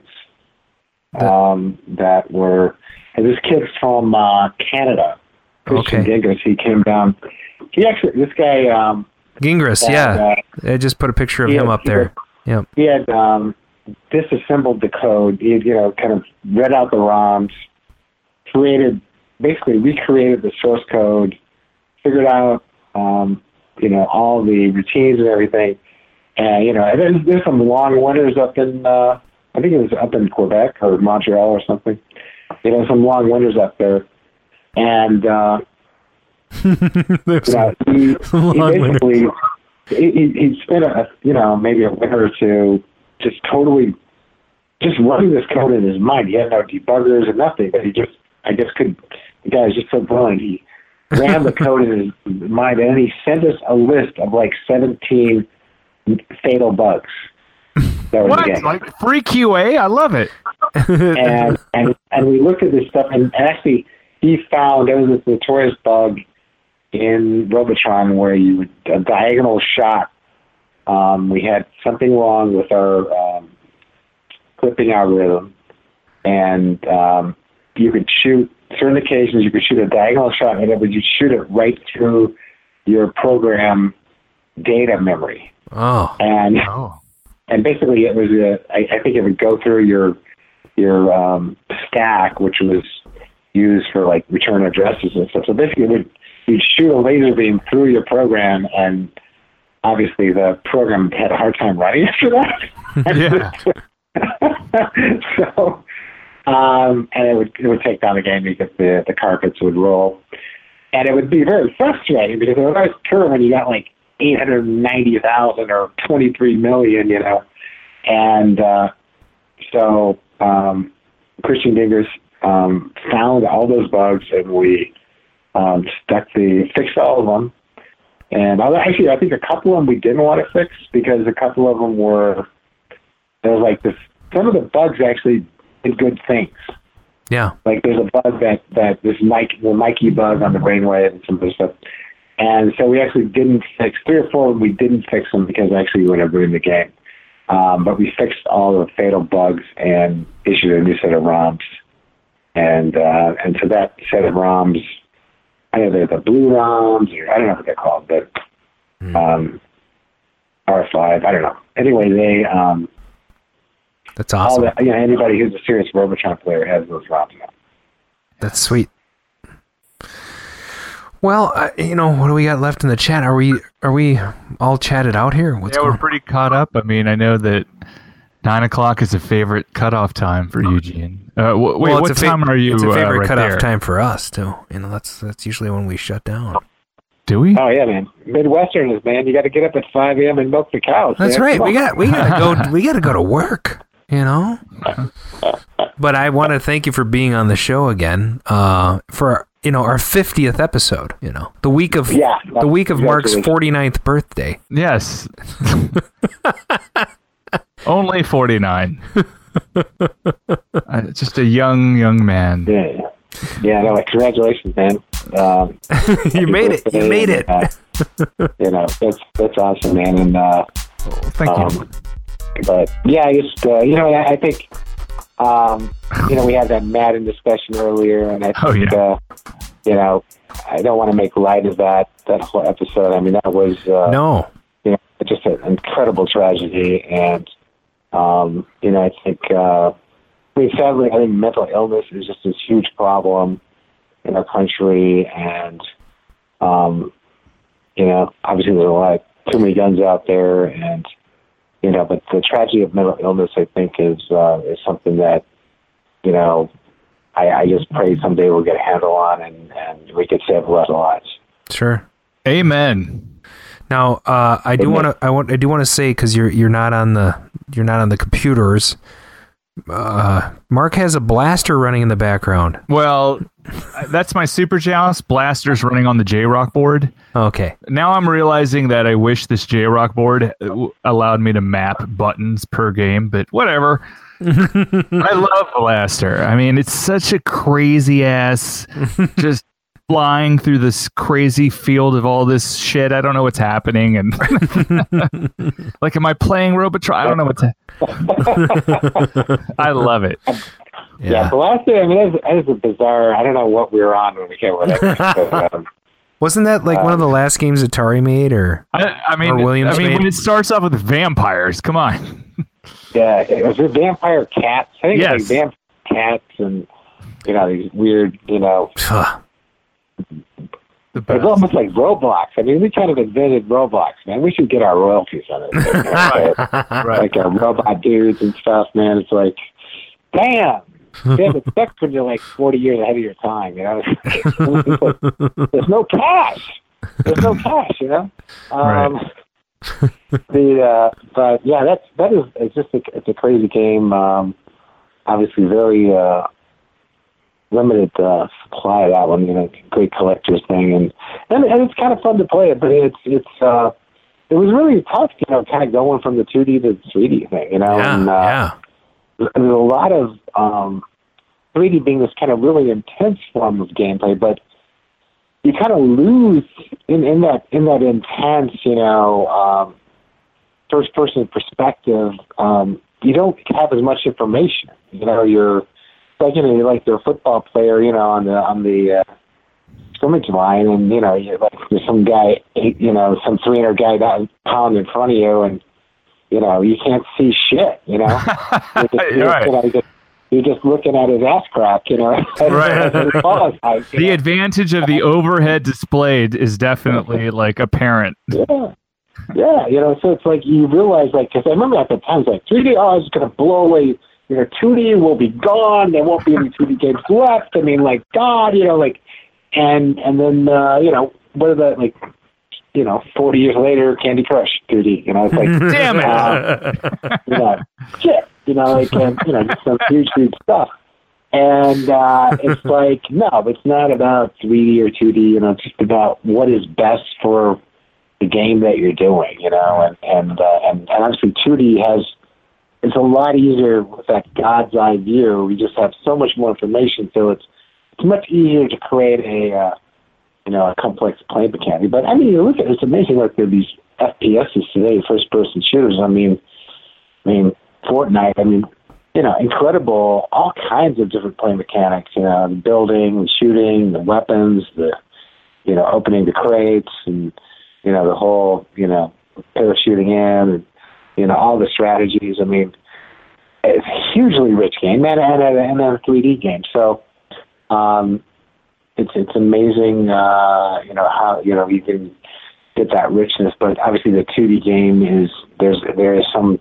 Um, that were and this kid from uh, Canada, Christian Okay. Gingras. He came down. He actually, this guy, um, Gingras, And, yeah. uh, I just put a picture of him had- up there. Yep. he had um, disassembled the code. He had, you know, kind of read out the ROMs, created, basically recreated the source code, figured out, um, you know, all the routines and everything. And, you know, and there's, there's some long winters up in, uh, I think it was up in Quebec or Montreal or something. You know, some long winters up there. And, uh, [LAUGHS] you know, he, [LAUGHS] he Long basically he, he he spent a you know maybe a winter or two just totally just running this code in his mind. He had no debuggers or nothing, but he just I guess could the guy was just so brilliant. He ran the code in his mind and he sent us a list of like seventeen fatal bugs. [LAUGHS] That was What? Like free QA? I love it. and and and we looked at this stuff, and, and actually he found there was this notorious bug in Robotron where you would a diagonal shot. Um, we had something wrong with our um, clipping algorithm, and um, you could shoot certain occasions you could shoot a diagonal shot, and it would you shoot it right through your program data memory. Oh. And oh. and basically it was a I, I think it would go through your your um, stack, which was used for like return addresses and stuff. So basically, it would you'd shoot a laser beam through your program, and obviously the program had a hard time running [LAUGHS] after that. [LAUGHS] [LAUGHS] so, um, and it would it would take down the game because the the carpets would roll, and it would be very frustrating because it would always occur when you got like eight hundred ninety thousand or twenty three million, you know, and uh, so um, Christian Gingras um, found all those bugs, and we um, stuck the fixed all of them. And actually, I think a couple of them we didn't want to fix because a couple of them were there was like this. Some of the bugs actually did good things. Yeah. Like there's a bug that that this Mike the Mikey bug on the brainwave and some other stuff. And so we actually didn't fix three or four of them. We didn't fix them because actually we would have ruined the game. Um, but we fixed all the fatal bugs and issued a new set of ROMs. And uh, and so that set of ROMs, either the blue ROMs or I don't know what they're called, but um, R5, I don't know. Anyway, they um, That's all awesome. the, you know anybody who's a serious Robotron player has those ROMs now. That's sweet. Well, uh, you know, what do we got left in the chat? Are we are we all chatted out here? What's yeah, we're going? pretty caught up. I mean, I know that Nine o'clock is a favorite cutoff time for Eugene. Uh, wh- wait, Well, what a fa- time are you? It's a uh, favorite right cutoff there? time for us too. You know, that's that's usually when we shut down. Do we? Oh yeah, man. Midwesterners, man. You got to get up at 5 a.m. and milk the cows. That's man. right. Come We got we gotta go. [LAUGHS] We gotta go to work. You know. But I want to thank you for being on the show again. Uh, for you know our fiftieth episode. You know the week of Yeah, the week of Mark's congratulations. 49th birthday. Yes. [LAUGHS] [LAUGHS] Only forty nine. uh, just a young young man. Yeah, yeah. No, like, congratulations, man. Um, [LAUGHS] you made it. You birthday, made it. uh, you know, that's that's awesome, man. And uh, thank you. But yeah, I just uh, you know, I, I think um, you know we had that Madden discussion earlier, and I [LAUGHS] think Oh, yeah. uh, you know I don't want to make light of that that whole episode. I mean, that was uh, No. you know just an incredible tragedy, and um, you know I think uh, I mean sadly I think mental illness is just this huge problem in our country, and um, you know obviously there's a lot too many guns out there, and you know but the tragedy of mental illness I think is uh, is something that you know I, I just pray someday we'll get a handle on, and, and we could save a lot of lives. Sure. Amen. Now, uh, I do want to. I want. I do want to say because you're you're not on the you're not on the computers. Uh, Mark has a blaster running in the background. Well, that's my Super Joust blasters running on the J Rock board. Okay. Now I'm realizing that I wish this J Rock board allowed me to map buttons per game, but whatever. [LAUGHS] I love Blaster. I mean, it's such a crazy ass, just [LAUGHS] flying through this crazy field of all this shit. I don't know what's happening, and [LAUGHS] like, am I playing Robotron? I don't know what's. Ha- [LAUGHS] I love it. Yeah, the last day, I mean, that is, that is a bizarre. I don't know what we were on when we came with it. but, um, [LAUGHS] Wasn't that like one of the last games Atari made, or I, I mean, or Williams I mean, made? when it starts off with vampires, come on. yeah, it was it vampire cats. I think Yes. it was like vampire cats and you know these weird, you know. It's almost like Roblox. I mean, we kind of invented Roblox, man. We should get our royalties on it. [LAUGHS] You know, Like our robot dudes and stuff, man. It's like, damn. Damn, it sucks when you're like 40 years ahead of your time, you know? [LAUGHS] There's no cash. There's no cash, you know? Um, the uh, but yeah, that's that is it's just a, it's a crazy game. Um, obviously, very uh, limited uh, supply of that one. You know, great collector's thing, and, and and it's kind of fun to play it. But it's it's uh, it was really tough, you know, kind of going from the 2D to the 3D thing. You know, Yeah, and uh, yeah. there's a lot of um, 3D being this kind of really intense form of gameplay, but you kind of lose in, in that in that intense, you know, um, first person perspective. Um, you don't have as much information. You know, you're like you know, like you're a football player, you know, on the on the uh, scrimmage line, and you know, you're like there's some guy, eight, you know, some 300 guy that pound in front of you, and you know, you can't see shit. You know, [LAUGHS] you're just, you're, Right. you know, you're just, you're just looking at his ass crack. You know, [LAUGHS] Right. And it falls out, you The know? advantage of the overhead display is definitely like apparent. Yeah. Yeah, you know, so it's like you realize, like, because I remember at the time, it's like 3D, oh, it's going to blow away. You know, 2D will be gone. There won't be any 2D games left. I mean, like, God, you know, like, and and then, uh, you know, what are the, like, you know, 40 years later, Candy Crush 2D, you know, it's like, Damn it. uh, you know, shit, you know, like, and, you know, just some huge, huge stuff. And uh, it's like, no, it's not about 3D or 2D, you know, it's just about what is best for the game that you're doing, you know, and and uh, and, and obviously 2D has it's a lot easier with that God's eye view. We just have so much more information, so it's it's much easier to create a uh, you know a complex play mechanic. But I mean, you look at it, it's amazing. Like there are these FPSs today, first person shooters. I mean, I mean Fortnite. I mean, you know, incredible, all kinds of different play mechanics. You know, the building, the shooting, the weapons, the you know opening the crates and you know, the whole, you know, parachuting in you know, all the strategies. I mean, it's a hugely rich game and, and, and a 3D game. So, um, it's, it's amazing, uh, you know, how, you know, you can get that richness, but obviously the 2D game is, there's, there is some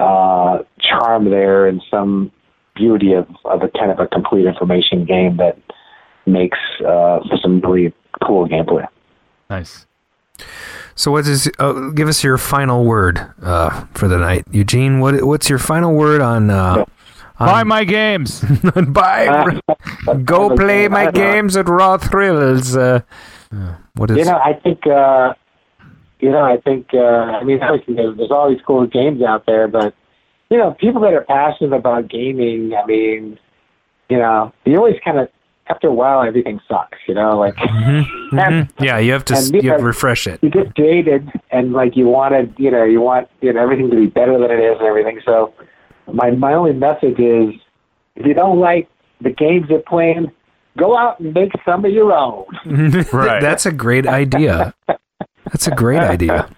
uh, charm there and some beauty of, of a kind of a complete information game that makes uh, for some really cool gameplay. Nice. So what is? Uh, give us your final word uh, for the night, Eugene. What what's your final word on? Uh, on Buy my games. [LAUGHS] buy. [LAUGHS] go play my games at Raw Thrills. Uh, uh, what is? You know, I think, uh, you know, I think, uh, I mean, obviously there's, there's all these cool games out there, but, you know, people that are passionate about gaming, I mean, you know, you always kind of, after a while, everything sucks, you know, like, [LAUGHS] Mhm. Yeah, you have to and, you you have to refresh it. you get jaded and like you want to, you know, you want, you know, everything to be better than it is and everything. So my, my only message is if you don't like the games you're playing, go out and make some of your own. [LAUGHS] Right. That's a great idea. That's a great idea.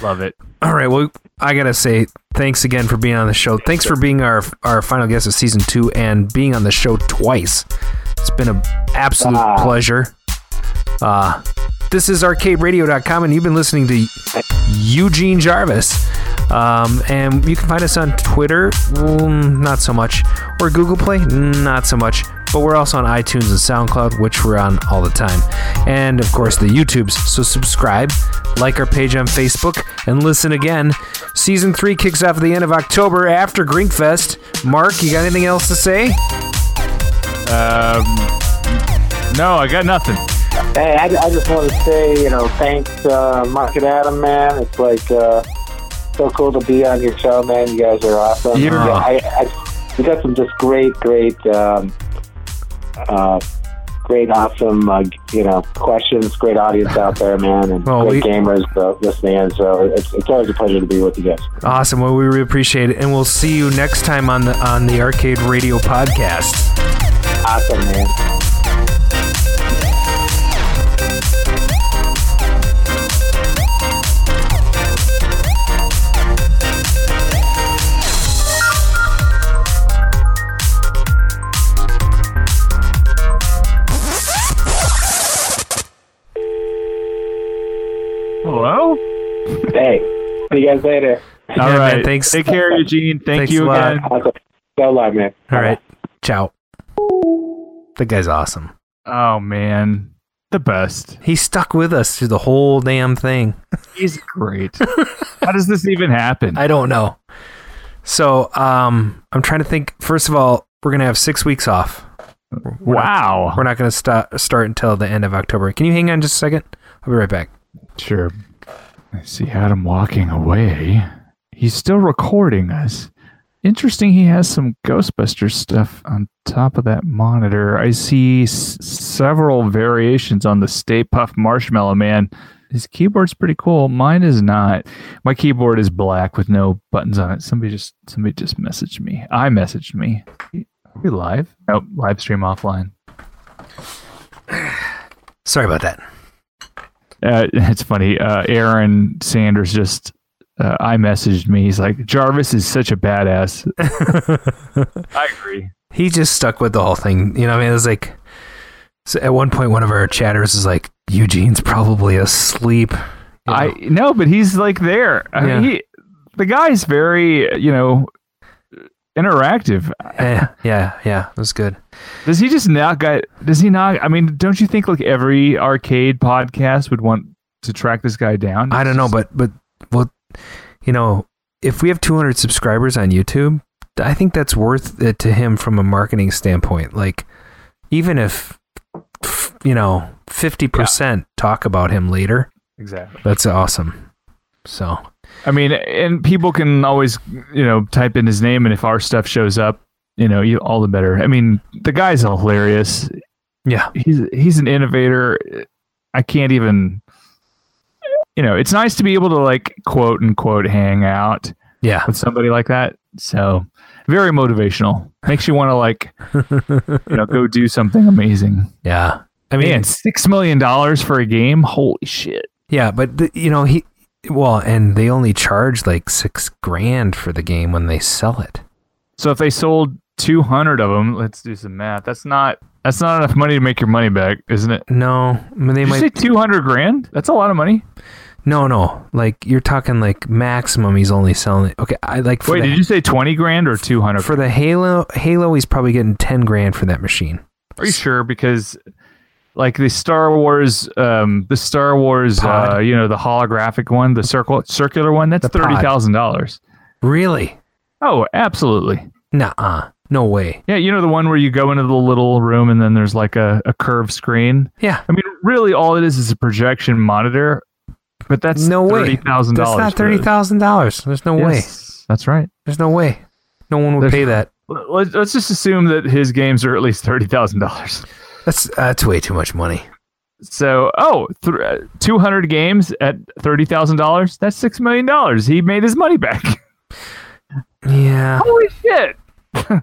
Love it. All right. Well, I gotta say thanks again for being on the show. Thanks for being our our final guest of season two and being on the show twice. It's been an absolute Ah. pleasure. Uh, this is arcaderadio.com, and you've been listening to Eugene Jarvis. Um, and you can find us on Twitter, mm, not so much, or Google Play, not so much. But we're also on iTunes and SoundCloud, which we're on all the time. And of course, the YouTubes. So subscribe, like our page on Facebook, and listen again. Season 3 kicks off at the end of October after Grinkfest. Mark, you got anything else to say? Um, no, I got nothing. Hey, I, I just want to say, you know, thanks, uh, Mark and Adam, man. It's like uh, so cool to be on your show, man. You guys are awesome. You're- Yeah, I, I, you got some just great, great, um, uh, great, awesome, uh, you know, questions. Great audience out there, man, and Well, great we- gamers uh, listening in. So it's, it's always a pleasure to be with you guys. Awesome. Well, we really appreciate it. And we'll see you next time on the on the Arcade Radio podcast. Awesome, man. Hello? Hey, see you guys later. All Yeah, man, thanks. Take care, Eugene. Thank Thanks you a lot. again. Awesome. So long, man. All right. Ciao. The guy's awesome. Oh man, the best. He stuck with us through the whole damn thing. [LAUGHS] He's great. How does this even happen? I don't know. So, um, I'm trying to think. First of all, we're gonna have six weeks off. We're not- Wow. we're not gonna start start until the end of October. Can you hang on just a second? I'll be right back. Sure. I see Adam walking away. He's still recording us. Interesting, he has some Ghostbusters stuff on top of that monitor. I see s- several variations on the Stay Puft Marshmallow Man. His keyboard's pretty cool. Mine is not. My keyboard is black with no buttons on it. Somebody just somebody just messaged me. I messaged me. Are we live? Nope, live stream offline. Sorry about that. Uh, [LAUGHS] it's funny. Uh, Aaron Sanders just uh, I messaged me. He's like, Jarvis is such a badass. [LAUGHS] I agree. He just stuck with the whole thing. You know, I mean, it was like so at one point, one of our chatters is like, "Eugene's probably asleep." You know? I no, but he's like there. I mean, Yeah. he, the guy's very, you know, interactive. yeah, yeah, yeah. It was good. Does he just not got? Does he not? I mean, don't you think like every arcade podcast would want to track this guy down? I don't know, but but well, you know, if we have 200 subscribers on YouTube, I think that's worth it to him from a marketing standpoint. Like, even if you know 50% talk about him later, exactly. that's awesome. So I mean, and people can always, you know, type in his name, and if our stuff shows up, you know, you, all the better. I mean, the guy's hilarious. yeah, He's he's an innovator. I can't even. You know, it's nice to be able to like quote unquote hang out yeah, with somebody like that. So very motivational. Makes you want to like, [LAUGHS] you know, go do something amazing. yeah. I mean, Man, six million dollars for a game? Holy shit! Yeah, but the, you know he, well, and they only charge like six grand for the game when they sell it. So if they sold two hundred of them, let's do some math. That's not that's not enough money to make your money back, isn't it? No, I mean they Did you might. say two hundred grand? That's a lot of money. No, no. Like you're talking like maximum. He's only selling. It. Okay, I like. For Wait, the, did you say twenty grand or two hundred? for the Halo? Halo, he's probably getting ten grand for that machine. Are you sure? Because like the Star Wars, um, the Star Wars, uh, you know, the holographic one, the circle, circular one, that's The thirty thousand dollars. Really? Oh, absolutely. Nuh-uh. No way. Yeah, you know the one where you go into the little room and then there's like a, a curved screen. Yeah. I mean, really, all it is is a projection monitor, but that's No way. That's not thirty thousand dollars. There's no way. That's right. There's no way. No one would There's- pay that. Let's, let's just assume that his games are at least thirty thousand dollars. That's that's way too much money. So, oh, th- uh, 200 games at $30,000. That's $6 million. He made his money back. [LAUGHS] Yeah. Holy shit. [LAUGHS]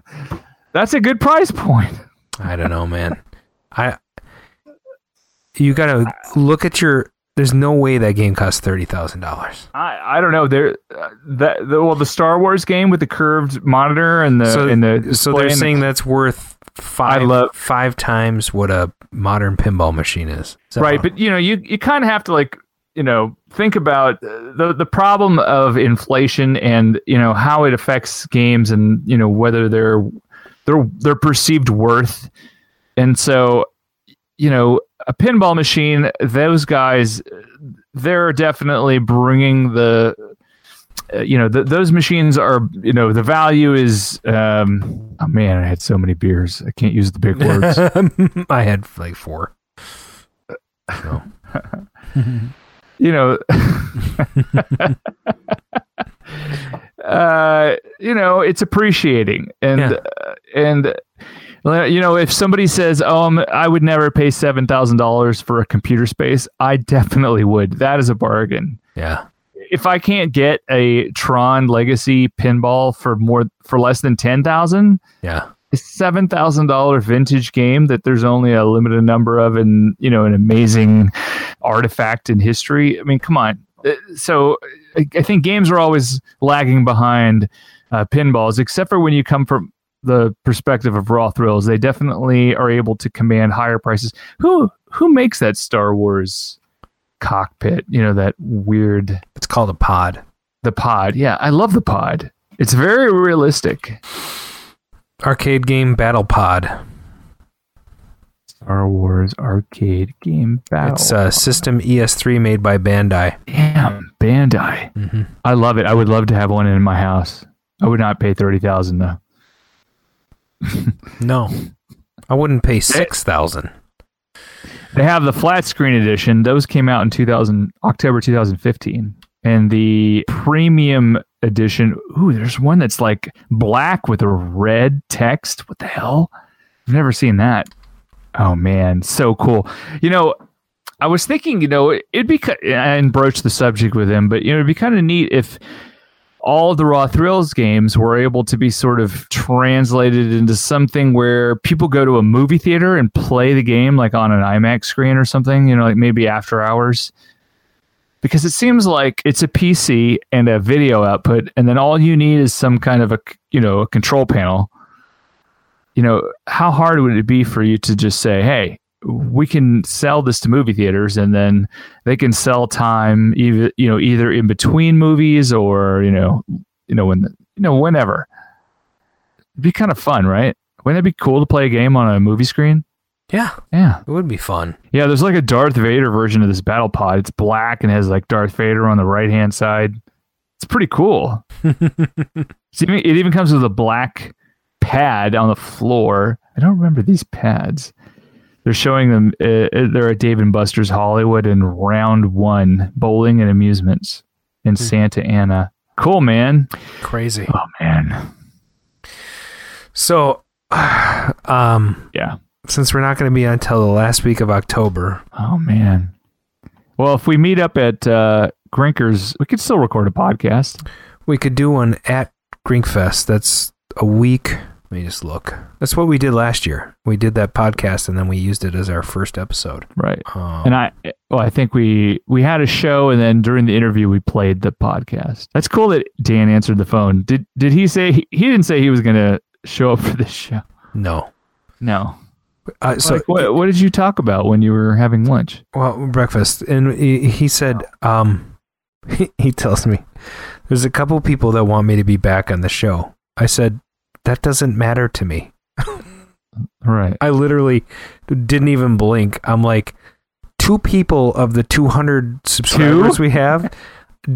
That's a good price point. I don't know, man. I you got to look at your. There's no way that game costs thirty thousand dollars. I, I don't know. There, uh, that the, well, the Star Wars game with the curved monitor and the So, and the so they're and the- saying that's worth five love- five times what a modern pinball machine is. Is right, wrong? but you know, you you kind of have to like you know think about uh, the the problem of inflation and you know how it affects games and you know whether they're they're they're perceived worth, and so you know a pinball machine, those guys, they're definitely bringing the. Uh, you know, th- those machines are, you know, the value is, um, oh man, I had so many beers. I can't use the big [LAUGHS] words. I had like four. So. [LAUGHS] you know [LAUGHS] uh you know it's appreciating and Yeah. uh, and you know if somebody says um i would never pay $7000 for a computer space i definitely would that is a bargain Yeah. if i can't get a tron legacy pinball for more for less than 10000 Yeah. a seven thousand dollar vintage game that there's only a limited number of, and you know, an amazing artifact in history. I mean, come on. Uh, So I, I think games are always lagging behind uh, pinballs, except for when you come from the perspective of raw thrills. They definitely are able to command higher prices. Who who makes that Star Wars cockpit? You know, that weird. It's called a pod. The pod. Yeah, I love the pod. It's very realistic. Arcade game Battle Pod. Star Wars arcade game battle. It's a system ES3 made by Bandai. Damn, Bandai. Mm-hmm. I love it. I would love to have one in my house. I would not pay thirty thousand though. [LAUGHS] No, I wouldn't pay six thousand. They have the flat screen edition. Those came out in two thousand October two thousand fifteen, and the premium edition. Ooh, there's one that's like black with a red text. What the hell? I've never seen that. Oh man, so cool. You know, I was thinking, you know, it'd be and broach the subject with him, but you know, it'd be kind of neat if all of the Raw Thrills games were able to be sort of translated into something where people go to a movie theater and play the game like on an IMAX screen or something, you know, like maybe after hours. Because it seems like it's a PC and a video output, and then all you need is some kind of a you know a control panel. You know, how hard would it be for you to just say, "Hey, we can sell this to movie theaters and then they can sell time either you know either in between movies or you know you know when the, you know whenever. It'd be kind of fun right? Wouldn't it be cool to play a game on a movie screen? Yeah, yeah. It would be fun. yeah there's like a darth vader version of this battle pod. It's black and has like darth vader on the right hand side. It's pretty cool. [LAUGHS] Even- it even comes with a black pad on the floor. I don't remember these pads they're showing them. Uh, uh, they're at Dave and Buster's Hollywood in round one, bowling and amusements in Santa Ana. Cool, man. Crazy. Oh man. So, [SIGHS] um, yeah. Since we're not going to be until the last week of October, Oh man. Well, if we meet up at uh, Grinkers, we could still record a podcast. we could do one at Grinkfest. That's a week. Let me just look. That's what we did last year. We did that podcast and then we used it as our first episode. Right. Um, and I, well, I think we we had a show, and then during the interview, we played the podcast. That's cool that Dan answered the phone. Did did he say he, he didn't say he was going to show up [LAUGHS] for this show? No. No. Uh, so Like, what what did you talk about when you were having lunch? Well, breakfast, and he, he said, um, [LAUGHS] he, he tells me, "There's a couple people that want me to be back on the show." I said, "That doesn't matter to me." Right. I literally didn't even blink. I'm like, two people of the 200 subscribers we have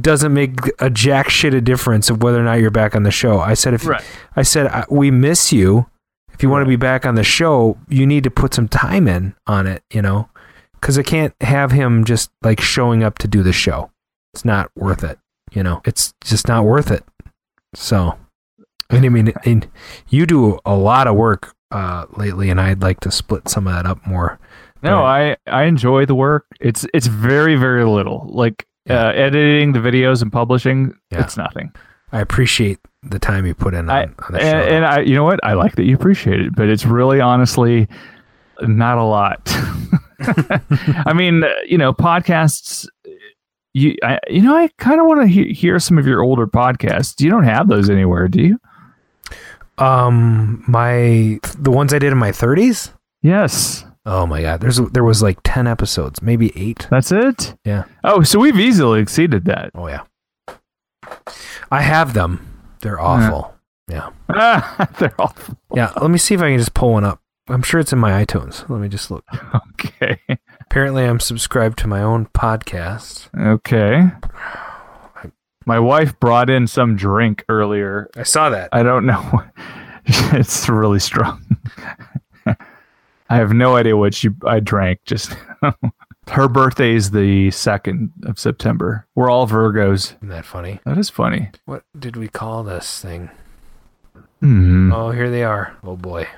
doesn't make a jack shit of difference of whether or not you're back on the show. I said if Right. I said we miss you. If you want to be back on the show, you need to put some time in on it, you know, because I can't have him just like showing up to do the show. It's not worth it, you know. It's just not worth it. So, and I mean, and you do a lot of work uh, lately, and I'd like to split some of that up more. No, I I enjoy the work. It's it's very very little. Like uh, editing the videos and publishing, Yeah. it's nothing. I appreciate the time you put in on, I, on the and, show. and I, you know what? I like that you appreciate it, but it's really honestly not a lot. [LAUGHS] I mean, you know, podcasts. You, I, you know, I kind of want to he- hear some of your older podcasts. You don't have those anywhere, do you? Um, my the ones I did in my 30s. Yes, Oh my god, there's there was like 10 episodes, maybe eight. that's it. Yeah. Oh, so we've easily exceeded that. Oh yeah. I have them. They're awful. Yeah. [LAUGHS] They're awful. Yeah. Let me see if I can just pull one up. I'm sure it's in my iTunes. Let me just look. [LAUGHS] Okay. Apparently, I'm subscribed to my own podcast. Okay. My wife brought in some drink earlier. I saw that. I don't know. [LAUGHS] it's really strong. [LAUGHS] I have no idea what she I drank. Just [LAUGHS] her birthday is the second of September. We're all Virgos. Isn't that funny? That is funny. What did we call this thing? Hmm. Oh, here they are. Oh boy.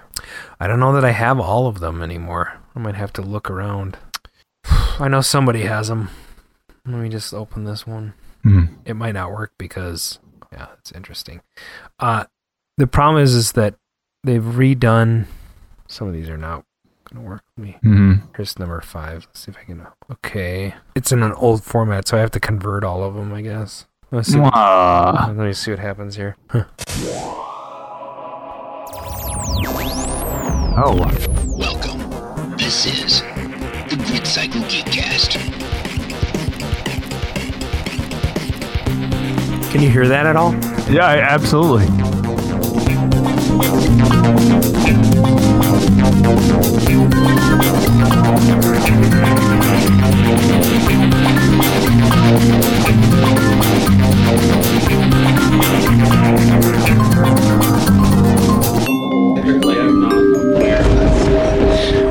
I don't know that I have all of them anymore. I might have to look around. [SIGHS] I know somebody has them. Let me just open this one. Hmm. It might not work because yeah, it's interesting. Uh the problem is is that they've redone some of these are not gonna work for me. Mm-hmm. Here's number five. Let's see if I can okay. It's in an old format, so I have to convert all of them, I guess. Let's see. what- let me see what happens here. Huh. Oh. Welcome. This is the Grid Cycle Geekcast. Can you hear that at all? Yeah, absolutely.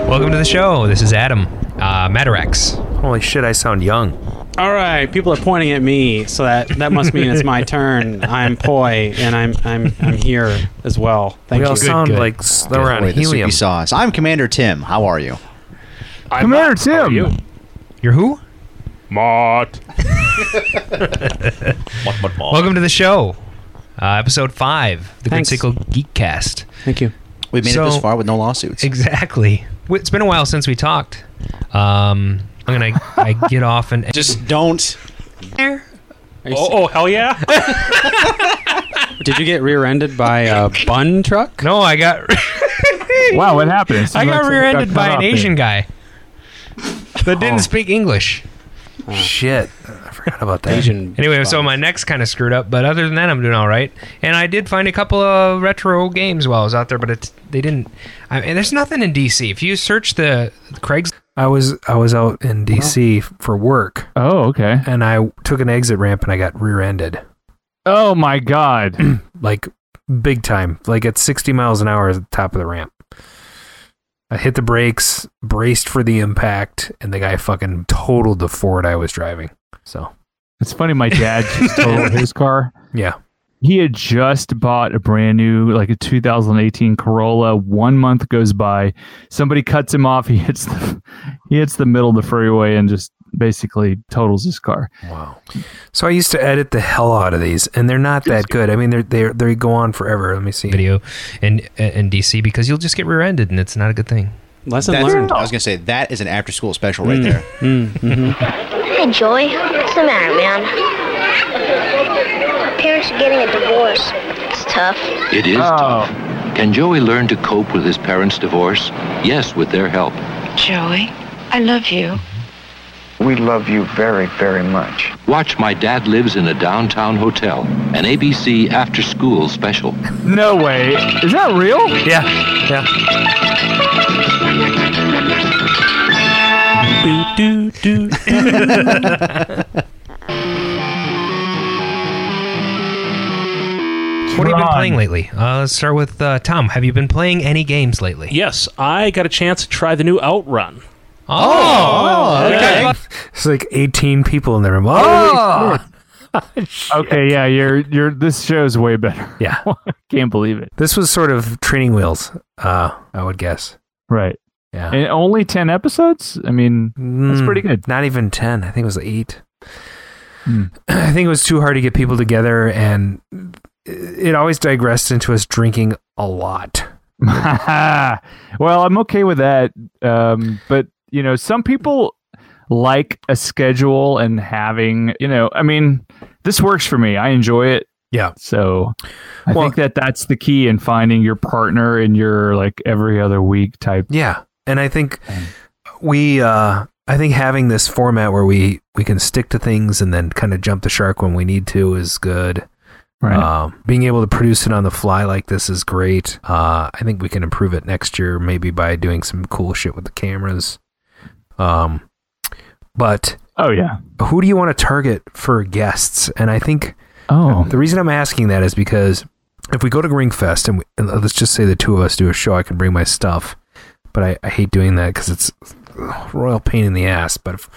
Welcome to the show. This is Adam uh, Madarex. Holy shit, I sound young. All right, people are pointing at me, so that that must mean it's my [LAUGHS] turn. I'm Poi, and I'm I'm I'm here as well. Thank we all you. sound like s- that we're on Boy, the helium. soupy sauce. I'm Commander Tim. How are you? Commander Tim. you? You're who? [LAUGHS] Mott. Welcome to the show. Uh, episode five, the Good Thanks. Cycle Geekcast. Thank you. We've made it this far with no lawsuits. Exactly. It's been a while since we talked. Um, I'm gonna I get off and [LAUGHS] Just don't. Oh, oh hell yeah! [LAUGHS] Did you get rear-ended by a [LAUGHS] bun truck? No, I got Wow, what happened? I got rear-ended by an Asian guy. guy that didn't Oh. speak English. Oh. Shit, I forgot about that. Asian. Anyway, so my neck's kind of screwed up, but other than that, I'm doing all right. And I did find a couple of retro games while I was out there, but it's, they didn't. I mean, there's nothing in DC. If you search the Craig's, I was I was out in oh, DC for work, Oh, okay. and I took an exit ramp and I got rear-ended, Oh my god. [CLEARS THROAT] like big time, like at 60 miles an hour at the top of the ramp. I hit the brakes, braced for the impact, and the guy fucking totaled the Ford I was driving. So It's funny. My dad just [LAUGHS] totaled his car. yeah, He had just bought a brand new, like a 2018 Corolla. One month goes by, somebody cuts him off. [LAUGHS] He hits the, he hits the middle of the freeway and just basically totals his car. Wow. So I used to edit the hell out of these, and they're not that good. I mean, they're they they go on forever. Let me see. video in in DC because you'll just get rear-ended, and it's not a good thing. Lesson That's- learned. I was gonna say that is an after-school special right Mm, there. mm, mhm. Hey, joy What's the matter, man? Parents are getting a divorce. It's tough. It is oh. tough. Can Joey learn to cope with his parents' divorce? Yes, with their help. Joey, I love you. We love you very, very much. Watch My Dad Lives in a Downtown Hotel, an ABC after school special. No way. Is that real? Yeah. Yeah. Do, do, What [LAUGHS] playing lately? Uh, let's start with uh, Tom. Have you been playing any games lately? Yes, I got a chance to try the new Outrun. Oh, Yeah. It's like 18 people in the room. Oh, [LAUGHS] Okay, yeah, you're you're this show's way better. Yeah. [LAUGHS] Can't believe it. this was sort of training wheels, uh, I would guess. Right. Yeah. And only 10 episodes? I mean, that's Mm, pretty good. Not even 10. I think it was 8. Hmm. [CLEARS THROAT] I think it was too hard to get people together, and it always digressed into us drinking a lot. [LAUGHS] well, I'm okay with that. Um, but you know, some people like a schedule and having, you know, I mean, this works for me. I enjoy it. Yeah. So I think that that's the key in finding your partner in your like every other week type. Yeah. And I think we uh I think having this format where we we can stick to things and then kind of jump the shark when we need to is good. Right. Um, being able to produce it on the fly like this is great. Uh, I think we can improve it next year, maybe by doing some cool shit with the cameras. Um, but oh yeah, who do you want to target for guests? And I think oh the reason I'm asking that is because if we go to Ringfest and, we, and let's just say the two of us do a show, I can bring my stuff, but I, I hate doing that because it's royal pain in the ass. But if,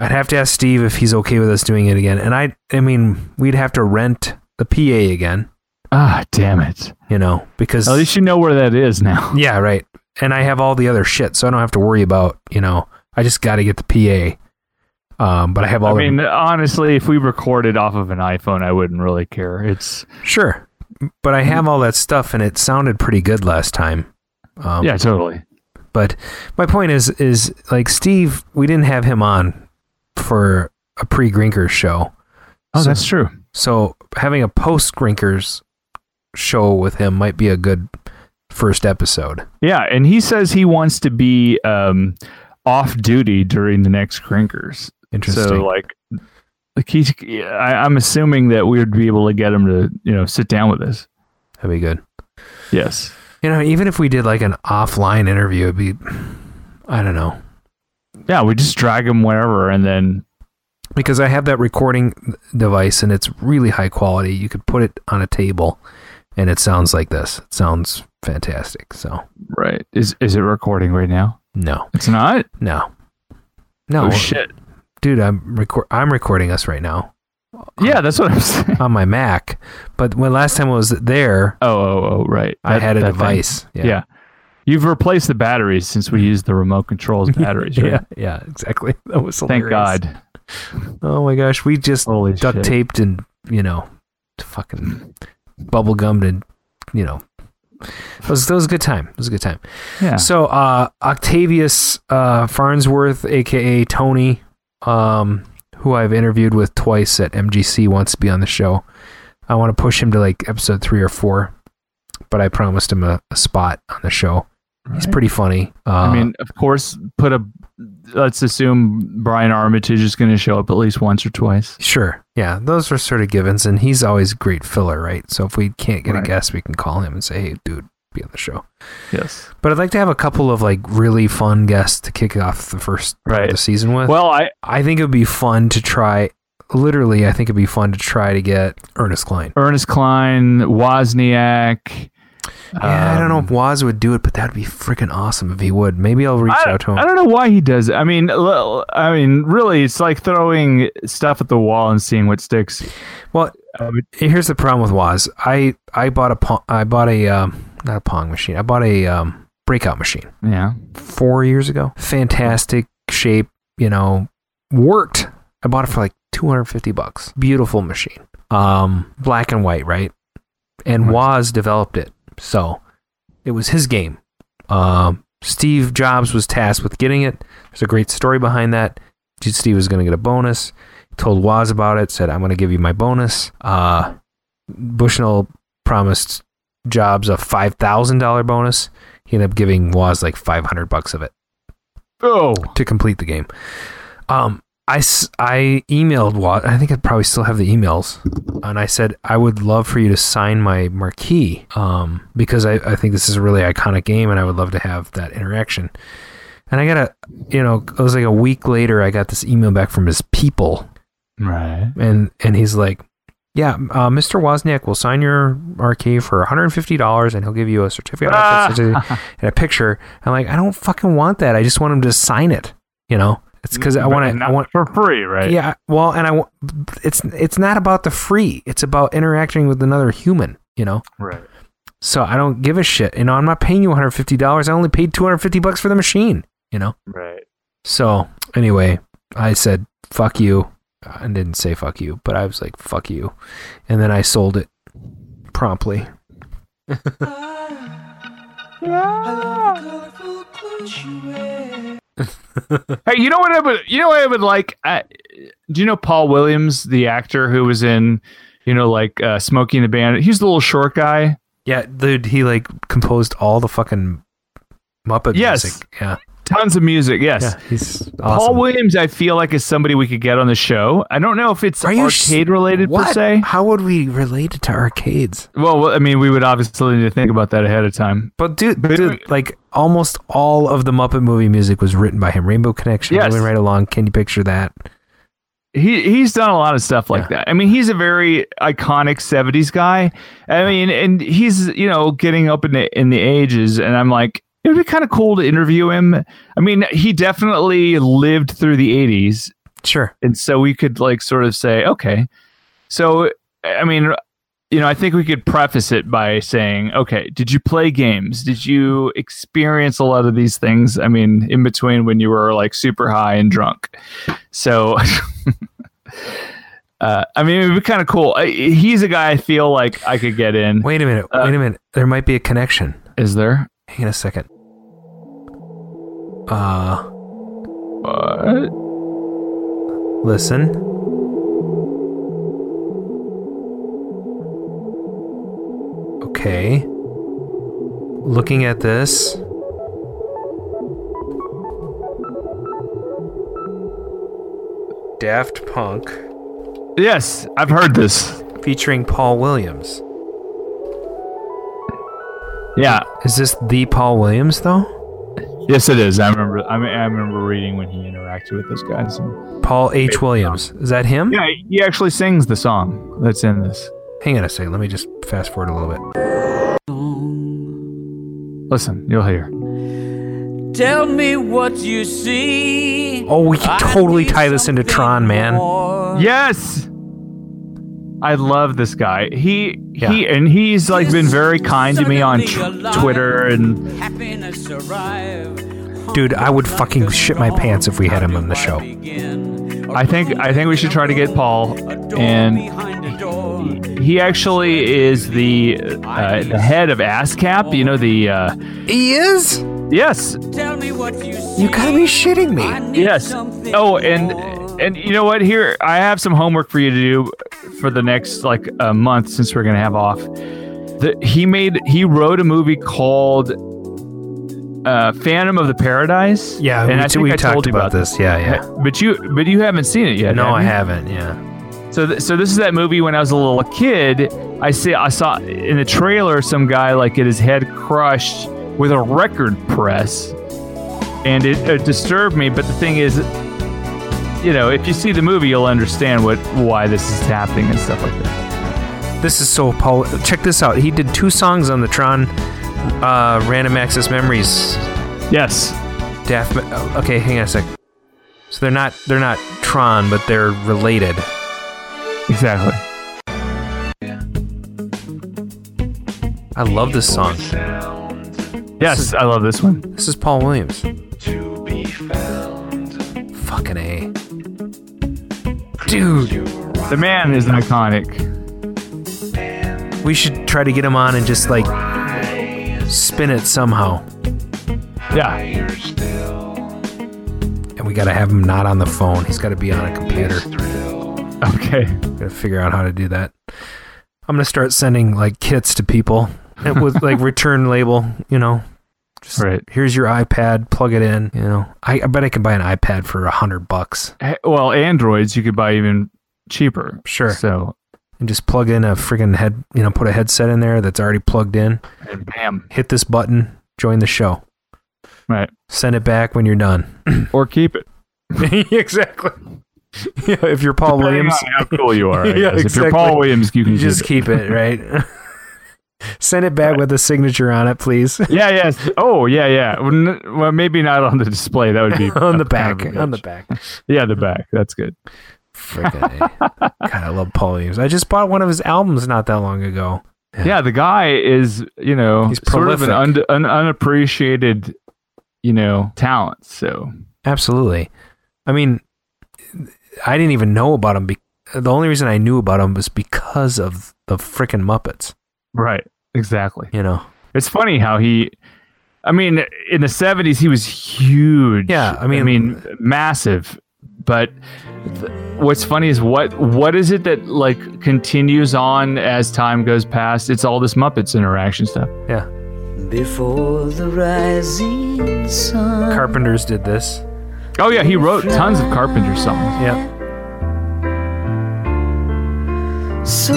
I'd have to ask Steve if he's okay with us doing it again, and I I mean we'd have to rent the PA again. Ah, damn it. You know because At least you know where that is now. [LAUGHS] yeah, right. And I have all the other shit, so I don't have to worry about you know. I just got to get the PA. Um, but I have all. I the- mean, honestly, if we recorded off of an iPhone, I wouldn't really care. It's Sure. But I have all that stuff and it sounded pretty good last time. Um, yeah, totally. But my point is is like Steve, we didn't have him on for a pre Grinkers show. Oh, So- that's true. So having a post Grinkers show with him might be a good first episode. Yeah, and he says he wants to be um, off duty during the next Grinkers. Interesting. So like, like he's, I, I'm assuming that we would be able to get him to you know sit down with us. That'd be good. Yes. You know, even if we did like an offline interview, it'd be I don't know. Yeah, we just drag them wherever, and then because I have that recording device and it's really high quality. You could put it on a table and it sounds like this. It sounds fantastic. So right is is it recording right now? No, it's not. No, no Oh, shit. dude. I'm record. I'm recording us right now. Yeah, that's what I'm saying on my Mac. But when last time I was there, oh oh oh right, I That- had a that thing. device. Yeah. You've replaced the batteries since we used the remote controls [LAUGHS] batteries, right? yeah, yeah, exactly. [LAUGHS] That was Thank. God. Oh my gosh, we just duct shit. taped and you know, fucking bubble gummed and you know, it was that was a good time. It was a good time. Yeah. So uh, Octavius uh, Farnsworth, aka Tony, um, who I've interviewed with twice at MGC, wants to be on the show. I want to push him to like episode three or four, but I promised him a, a spot on the show. He's pretty funny. Uh, I mean, of course, put a. Let's assume Brian Armitage is going to show up at least once or twice. Sure. Yeah, those are sort of givens, and he's always a great filler, right? So if we can't get a guest, we can call him and say, "Hey, dude, be on the show." Yes. But I'd like to have a couple of like really fun guests to kick off the first part of the season with. Well, I I think it would be fun to try. Literally, I think it'd be fun to try to get Ernest Cline. Ernest Cline, Wozniak. Yeah, I don't know um, if Waz would do it, but that'd be freaking awesome if he would. Maybe I'll reach I, out to him. I don't know why he does it. I mean, I mean, really, it's like throwing stuff at the wall and seeing what sticks. Well, here's the problem with Waz. I I bought a pong, I bought a um, not a pong machine. I bought a um, breakout machine. Yeah. four years ago. Fantastic shape, you know, worked. I bought it for like 250 bucks. Beautiful machine. Um, black and white, right? And Woz developed it. So it was his game. Um, Steve Jobs was tasked with getting it. There's a great story behind that. Steve was going to get a bonus. Told Woz about it. Said, "I'm going to give you my bonus." Uh, Bushnell promised Jobs a five thousand dollar bonus. He ended up giving Woz like 500 bucks of it Oh. to complete the game. Um, I, I emailed Wat. I think I probably still have the emails, and I said I would love for you to sign my marquee. Um, because I, I think this is a really iconic game, and I would love to have that interaction. And I got a, you know, it was like a week later. I got this email back from his people, Right. and and he's like, "Yeah, uh, Mr. Wozniak will sign your marquee for 150 dollars, and he'll give you a certificate of authenticity [LAUGHS] and a picture." I'm like, "I don't fucking want that. I just want him to sign it." You know, it's because I want to. I want for free, right? Yeah, well, and I wa- it's it's not about the free. It's about interacting with another human. You know. Right. So I don't give a shit. You know, I'm not paying you 150 dollars. I only paid 250 bucks for the machine. You know. Right. So anyway, I said fuck you. I didn't say fuck you, but I was like fuck you, and then I sold it promptly. [LAUGHS] [LAUGHS] Hey, you know what I would? You know what I would like? I, do you know Paul Williams, the actor who was in, you know, like uh, Smokey and the Bandit? He's the little short guy. Yeah, dude, he like composed all the fucking Muppet Yes. music. Yeah, Tons of music. Yes. yeah, he's Paul. Williams, I feel like is somebody we could get on the show. I don't know if it's Are you arcade s- related per se. How would we relate it to arcades? Well, I mean, we would obviously need to think about that ahead of time. But dude, dude, like almost all of the Muppet movie music was written by him. Rainbow Connection, Yes. moving right along. Can you picture that? he he's done a lot of stuff like that. I mean, he's a very iconic '70s guy. I mean, and he's you know getting up in the in the ages, and I'm like, it would be kind of cool to interview him. I mean, he definitely lived through the '80s, Sure. and so we could like sort of say, okay, so I mean. You know, I think we could preface it by saying, okay, did you play games? Did you experience a lot of these things? I mean, in between when you were like super high and drunk. So [LAUGHS] Uh, I mean, it would be kind of cool. I, he's a guy I feel like I could get in. Wait a minute. Uh, wait a minute. There might be a connection. Is there? Hang on a second. Uh, What? listen. Okay. Looking at this. Daft Punk Yes, I've heard this. featuring Paul Williams. Yeah. Is this the Paul Williams though? Yes, it is. I remember. I, mean, I remember reading when he interacted with those guys. And, Paul H. Williams. Is that him? yeah, he actually sings the song that's in this. Hang on a second. Let me just fast forward a little bit. Listen, you'll hear. Tell me what you see. Oh, we can totally tie this into Tron, man. Yes. I love this guy. He he and he's like been very kind to me on tw- Twitter and Happiness arrive. Dude, I would fucking shit my pants if we had him on the show. I think I think we should try to get Paul and he, he actually is the uh, the head of ASCAP. You know the uh, he is. Yes. Tell me what you see. You gotta be shitting me. Yes. Oh, and and you know what? Here I have some homework for you to do for the next like a month since we're gonna have off. The, he made he wrote a movie called uh, Phantom of the Paradise. Yeah, and we- I think we I talked told you about this. Yeah, yeah. But you but you haven't seen it yet. No, have I haven't. Yeah. So, th- so this is that movie when I was a little kid. I see, I saw in the trailer some guy like get his head crushed with a record press, and it, it disturbed me. But the thing is, you know, if you see the movie, you'll understand what why this is happening and stuff like that. This is so Paul. Check this out. He did two songs on the Tron uh, Random Access Memories. Yes. Daft. Okay, hang on a sec. So they're not they're not Tron, but they're related. Exactly. I love this song. Yes, I love this one. This is Paul Williams. Fucking a. Dude, The man is iconic. we should try to get him on and just like spin it somehow. Yeah. And we gotta have him not on the phone. He's gotta be on a computer. Okay. Gotta figure out how to do that. I'm gonna start sending like kits to people with like return label, you know. Just, Right. Here's your iPad. Plug it in. You know, I, I bet I can buy an iPad for a hundred bucks. Eh, Well, Androids you could buy even cheaper. Sure. So And just plug in a freaking head. You know, put a headset in there that's already plugged in. and bam. Hit this button. Join the show. Right. Send it back when you're done. [CLEARS THROAT] Or keep it. [LAUGHS] exactly. [LAUGHS] Yeah, if you're Paul Depending Williams, how cool you are. I [LAUGHS] Yeah, guess. If you're. Paul Williams, you can just keep keep it, right? Send it back with a signature on it, please. [LAUGHS] Yeah, yes. Oh, yeah, yeah. Well, maybe not on the display. That would be [LAUGHS] on the back. On the back. [LAUGHS] Yeah, the back. That's good. Freaking. God, I love Paul Williams. I just bought one of his albums not that long ago. Yeah, the guy is, you know, He's sort of an, un- an unappreciated, you know, talent. So Absolutely. I mean, I didn't even know about him. Be- the only reason I knew about him was because of the freaking Muppets. Right, exactly. You know. It's funny how he. I mean, in the '70s, he was huge. Yeah, I mean- I mean, massive. But th- what's funny is what what is it that like continues on as time goes past? It's all this Muppets interaction stuff. Yeah. Before the rising sun. Carpenters did this. Oh yeah, he wrote tons of Carpenter songs. Yeah. So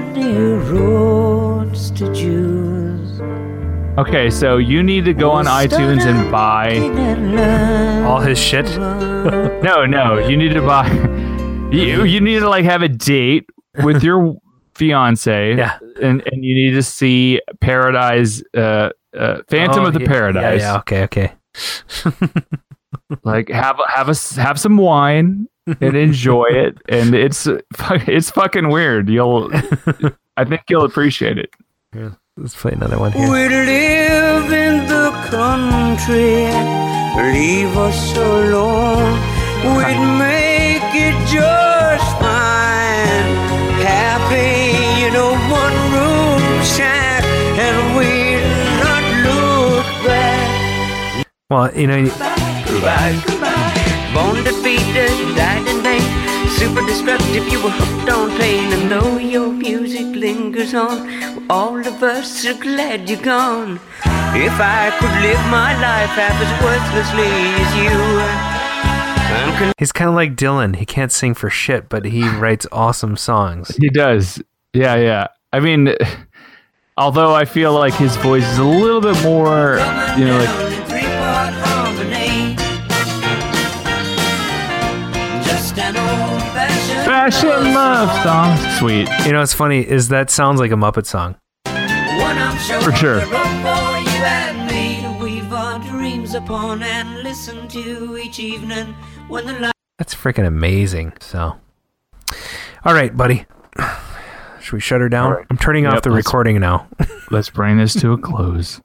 many roads to choose. Okay, so you need to go on iTunes and buy. All his shit. [LAUGHS] No, no, you need to buy. [LAUGHS] You you need to like have a date with your [LAUGHS] fiance. Yeah. and and you need to see Paradise, uh, uh, Phantom Oh, of the yeah, Paradise. Yeah, yeah, okay, okay. Like have have a s- have some wine and enjoy [LAUGHS] it, and it's it's fucking weird. You'll, I think you'll appreciate it. Here, let's play another one here. We live in the country. Leave us alone. We'd make it just fine. Happy in a one room shack. And we'd not look back. Well, you know, Goodbye, goodbye. Born defeated, died in vain. Super destructive, you were hooked on pain. And though your music lingers on, all of us are glad you're gone. If I could live my life half as worthlessly as you, I'm con- he's kind of like Dylan. He can't sing for shit, but he [SIGHS] writes awesome songs. He does. Yeah, yeah. I mean, [SIGHS] although I feel like his voice is a little bit more, you know, like fashion love song. Sweet. You know, what's funny is that sounds like a Muppet song. I'm sure For sure. we wrote for you and me to weave our dreams upon and listen to each evening when the light. That's freaking amazing. So, all right, buddy. Should we shut her down? All right. I'm turning off the recording now. [LAUGHS] Let's bring this to a close.